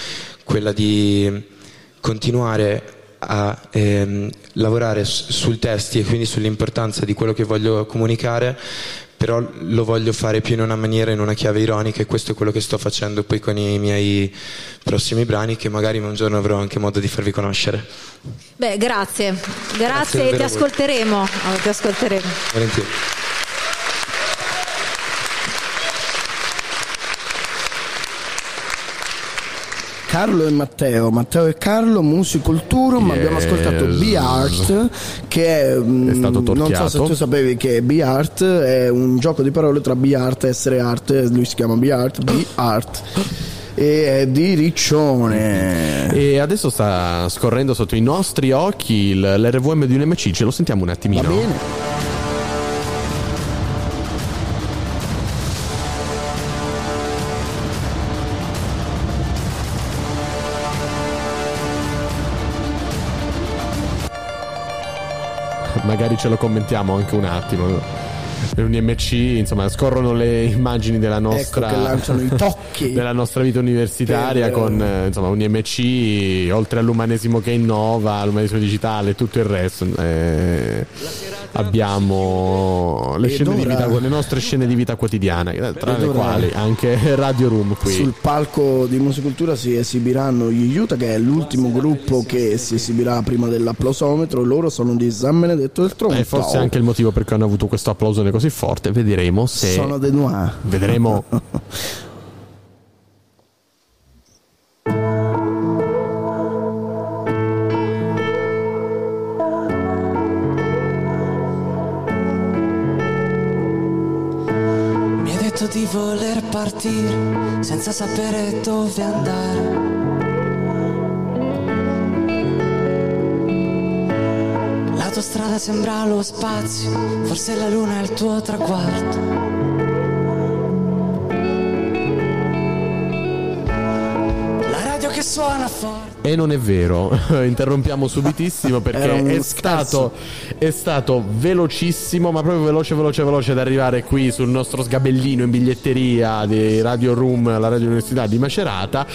quella di continuare a ehm, lavorare sui testi e quindi sull'importanza di quello che voglio comunicare però lo voglio fare più in una maniera, in una chiave ironica e questo è quello che sto facendo poi con i miei prossimi brani che magari un giorno avrò anche modo di farvi conoscere. Beh, grazie, grazie, e ti ascolteremo. ti ascolteremo. Volentieri. Carlo e Matteo, Matteo e Carlo, Musicultura, yes. abbiamo ascoltato B-Art che è, è stato torchiato. non so se tu sapevi che B-Art è un gioco di parole tra B-Art e essere arte, lui si chiama B-Art, B-Art e è di Riccione. E adesso sta scorrendo sotto i nostri occhi l'RVM di un MC, ce lo sentiamo un attimino. Va bene. Magari ce lo commentiamo anche un attimo. Per un IMC, insomma, scorrono le immagini della nostra, ecco lanciano i tocchi (laughs) della nostra vita universitaria per... con eh, insomma, un IMC oltre all'umanesimo che innova, all'umanesimo digitale e tutto il resto. Eh, abbiamo le, scene di vita, le nostre scene di vita quotidiana, tra le quali anche Radio Room qui. Sul palco di Musicultura si esibiranno gli Utah, che è l'ultimo gruppo che si esibirà prima dell'applausometro. Loro sono di San Benedetto del Tronto. E forse anche il motivo per cui hanno avuto questo applausone così forte. Vedremo se. Sono de noir. Vedremo. (laughs) di voler partire senza sapere dove andare. L'autostrada sembra lo spazio, forse la luna è il tuo traguardo. Che suona forte. E non è vero, (laughs) interrompiamo subitissimo perché è stato, è stato velocissimo, ma proprio veloce, veloce, veloce ad arrivare qui sul nostro sgabellino in biglietteria di Radio Room, la Radio Università di Macerata.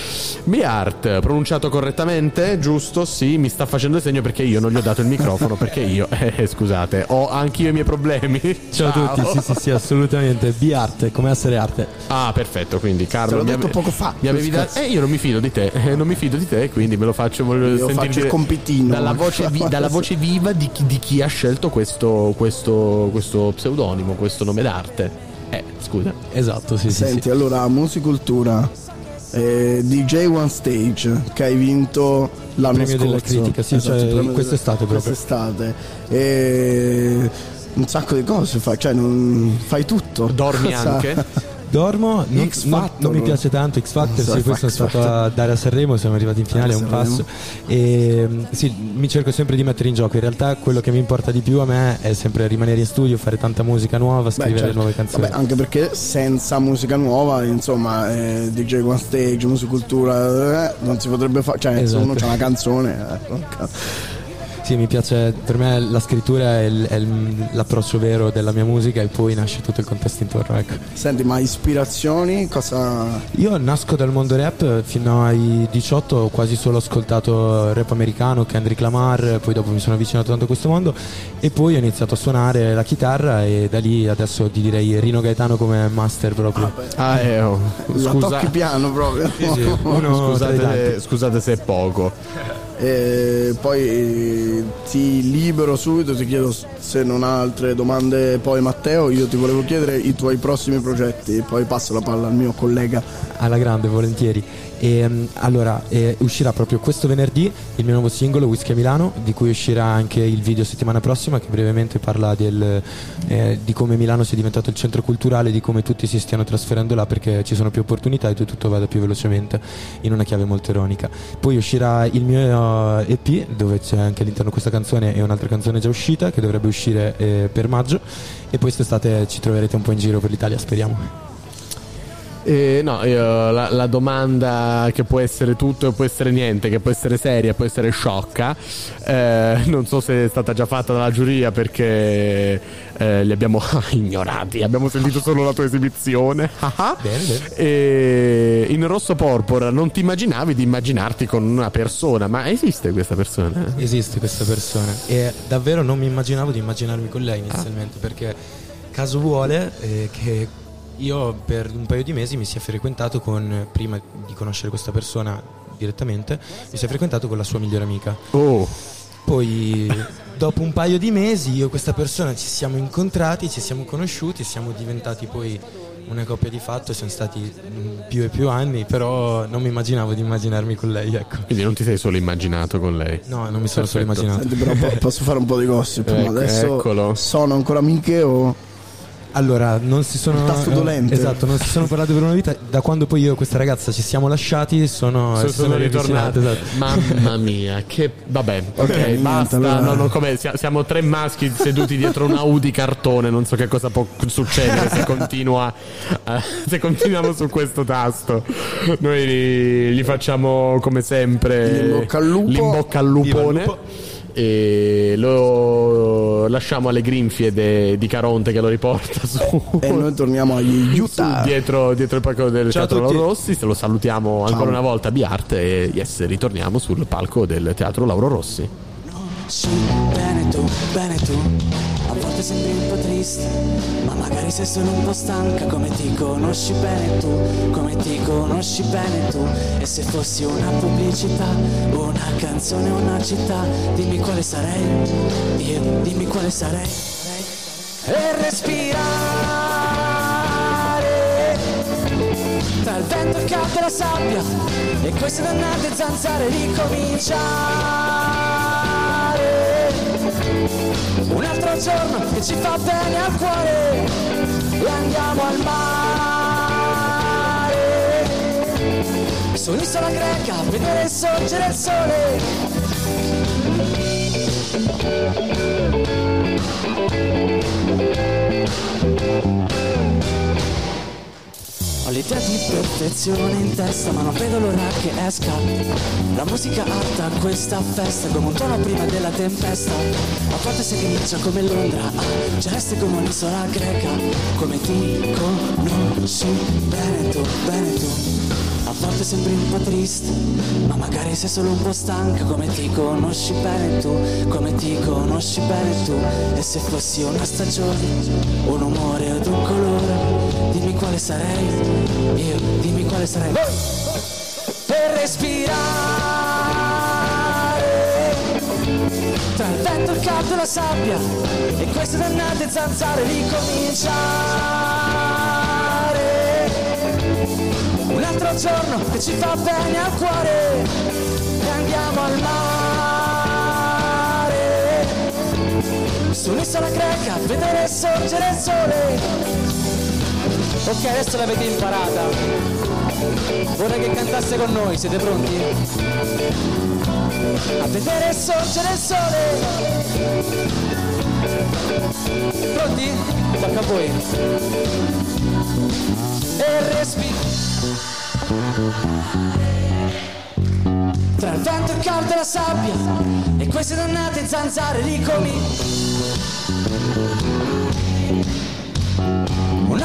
Beart, pronunciato correttamente, giusto? Sì, mi sta facendo il segno perché io non gli ho dato il microfono perché io, (laughs) eh, scusate, ho anch'io i miei problemi. Ciao, a tutti, sì, sì, sì, assolutamente. Be-art, come essere arte. Ah, perfetto, quindi Carlo Te l'ho detto ave- poco fa. mi avevi dato- eh, io non mi fido di te, eh, non mi fido di te, quindi me lo faccio sentire faccio il compitino. dalla voce, vi- dalla voce viva di chi, di chi ha scelto questo, questo, questo pseudonimo, questo nome d'arte. Eh, scusa. Esatto, sì, Senti, allora, Musicultura, eh, DJ One Stage, che hai vinto l'anno Premio scorso. della critica, sì, Esatto, cioè, quest'estate della- proprio. Quest'estate. E un sacco di cose fai, cioè non fai tutto. Dormi (laughs) anche? Dormo, non, non- non mi piace tanto X Factor, so, sì, poi sono stato a dare a Sanremo, siamo arrivati in finale, è un passo. E mm, sì, mi cerco sempre di mettere in gioco. In realtà quello che mi importa di più a me è sempre rimanere in studio, fare tanta musica nuova, Beh, scrivere certo. nuove canzoni. Vabbè, anche perché senza musica nuova, insomma, eh, DJ One Stage, musicultura, eh, non si potrebbe fare. Cioè, se Esatto. uno c'ha una canzone. eh, Sì, mi piace, per me la scrittura è, il- è il- l'approccio vero della mia musica e poi nasce tutto il contesto intorno. Ecco. Senti, ma ispirazioni cosa. Io nasco dal mondo rap fino ai 18 ho quasi solo ascoltato rap americano, Kendrick Lamar, poi dopo mi sono avvicinato tanto a questo mondo e poi ho iniziato a suonare la chitarra e da lì adesso ti direi Rino Gaetano come master proprio. Ah, eh, oh, La scusa. tocchi piano proprio. Sì, sì, (laughs) uno scusate, scusate se è poco. E poi ti libero subito, ti chiedo se non ha altre domande. Poi Matteo, io ti volevo chiedere i tuoi prossimi progetti, poi passo la palla al mio collega. Alla grande, volentieri. E, mm, allora, eh, uscirà proprio questo venerdì il mio nuovo singolo Whisky a Milano, di cui uscirà anche il video settimana prossima, che brevemente parla del, eh, di come Milano sia diventato il centro culturale, di come tutti si stiano trasferendo là perché ci sono più opportunità e tutto vada più velocemente, in una chiave molto ironica. Poi uscirà il mio eh, EP, dove c'è anche all'interno questa canzone e un'altra canzone già uscita, che dovrebbe uscire eh, per maggio, e poi quest'estate ci troverete un po' in giro per l'Italia, speriamo. Eh, no, io- la, la domanda che può essere tutto e può essere niente, che può essere seria, può essere sciocca, eh, non so se è stata già fatta dalla giuria perché eh, li abbiamo (laughs) ignorati, abbiamo sentito solo la tua esibizione. (laughs) bene, bene. E in rosso porpora non ti immaginavi di immaginarti con una persona, ma esiste questa persona? Esiste questa persona e davvero non mi immaginavo di immaginarmi con lei inizialmente perché caso vuole eh, che io per un paio di mesi mi sia frequentato con, prima di conoscere questa persona direttamente, mi sia frequentato con la sua migliore amica. Oh. Poi dopo un paio di mesi io e questa persona ci siamo incontrati, ci siamo conosciuti, siamo diventati poi una coppia di fatto, siamo stati più e più anni, però non mi immaginavo di immaginarmi con lei, ecco. Quindi non ti sei solo immaginato con lei? No, non mi sono solo Perfetto. immaginato. Senti, però po- posso fare un po' di gossip. ma Ecco, adesso eccolo. sono ancora amiche o. Allora, non si sono. Il tasto dolente. Esatto, non si sono parlati per una vita. Da quando poi io e questa ragazza ci siamo lasciati, sono, Sono, sono ritornato. riavvicinate, esatto. Mamma mia, che vabbè, (laughs) ok, niente, basta. allora- No, no, Siamo tre maschi seduti dietro una U di cartone. Non so che cosa può succedere se continua eh, se continuiamo su questo tasto. Noi gli, gli facciamo come sempre L'inbocca al lupo. l'inbocca al lupone. E lo lasciamo alle grinfie de- di Caronte che lo riporta su, E noi torniamo agli su- Utah. dietro, dietro il palco del Ciao Teatro. Lauro Rossi. Se lo salutiamo ancora una volta Biart e yes, ritorniamo sul palco del Teatro Lauro Rossi. Sì, bene tu, bene tu. A volte sembri un po' triste, ma magari sei solo un po' stanca. Come ti conosci bene tu, come ti conosci bene tu. E se fossi una pubblicità, una canzone, una città, dimmi quale sarei. Io, dimmi quale sarei. E respirare tra il vento, il caldo e la sabbia e queste dannate zanzare ricominciare giorno che ci fa bene al cuore e andiamo al mare. Su un'isola greca a vedere sorgere il sole. Thank ho l'idea di perfezione in testa ma non vedo l'ora che esca. La musica alta a questa festa come un tono prima della tempesta. A volte si comincia come Londra ah, resti come un'isola greca. Come ti conosci? Bene tu, bene tu. A volte sembri un po' triste, ma magari sei solo un po' stanca. Come ti conosci bene tu, come ti conosci bene tu. E se fossi una stagione, un umore od un colore, dimmi quale sarei, io dimmi quale sarei. Per respirare tra il vento, il caldo e la sabbia e queste dannate zanzare ricominciare. Un altro giorno che ci fa bene al cuore e andiamo al mare. Su un'isola greca a vedere sorgere il sole. Ok, adesso l'avete imparata. Vorrei che cantasse con noi, siete pronti? A vedere sorgere il sole. Pronti? Tocca a voi. E respiri. Tra il vento, il caldo e la sabbia E queste dannate zanzare ricomi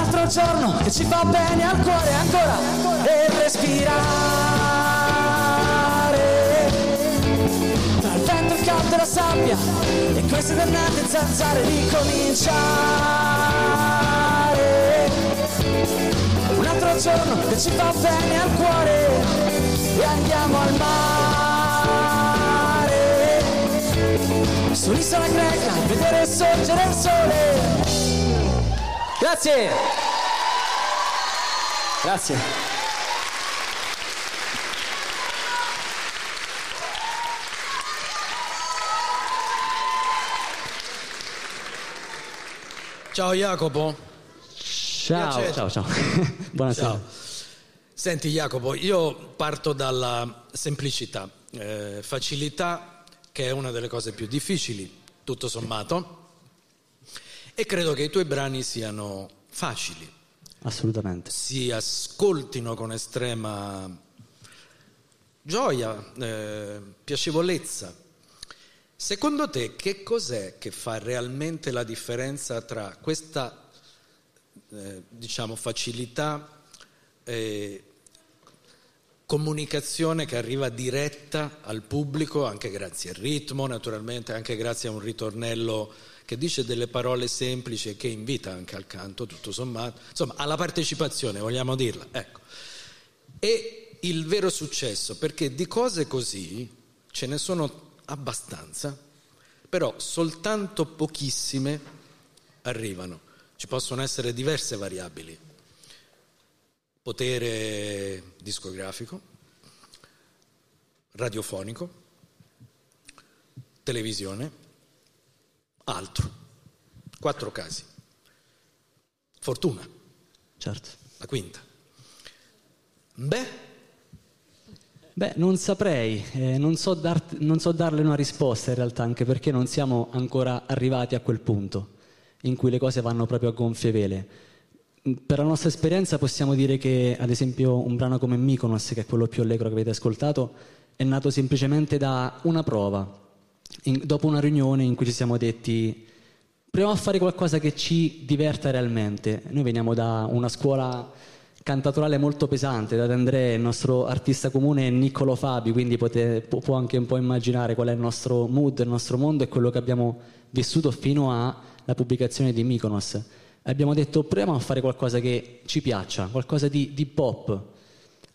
altro giorno che ci fa bene al cuore ancora. E respirare. Tra il vento, il caldo e la sabbia E queste dannate zanzare ricominciare. Un altro giorno che ci fa bene al cuore e andiamo al mare. Sull'isola greca a vedere sorgere il sole grazie grazie Ciao Jacopo. Ciao, Piacere. ciao, ciao. (laughs) Buonasera. Ciao. Senti Jacopo, io parto dalla semplicità, eh, facilità che è una delle cose più difficili, tutto sommato, e credo che i tuoi brani siano facili, Assolutamente. si ascoltino con estrema gioia, eh, piacevolezza. Secondo te che cos'è che fa realmente la differenza tra questa eh, diciamo facilità e comunicazione che arriva diretta al pubblico anche grazie al ritmo naturalmente anche grazie a un ritornello che dice delle parole semplici e che invita anche al canto tutto sommato. Insomma alla partecipazione vogliamo dirla? Ecco. E il vero successo perché di cose così ce ne sono abbastanza però soltanto pochissime arrivano. Ci possono essere diverse variabili. Potere discografico, radiofonico, televisione, altro. Quattro casi. Fortuna. Certo. La quinta. Beh, Beh, non saprei, eh, non, so dar- non so darle una risposta in realtà, anche perché non siamo ancora arrivati a quel punto in cui le cose vanno proprio a gonfie vele. Per la nostra esperienza possiamo dire che, ad esempio, un brano come Mykonos, che è quello più allegro che avete ascoltato, è nato semplicemente da una prova, in- dopo una riunione in cui ci siamo detti proviamo a fare qualcosa che ci diverta realmente. Noi veniamo da una scuola cantatorale molto pesante, da Andrea, il nostro artista comune è Niccolo Fabi, quindi pote- pu- può anche un po' immaginare qual è il nostro mood, il nostro mondo e quello che abbiamo vissuto fino alla pubblicazione di Mykonos. Abbiamo detto proviamo a fare qualcosa che ci piaccia, qualcosa di, di pop,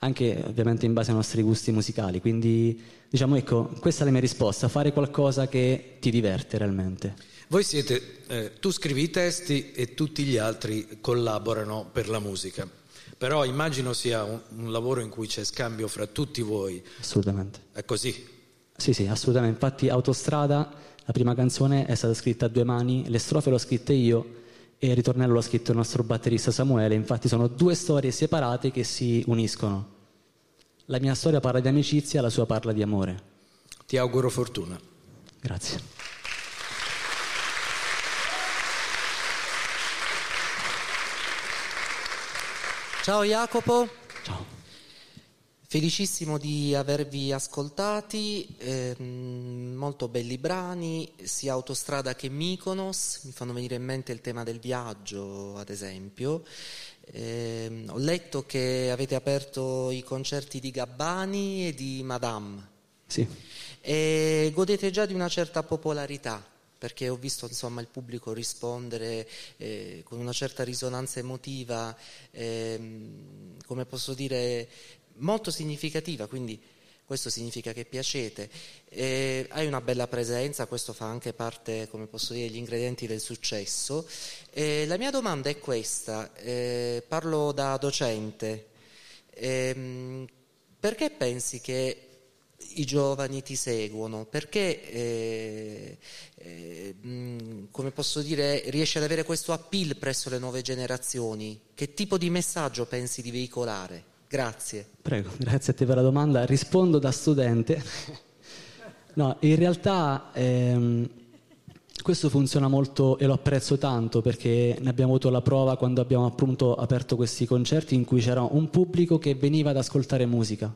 anche ovviamente in base ai nostri gusti musicali, quindi diciamo ecco, questa è la mia risposta, fare qualcosa che ti diverte realmente. voi siete, eh, tu scrivi i testi e tutti gli altri collaborano per la musica. Però immagino sia un, un lavoro in cui c'è scambio fra tutti voi. Assolutamente. È così. Sì, sì, assolutamente. Infatti Autostrada, la prima canzone, è stata scritta a due mani, le strofe l'ho scritte io e il ritornello l'ha scritto il nostro batterista Samuele. Infatti sono due storie separate che si uniscono. La mia storia parla di amicizia, la sua parla di amore. Ti auguro fortuna. Grazie. Ciao Jacopo. Ciao. Felicissimo di avervi ascoltati, ehm, molto belli brani, sia Autostrada che Mykonos, mi fanno venire in mente il tema del viaggio, ad esempio. Ehm, ho letto che avete aperto i concerti di Gabbani e di Madame. Sì. E godete già di una certa popolarità, perché ho visto insomma, il pubblico rispondere eh, con una certa risonanza emotiva, ehm, come posso dire, molto significativa, quindi questo significa che piacete. Eh, hai una bella presenza, questo fa anche parte, come posso dire, degli ingredienti del successo. Eh, la mia domanda è questa, eh, parlo da docente. Ehm, perché pensi che i giovani ti seguono? Perché, eh, eh, mh, come posso dire, riesci ad avere questo appeal presso le nuove generazioni? Che tipo di messaggio pensi di veicolare? Grazie. Prego, (laughs) grazie a te per la domanda. Rispondo da studente. No, in realtà ehm, questo funziona molto e lo apprezzo tanto perché ne abbiamo avuto la prova quando abbiamo appunto aperto questi concerti in cui c'era un pubblico che veniva ad ascoltare musica.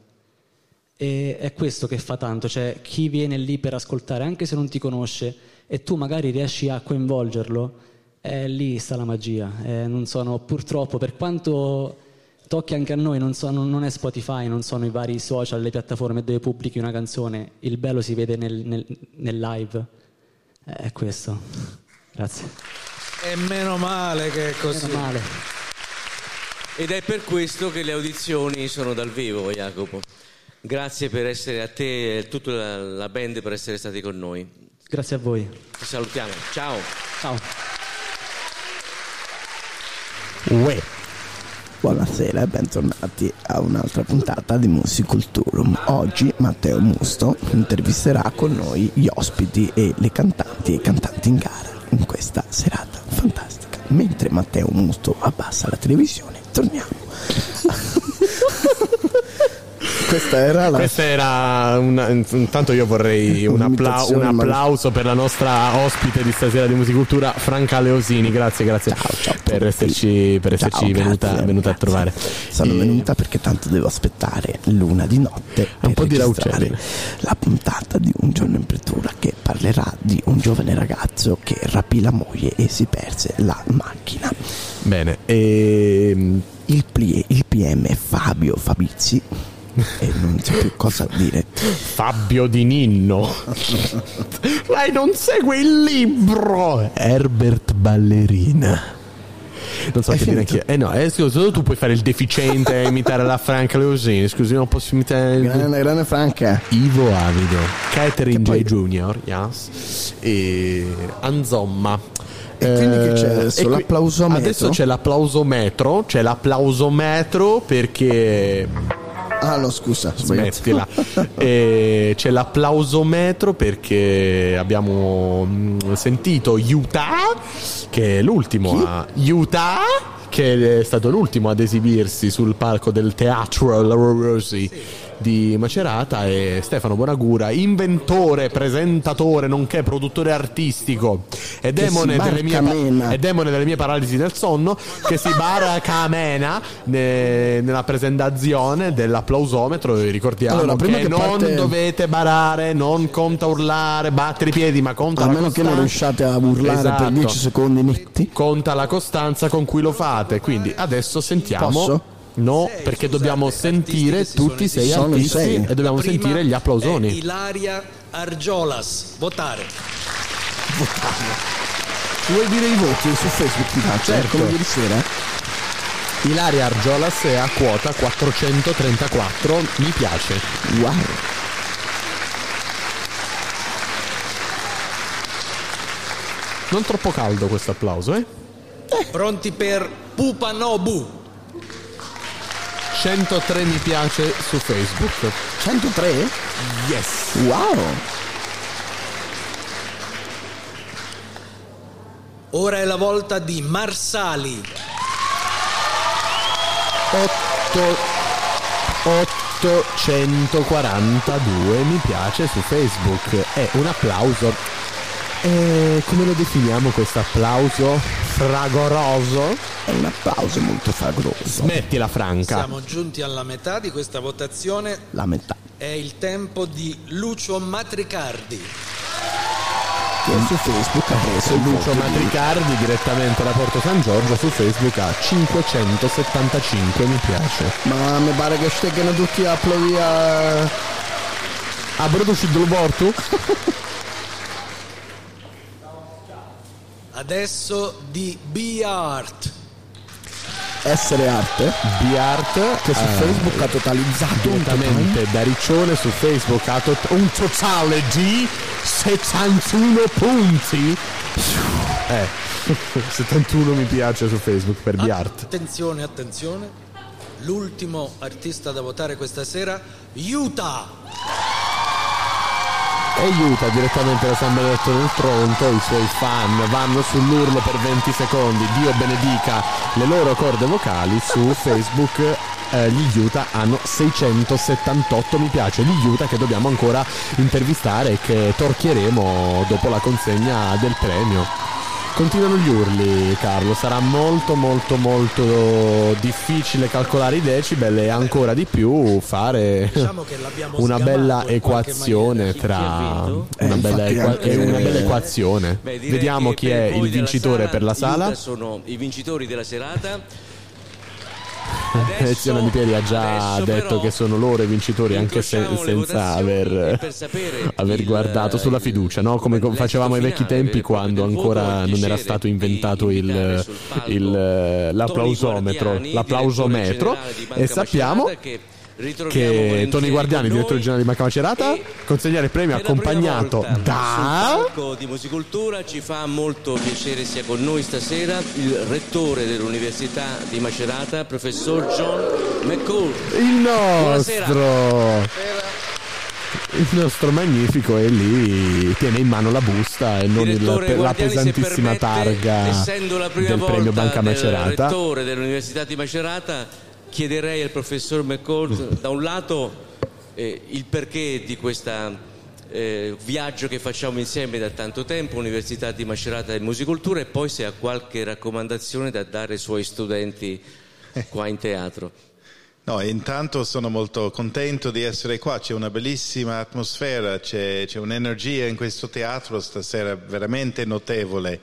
E è questo che fa tanto, cioè chi viene lì per ascoltare, anche se non ti conosce, e tu magari riesci a coinvolgerlo, eh, lì sta la magia. Eh, non sono, purtroppo, per quanto tocchi anche a noi, non, sono, non è Spotify, non sono i vari social, le piattaforme dove pubblichi una canzone, il bello si vede nel, nel, nel live. È questo. Grazie. E meno male che è così. Meno male. Ed è per questo che le audizioni sono dal vivo, Jacopo. Grazie per essere a te e a tutta la, la band per essere stati con noi. Grazie a voi. Ci salutiamo. Ciao. Ciao. Uè. Buonasera e bentornati a un'altra puntata di Musiculturum. Oggi Matteo Musto intervisterà con noi gli ospiti e le cantanti e cantanti in gara in questa serata fantastica. Mentre Matteo Musto abbassa la televisione, torniamo. Questa era la Questa era una, intanto io vorrei un, appla- un applauso per la nostra ospite di stasera di Musicultura, Franca Leosini. Grazie, grazie per esserci, per esserci Ciao, venuta, grazie, venuta a trovare. Sono E- venuta perché tanto devo aspettare l'una di notte per Un po' di la puntata di Un giorno in pretura che parlerà di un giovane ragazzo che rapì la moglie e si perse la macchina. Bene, ehm, il, plie- il PM Fabio Fabizi e non so più cosa dire. Fabio Di Ninno. (laughs) Lei non segue il libro. Herbert Ballerina. Non so È che dire finito? anche. Eh no, eh, scusa, tu puoi fare il deficiente e imitare la Franca Leosini. Scusi, non posso imitare. Grande, grande Franca. Ivo Avido, Catherine J. Junior, yes. E Anzomma. E quindi che c'è adesso? e qui- L'applausometro? Adesso c'è l'applausometro, c'è l'applausometro perché Ah no, scusa, smettila. E c'è l'applausometro perché abbiamo mm, sentito Utah, che è l'ultimo a Utah, che è stato l'ultimo ad esibirsi sul palco del Teatro La Rosi di Macerata e Stefano Bonagura, inventore, presentatore, nonché produttore artistico e demone, delle mie, e demone delle mie paralisi del sonno che si baracamena ne- nella presentazione dell'applausometro e ricordiamo Allora, che, che non parte- dovete barare non conta urlare battere i piedi ma conta A la meno che non costanza. riusciate a urlare Esatto. per 10 secondi netti. conta la costanza con cui lo fate quindi adesso sentiamo Posso? No, perché dobbiamo sentire tutti i sei artisti sei. e dobbiamo Prima sentire gli applausoni. Ilaria Argiolas. Votare. Vuoi dire i voti su Facebook ti faccio, Certo. come ieri sera? Ilaria Argiolas è a quota 434, mi piace. Wow. Non troppo caldo questo applauso, eh? Pronti per Pupanobu. 103 mi piace su Facebook. 103? Yes. Wow. Ora è la volta di Marsali. 8 842 mi piace su Facebook e un applauso. E come lo definiamo questo applauso? Fragoroso. È un applauso molto fragoroso. Smettila Franca. Siamo giunti alla metà di questa votazione. La metà. È il tempo di Lucio Matricardi. Che su Facebook ha preso Lucio Matricardi direttamente da Porto San Giorgio su Facebook ha 575 mi piace. Ma mi pare che stegano tutti a applaudire a Broduci del Porto? Adesso di B-Art. Essere arte. B-Art Che su eh, Facebook ha totalizzato un direttamente da Riccione su Facebook ha tot- un totale di 71 punti. Eh, (laughs) 71 mi piace su Facebook per B-Art. Attenzione, attenzione. L'ultimo artista da votare questa sera, Utah. E aiuta direttamente da San Benedetto del Tronto, i suoi fan vanno sull'urlo per 20 secondi, Dio benedica le loro corde vocali su Facebook. eh, gli Utah hanno 678 mi piace, gli Utah che dobbiamo ancora intervistare e che torchieremo dopo la consegna del premio. Continuano gli urli, Carlo. Sarà molto, molto, molto difficile calcolare i decibel e ancora di più fare una bella equazione tra una bella, infatti equa- anche- e una bella equazione. Beh, Vediamo chi è il vincitore sala, per la sala. Sono i vincitori della serata. Lezione di Pieri ha già detto che sono loro i vincitori anche se- senza aver, sapere aver il- guardato sulla fiducia, no? come co- facevamo ai vecchi tempi quando ancora non era stato inventato il, il- l'applausometro, l'applausometro e sappiamo che Tony Guardiani, direttore generale di Banca Macerata, consegnare il premio accompagnato da... di Musicultura ci fa molto piacere sia con noi stasera il rettore dell'Università di Macerata, professor John McCall. Il Buonasera. nostro... Il nostro magnifico è lì, tiene in mano la busta e non il- la pesantissima permette, targa essendo la prima del premio volta Banca Macerata. rettore dell'Università di Macerata, chiederei al professor McCall da un lato eh, il perché di questo viaggio che facciamo insieme da tanto tempo, Università di Macerata e Musicultura, e poi se ha qualche raccomandazione da dare ai suoi studenti qua in teatro. No, intanto sono molto contento di essere qua, c'è una bellissima atmosfera, c'è, c'è un'energia in questo teatro stasera veramente notevole.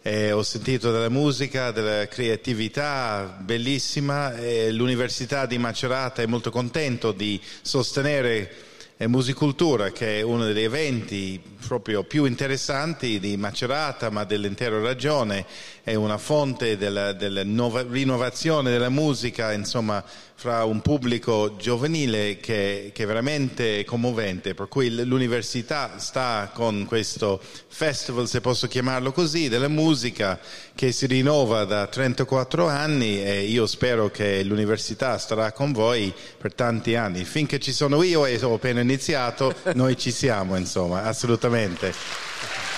Eh, ho sentito della musica, della creatività bellissima e l'Università di Macerata è molto contento di sostenere eh, Musicultura, che è uno degli eventi proprio più interessanti di Macerata, ma dell'intera regione, è una fonte della, della nova- rinnovazione della musica, insomma, fra un pubblico giovanile che, che è veramente commovente, per cui l'università sta con questo festival, se posso chiamarlo così, della musica che si rinnova da 34 anni e io spero che l'università starà con voi per tanti anni. Finché ci sono io e ho appena iniziato, (laughs) noi ci siamo, insomma, assolutamente.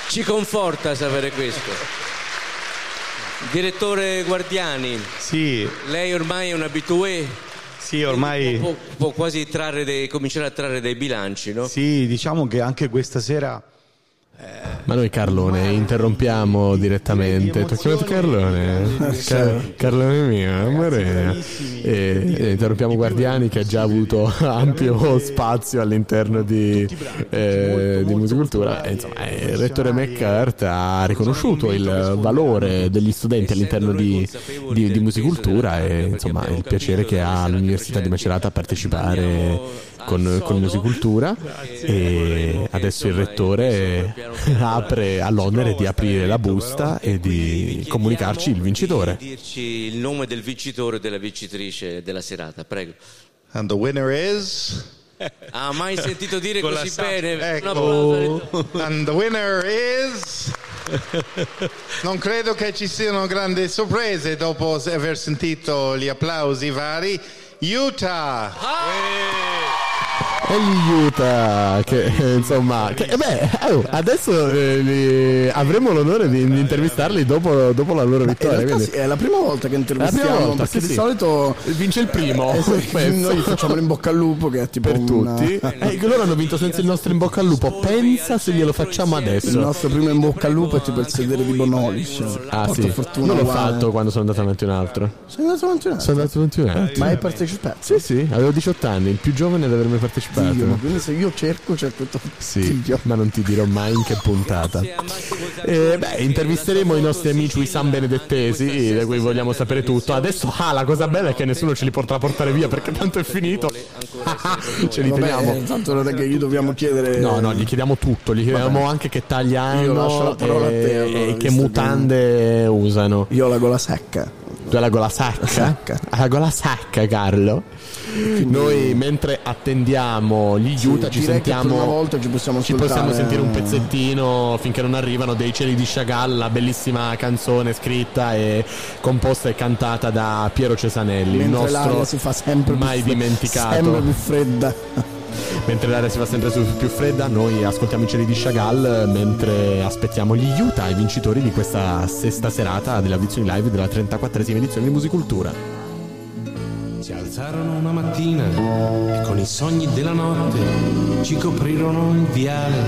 Ci conforta sapere questo. Direttore Guardiani, Sì, lei ormai è un abitué, sì, ormai... può, può quasi trarre dei- cominciare a trarre dei bilanci, no? Sì, diciamo che anche questa sera Ma noi Carlone interrompiamo direttamente. Ti ho chiamato Carlone? Car- Carlone mio, amore. E, e interrompiamo Guardiani che ha già avuto ampio spazio all'interno di, eh, di Musicultura. E, insomma, eh, il rettore McCart ha riconosciuto il valore degli studenti all'interno di, di, di Musicultura e insomma il piacere che ha l'Università di Macerata a partecipare con, con Musicultura (laughs) e adesso il rettore (laughs) apre, ha l'onere di aprire la busta e di comunicarci il vincitore. Dirci il nome del vincitore o della vincitrice della serata, prego. And the winner is... Ha mai sentito dire (laughs) così sa- bene? Ecco. And the winner is... Non credo che ci siano grandi sorprese dopo aver sentito gli applausi vari. Utah! E gli Utah, che eh, insomma, che, eh, beh, oh, adesso eh, li- avremo l'onore di, di intervistarli dopo, dopo la loro In vittoria. sì, è la prima volta che intervistiamo volta, perché sì, di sì. solito vince il primo. Eh, sì, noi facciamo l'in bocca al lupo che è tipo per una- tutti. Eh, loro hanno vinto senza il nostro in bocca al lupo. Pensa se glielo facciamo adesso. Il nostro primo in bocca al lupo è tipo il sedere di Bonolis. Ah Porta sì, fortuna non l'ho fatto quando sono andato avanti un altro. Sei andato avanti un Sono andato avanti un altro. Ma hai partecipato? Sì, sì, avevo 18 anni, il più giovane ad avermi partecipato. Dio, quindi se io cerco, cerco tutto. Sì, ma non ti dirò mai in che puntata. Eh, beh, intervisteremo i nostri amici San Benedettesi, da cui vogliamo sapere tutto. Adesso, ah, la cosa bella è che nessuno ce li potrà portare via perché tanto è finito. (laughs) ce li Vabbè, teniamo. Tanto non è che gli dobbiamo chiedere. No, no, gli chiediamo tutto, gli chiediamo Vabbè. anche che taglia lascio hanno e, allora, e che mutande usano. Io ho la gola secca. Tu hai la gola sacca? La gola sacca, Carlo. Noi mentre attendiamo gli Utah ci sentiamo una volta ci possiamo ci possiamo sentire un pezzettino finché non arrivano dei cieli di Chagall, la bellissima canzone scritta e composta e cantata da Piero Cesanelli, il Mentre l'aria nostro si fa sempre più mai fre- dimenticato. Sempre più fredda. Mentre l'aria si fa sempre più fredda, noi ascoltiamo i cieli di Chagall mentre aspettiamo gli Utah, i vincitori di questa sesta serata delle audizioni live della 34esima edizione di Musicultura. Si alzarono una mattina e con i sogni della notte ci coprirono il viale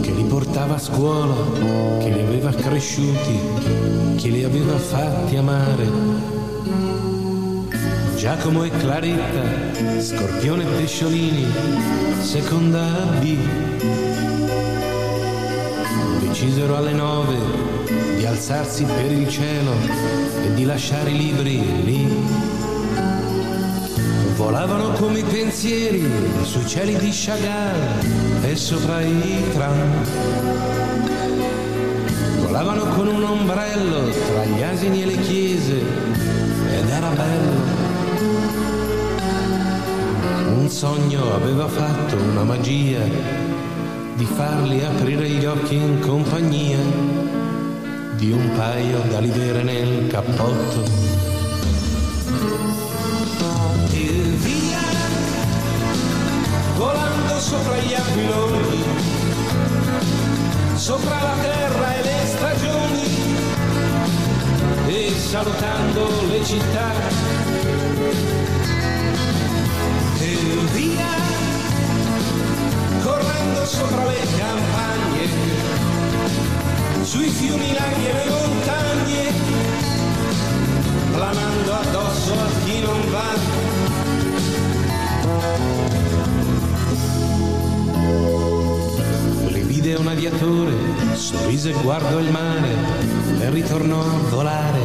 che li portava a scuola, che li aveva cresciuti, che li aveva fatti amare. Giacomo e Claretta, Scorpione e Pesciolini, seconda B. Decisero alle nove di alzarsi per il cielo e di lasciare i libri lì. Volavano come i pensieri sui cieli di Chagall e sopra i tram. Volavano con un ombrello tra gli asini e le chiese ed era bello. Un sogno aveva fatto una magia di farli aprire gli occhi in compagnia di un paio d'alivere nel cappotto. E via, volando sopra gli aquiloni, sopra la terra e le stagioni, e salutando le città. E via, correndo sopra le campagne, sui fiumi, laghi e le montagne, planando addosso a chi non va. Li vide un aviatore, sorrise e guardò il mare e ritornò a volare.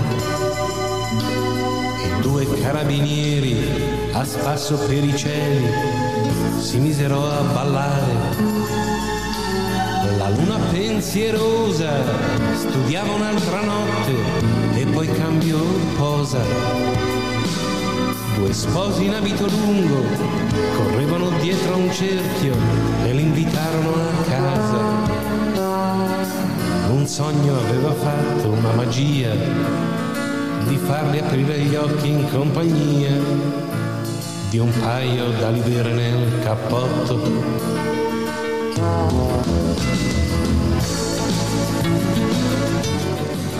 E due carabinieri a spasso per i cieli si misero a ballare. La luna pensierosa studiava un'altra notte e poi cambiò posa. Due sposi in abito lungo correvano dietro a un cerchio e l'invitarono a casa. Un sogno aveva fatto una magia di farli aprire gli occhi in compagnia di un paio d'alivere nel cappotto.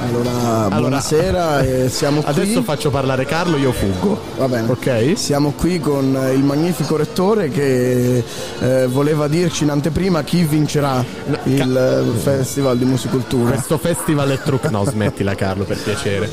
Allora, buonasera, e siamo qui. Adesso faccio parlare Carlo, io fuggo. Va bene. Ok. Siamo qui con eh, il magnifico rettore che eh, voleva dirci in anteprima chi vincerà il eh, Festival di Musicultura. Questo festival è trucco. No, smettila Carlo, per piacere.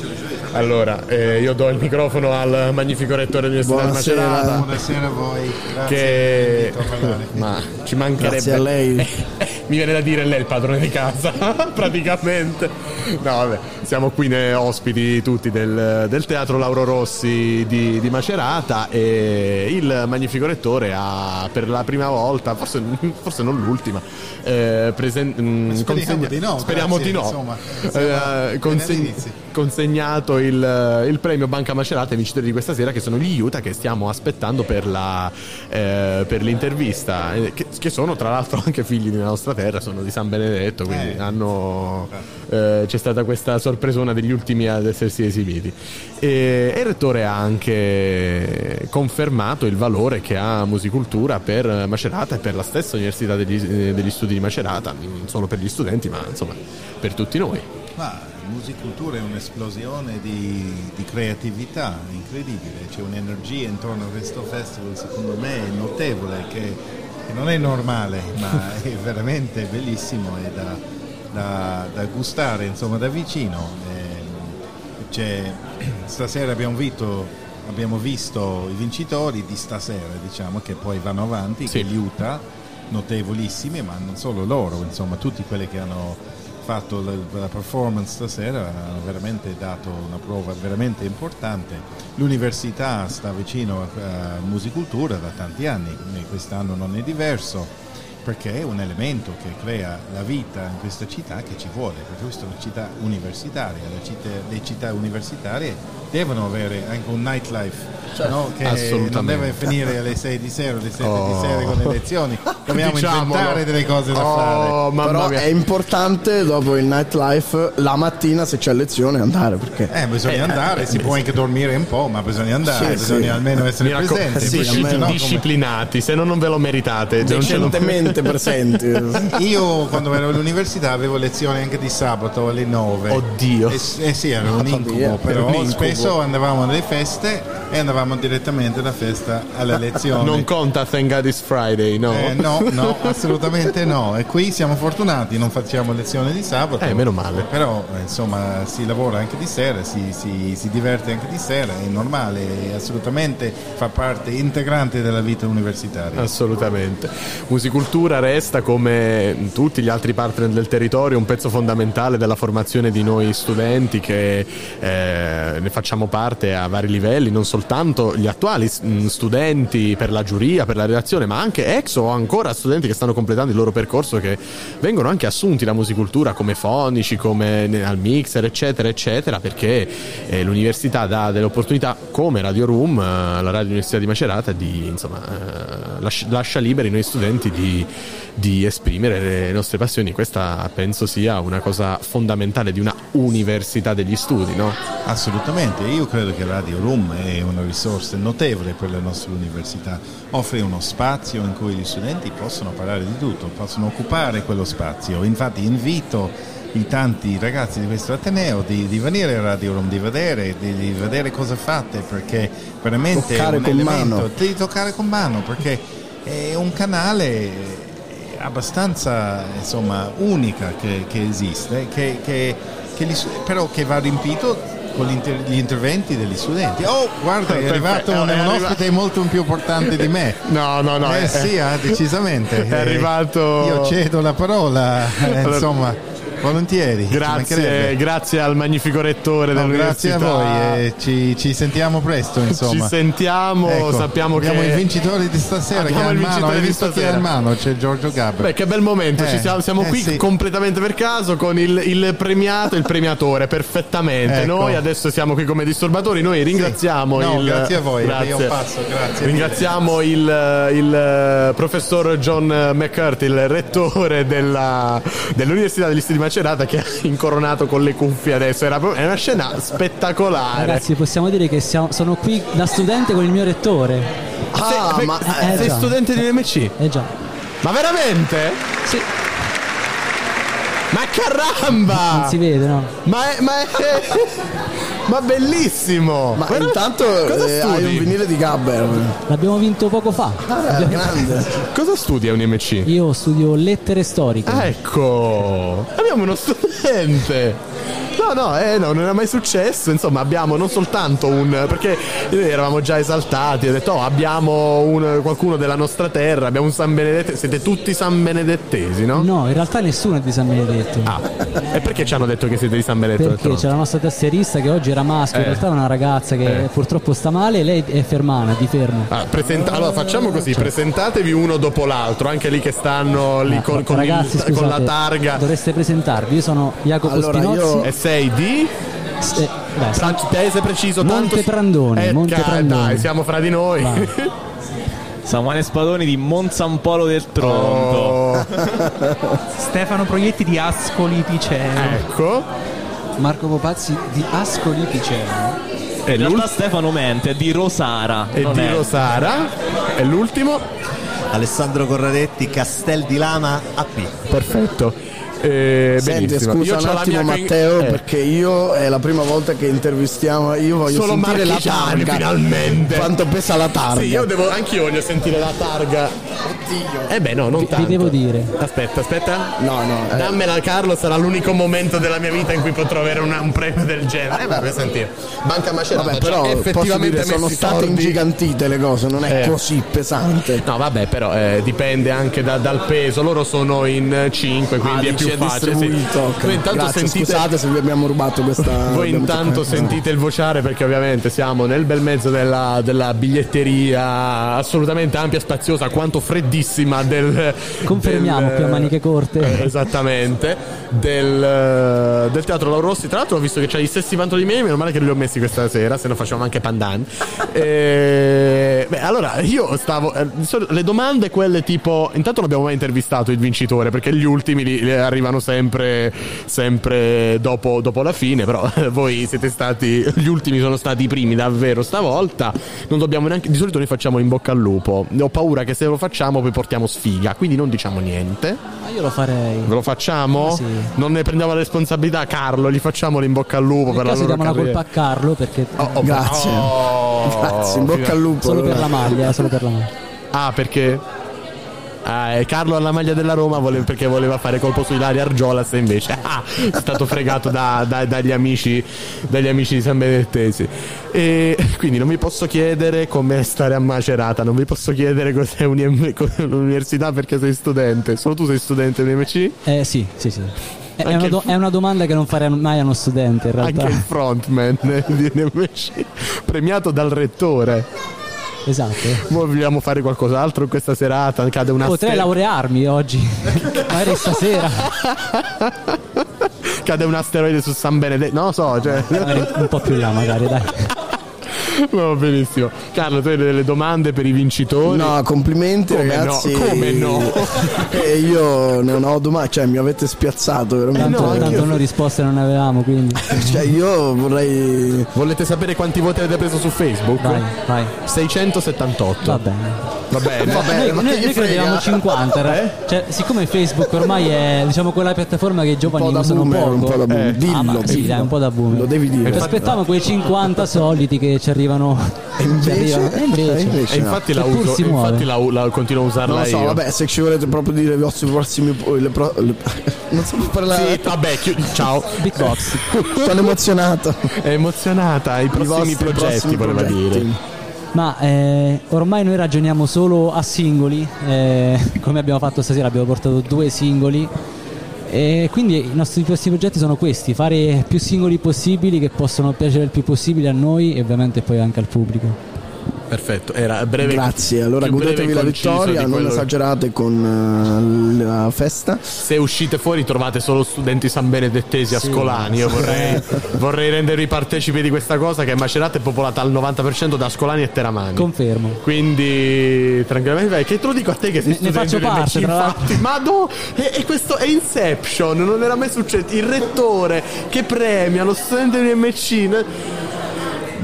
Allora, eh, io do il microfono al magnifico rettore dell'Università di Buonasera. Macerata. Buonasera a voi. Grazie Che (laughs) ma ci mancherebbe Grazie a lei. (laughs) Mi viene da dire lei è il padrone di casa, (laughs) praticamente. No, vabbè, siamo qui ne ospiti tutti del, del teatro Lauro Rossi di, di Macerata e il magnifico rettore ha per la prima volta, forse, forse non l'ultima, eh, presen- mm, Speriamo di no, speriamo grazie, di no. insomma, Eh, inizi. consegnato il, il premio Banca Macerata ai vincitori di questa sera che sono gli Utah che stiamo aspettando per, la, eh, per l'intervista eh, che, che sono tra l'altro anche figli della nostra terra, sono di San Benedetto, quindi hanno, eh, c'è stata questa sorpresona degli ultimi ad essersi esibiti. E, e il rettore ha anche confermato il valore che ha Musicultura per Macerata e per la stessa Università degli, degli Studi di Macerata, non solo per gli studenti, ma insomma per tutti noi. Ma musicultura è un'esplosione di, di creatività incredibile, c'è un'energia intorno a questo festival secondo me notevole che, che non è normale ma (laughs) è veramente bellissimo e da, da- da gustare insomma da vicino. Ehm, c'è- (clears throat) stasera abbiamo visto, abbiamo visto i vincitori di stasera diciamo che poi vanno avanti, che gli Utah notevolissimi ma non solo loro, insomma tutti quelli che hanno fatto la, la performance stasera hanno veramente dato una prova veramente importante. L'università sta vicino a, a Musicultura da tanti anni, quest'anno non è diverso perché è un elemento che crea la vita in questa città che ci vuole, perché questa è una città universitaria, le città, le città universitarie devono avere anche un nightlife no? che non deve finire alle 6 di sera, alle 7 Oh. di sera con le lezioni, (laughs) dobbiamo Diciamolo. inventare delle cose da Oh, fare. Però è importante dopo il nightlife la mattina se c'è lezione andare perché Eh, bisogna andare, si può anche dormire un po', ma bisogna andare, Sì, bisogna sì. almeno essere Mi raccom- presenti. sì, perché disci- sennò come- disciplinati, se no non ve lo meritate. non decentemente presenti. (laughs) Io quando ero all'università avevo lezioni anche di sabato alle 9. Oddio. Eh, eh sì, era un incubo, però un spesso andavamo alle feste e andavamo direttamente da festa alla lezione. Non conta Thank God It's Friday, no? Eh, no, no, (laughs) assolutamente no. E qui siamo fortunati, non facciamo lezione di sabato. Eh, meno male. Però eh, insomma si lavora anche di sera, si, si- si diverte anche di sera, è normale, è assolutamente fa parte integrante della vita universitaria. Assolutamente. Musicultura resta come tutti gli altri partner del territorio un pezzo fondamentale della formazione di noi studenti che eh, ne facciamo parte a vari livelli, non soltanto gli attuali mm, studenti per la giuria, per la redazione, ma anche ex o ancora studenti che stanno completando il loro percorso che vengono anche assunti da musicultura come fonici, come al mixer, eccetera, eccetera, perché eh, l'università dà delle opportunità come Radio Room, eh, la Radio Università di Macerata, di insomma eh, lascia liberi noi studenti di, di esprimere le nostre passioni. Questa penso sia una cosa fondamentale di una università degli studi, no? Assolutamente, io credo che Radio Room è una risorsa notevole per la nostra università, offre uno spazio in cui gli studenti possono parlare di tutto, possono occupare quello spazio, infatti invito i tanti ragazzi di questo Ateneo di, di venire a Radio Room, di vedere, di, di vedere cosa fate, perché veramente Toccare è un con elemento, mano. di toccare con mano, perché è un canale abbastanza insomma, unica che, che esiste, che, che- che gli- però che va riempito con gli, inter- gli interventi degli studenti. Oh, guarda, è arrivato un, è un ospite molto più importante di me. No, no, no. Eh è- sì, eh, decisamente. È Eh, arrivato. Io cedo la parola, eh, insomma, volentieri. Grazie, grazie al magnifico rettore No, grazie a voi, eh, ci, ci sentiamo presto. Insomma. Ci sentiamo, Ecco, sappiamo abbiamo che il vincitore di stasera che Abbiamo ha il mano. Hai di visto chi ha stasera. in mano? C'è Giorgio Gabra. Beh, che bel momento, Eh, ci siamo, siamo eh, qui sì. completamente per caso con il, il premiato e il premiatore, perfettamente. Ecco. Noi adesso siamo qui come disturbatori, noi ringraziamo No, il... grazie a voi, Grazie. io passo, grazie Ringraziamo il, il, eh, professor John McCurty, il rettore della- dell'Università degli Studi di Macerata che ha incoronato con le cuffie adesso. Era proprio- è una scena spettacolare. Ragazzi, possiamo dire che siamo- sono qui da studente con il mio rettore. Ah, Sei- ma eh, sei già. studente di UMC? Eh già. Ma veramente? Sì. Ma caramba! Non si vede, no? Ma è, ma è, (laughs) ma bellissimo! Ma Guarda- intanto cosa eh, studi? hai un vinile di Gabber. L'abbiamo vinto poco fa. Ah, grande. Cosa studi a un MC? Io studio lettere storiche. Ah, ecco! Abbiamo uno studente! No, no, eh, no, non era mai successo. Insomma, abbiamo non soltanto un. perché noi eravamo già esaltati. Ho detto, oh, abbiamo un- qualcuno della nostra terra, abbiamo un San Benedetto. Siete tutti San Benedettesi, no? No, in realtà nessuno è di San Benedetto. Ah, e perché ci hanno detto che siete di San Benedetto? Perché c'è la nostra tastierista che oggi era maschio, in Eh. realtà è una ragazza che Eh. purtroppo sta male e lei è fermana, di fermo. Ah, presenta- allora facciamo così, presentatevi uno dopo l'altro, anche lì che stanno lì Ah, con, con il- ragazzi, con la scusate, targa. Dovreste presentarvi. Io sono Jacopo Allora, Spinozzi. io- E sei di? Eh, Fra- Tese preciso, tanto Monte Prandone, Eh, Monte Prandone. Dai, siamo fra di noi. (laughs) Samuele Spadoni di Monzampolo del Tronto. Oh. (laughs) Stefano Proietti di Ascoli Piceno. Ecco. Marco Popazzi di Ascoli Piceno. E in realtà Stefano mente, di Rosara. E non di è- Rosara. E l'ultimo? Alessandro Corradetti, Castel di Lama AP. Perfetto. Eh, Senti, scusa Io un attimo mia- Matteo eh. perché io è la prima volta che intervistiamo, io voglio Solo sentire la targa. finalmente. Quanto pesa la targa? Sì, io devo, anch'io voglio sentire la targa. Oddio. Eh beh, no, non Vi- tanto. vi devo dire. Aspetta, aspetta. No, no. eh. Dammela Carlo, sarà l'unico momento della mia vita in cui potrò avere una- un premio del genere. Eh, vabbè, sentire. Banca Macerata, Vabbè, ci ha però posso effettivamente dire, sono state soldi. ingigantite le cose, non è Eh. così pesante. No, vabbè, però eh, dipende anche da- dal peso. Loro sono in 5, quindi Ah, è più sì. distribuito, ok. Voi intanto Grazie, sentite scusate se vi abbiamo rubato questa. (laughs) Voi intanto sentite il vociare perché ovviamente siamo nel bel mezzo della, della biglietteria assolutamente ampia e spaziosa quanto freddissima del... Confermiamo, del- più a maniche corte. eh, esattamente del, eh, del teatro Lauro Rossi tra l'altro ho visto che c'ha gli stessi pantaloni miei meno male che li ho messi questa sera se no facevamo anche pandan Eh, beh allora io stavo eh, le domande quelle tipo intanto non abbiamo mai intervistato il vincitore perché gli ultimi li- li arrivano sempre sempre dopo, dopo la fine però (laughs) voi siete stati gli ultimi sono stati i primi davvero stavolta non dobbiamo neanche di solito noi facciamo in bocca al lupo ho paura che se lo facciamo poi portiamo sfiga quindi non diciamo niente Ma io lo farei. Ve lo facciamo? Sì. Non ne prendiamo la responsabilità, Carlo, gli facciamo l'in bocca al lupo Nel per la loro diamo la colpa a Carlo perché oh, Grazie. Oh, Grazie, in bocca al lupo. solo per la maglia, eh, solo per la maglia. Ah, perché? Ah, Carlo alla maglia della Roma vole- perché voleva fare colpo su Ilaria Argiolas e invece (laughs) ah, è stato fregato da- da- dagli, amici, dagli amici di San Benedettesi. E (laughs) quindi non vi posso chiedere come stare a Macerata, non vi posso chiedere cos'è un- (laughs) un'università perché sei studente. Solo tu sei studente UNMC? Eh sì, sì, sì. È, una, do- è una domanda che non farei mai a uno studente in realtà. Anche il frontman di UNMC, premiato dal rettore. Esatto. Vogliamo fare qualcos'altro questa serata? Cade una Potrei ste- laurearmi oggi, (laughs) magari stasera. Cade un asteroide su San Benedetto. Non lo so, cioè. Magari un po' più là, magari, dai. (laughs) Va benissimo. Carlo, tu hai delle domande per i vincitori? No, complimenti Come ragazzi. no? Come no? (laughs) e io non ho domande, cioè mi avete spiazzato veramente. Tanto, tanto noi risposte non avevamo, quindi. (laughs) Cioè io vorrei. Volete sapere quanti voti avete preso su Facebook? Vai, vai. 678. Va bene. Va bene. Va bene, noi, noi- noi credevamo frega? 50, ra- cioè, siccome Facebook ormai è diciamo quella piattaforma che i giovani da usano boomer, poco. un po' da boomer. Eh, Dillo, ah, ma sì, dillo. dai, un po' da boomer. Lo devi dire. Ci aspettavamo quei 50 soliti che ci arrivano. E invece, ci arrivano- e invece, e invece E no. infatti la uso, infatti la, la continuo a usarla Non lo so, io. vabbè, se ci volete proprio dire i vostri prossimi. Le pro- le- (laughs) non so più parlare. Sì, vabbè, chi- ciao. (laughs) Beatbox. Sono emozionato. È emozionata. I prossimi vostri progetti, prossimi voleva progetti. dire. Ma eh, ormai noi ragioniamo solo a singoli, eh, come abbiamo fatto stasera, abbiamo portato due singoli. E quindi i nostri prossimi progetti sono questi, fare più singoli possibili che possono piacere il più possibile a noi e ovviamente poi anche al pubblico. Perfetto, era breve. Grazie, allora godetevi la vittoria, non quello- esagerate con eh, la festa. Se uscite fuori trovate solo studenti san benedettesi ascolani. Io vorrei, (laughs) vorrei rendervi partecipi di questa cosa che Macerata è popolata al 90% da ascolani e teramani. Confermo. Quindi tranquillamente vai. Che te lo dico a te che sei Ne- ne studente faccio parte, infatti. Ma no, e, e questo è Inception, non era mai successo. Il rettore che premia lo studente di UNMC.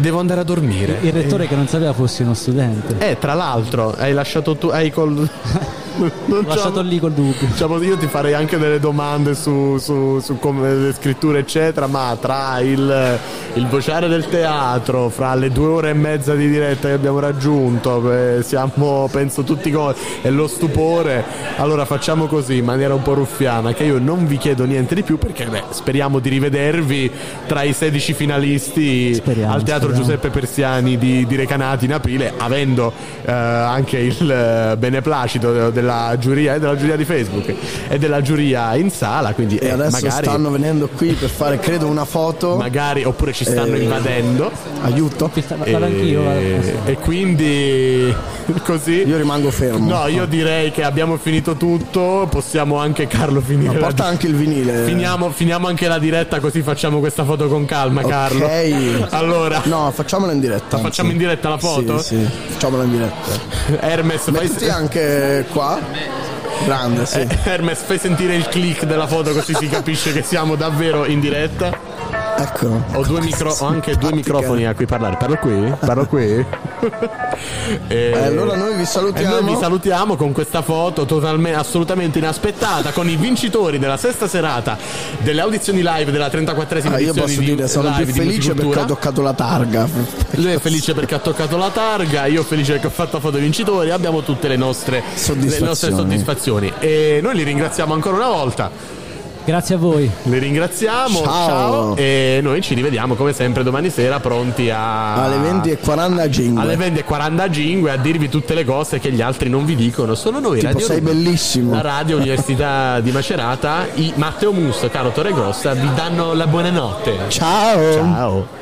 Devo andare a dormire. Il rettore che non sapeva fossi uno studente. Eh, tra l'altro, hai lasciato tu. Hai col. (laughs) L'ho lasciato lì col dubbio. Diciamo, io ti farei anche delle domande su, su- su come le scritture, eccetera, ma tra il, il vociare del teatro, fra le due ore e mezza di diretta che abbiamo raggiunto, eh, siamo, penso, tutti co- e lo stupore. Allora facciamo così, in maniera un po' ruffiana, che io non vi chiedo niente di più perché beh, speriamo di rivedervi tra i 16 finalisti Speriamo, al Teatro speriamo. Giuseppe Persiani di, di Recanati in aprile, avendo eh, anche il eh, beneplacito de- della giuria, e della giuria di Facebook e della giuria in sala, quindi E eh, adesso magari, stanno venendo qui per fare, credo, una foto. magari oppure ci stanno Eh, invadendo. Aiuto. anch'io, vado. E, e quindi (laughs) così. Io rimango fermo. No, io direi che abbiamo finito tutto. Possiamo anche Carlo finire. Ma la- porta anche il vinile. Finiamo, finiamo anche la diretta così facciamo questa foto con calma, Carlo. Ok. (laughs) Allora, No, facciamola in diretta. La facciamo in diretta la foto? Sì, sì, facciamola in diretta. Hermes, fai Metti anche qua. Grande, sì. Eh, Hermes, fai sentire il click della foto così si capisce che siamo davvero in diretta. Ecco. Ho, due micro- ho anche due microfoni a cui parlare. Parlo qui? Parlo qui? (laughs) e... allora noi vi salutiamo. E noi vi salutiamo con questa foto totalmente, assolutamente inaspettata con i vincitori della sesta serata delle audizioni live della 34esima Ah, io posso di dire, sono live felice perché ho toccato la targa. Lui è felice perché ha toccato la targa, io felice perché ho fatto la foto ai vincitori, abbiamo tutte le nostre le nostre soddisfazioni. E noi li ringraziamo ancora una volta. Grazie a voi. Li ringraziamo, Ciao. ciao. e noi ci rivediamo come sempre domani sera pronti a... Alle 20.45. alle 20.45 a dirvi tutte le cose che gli altri non vi dicono. Sono noi Tipo, Radio sei Roma. bellissimo. La Radio Università di Macerata, i Matteo Musto e Caro Torregrossa vi danno la buonanotte. Ciao. Ciao.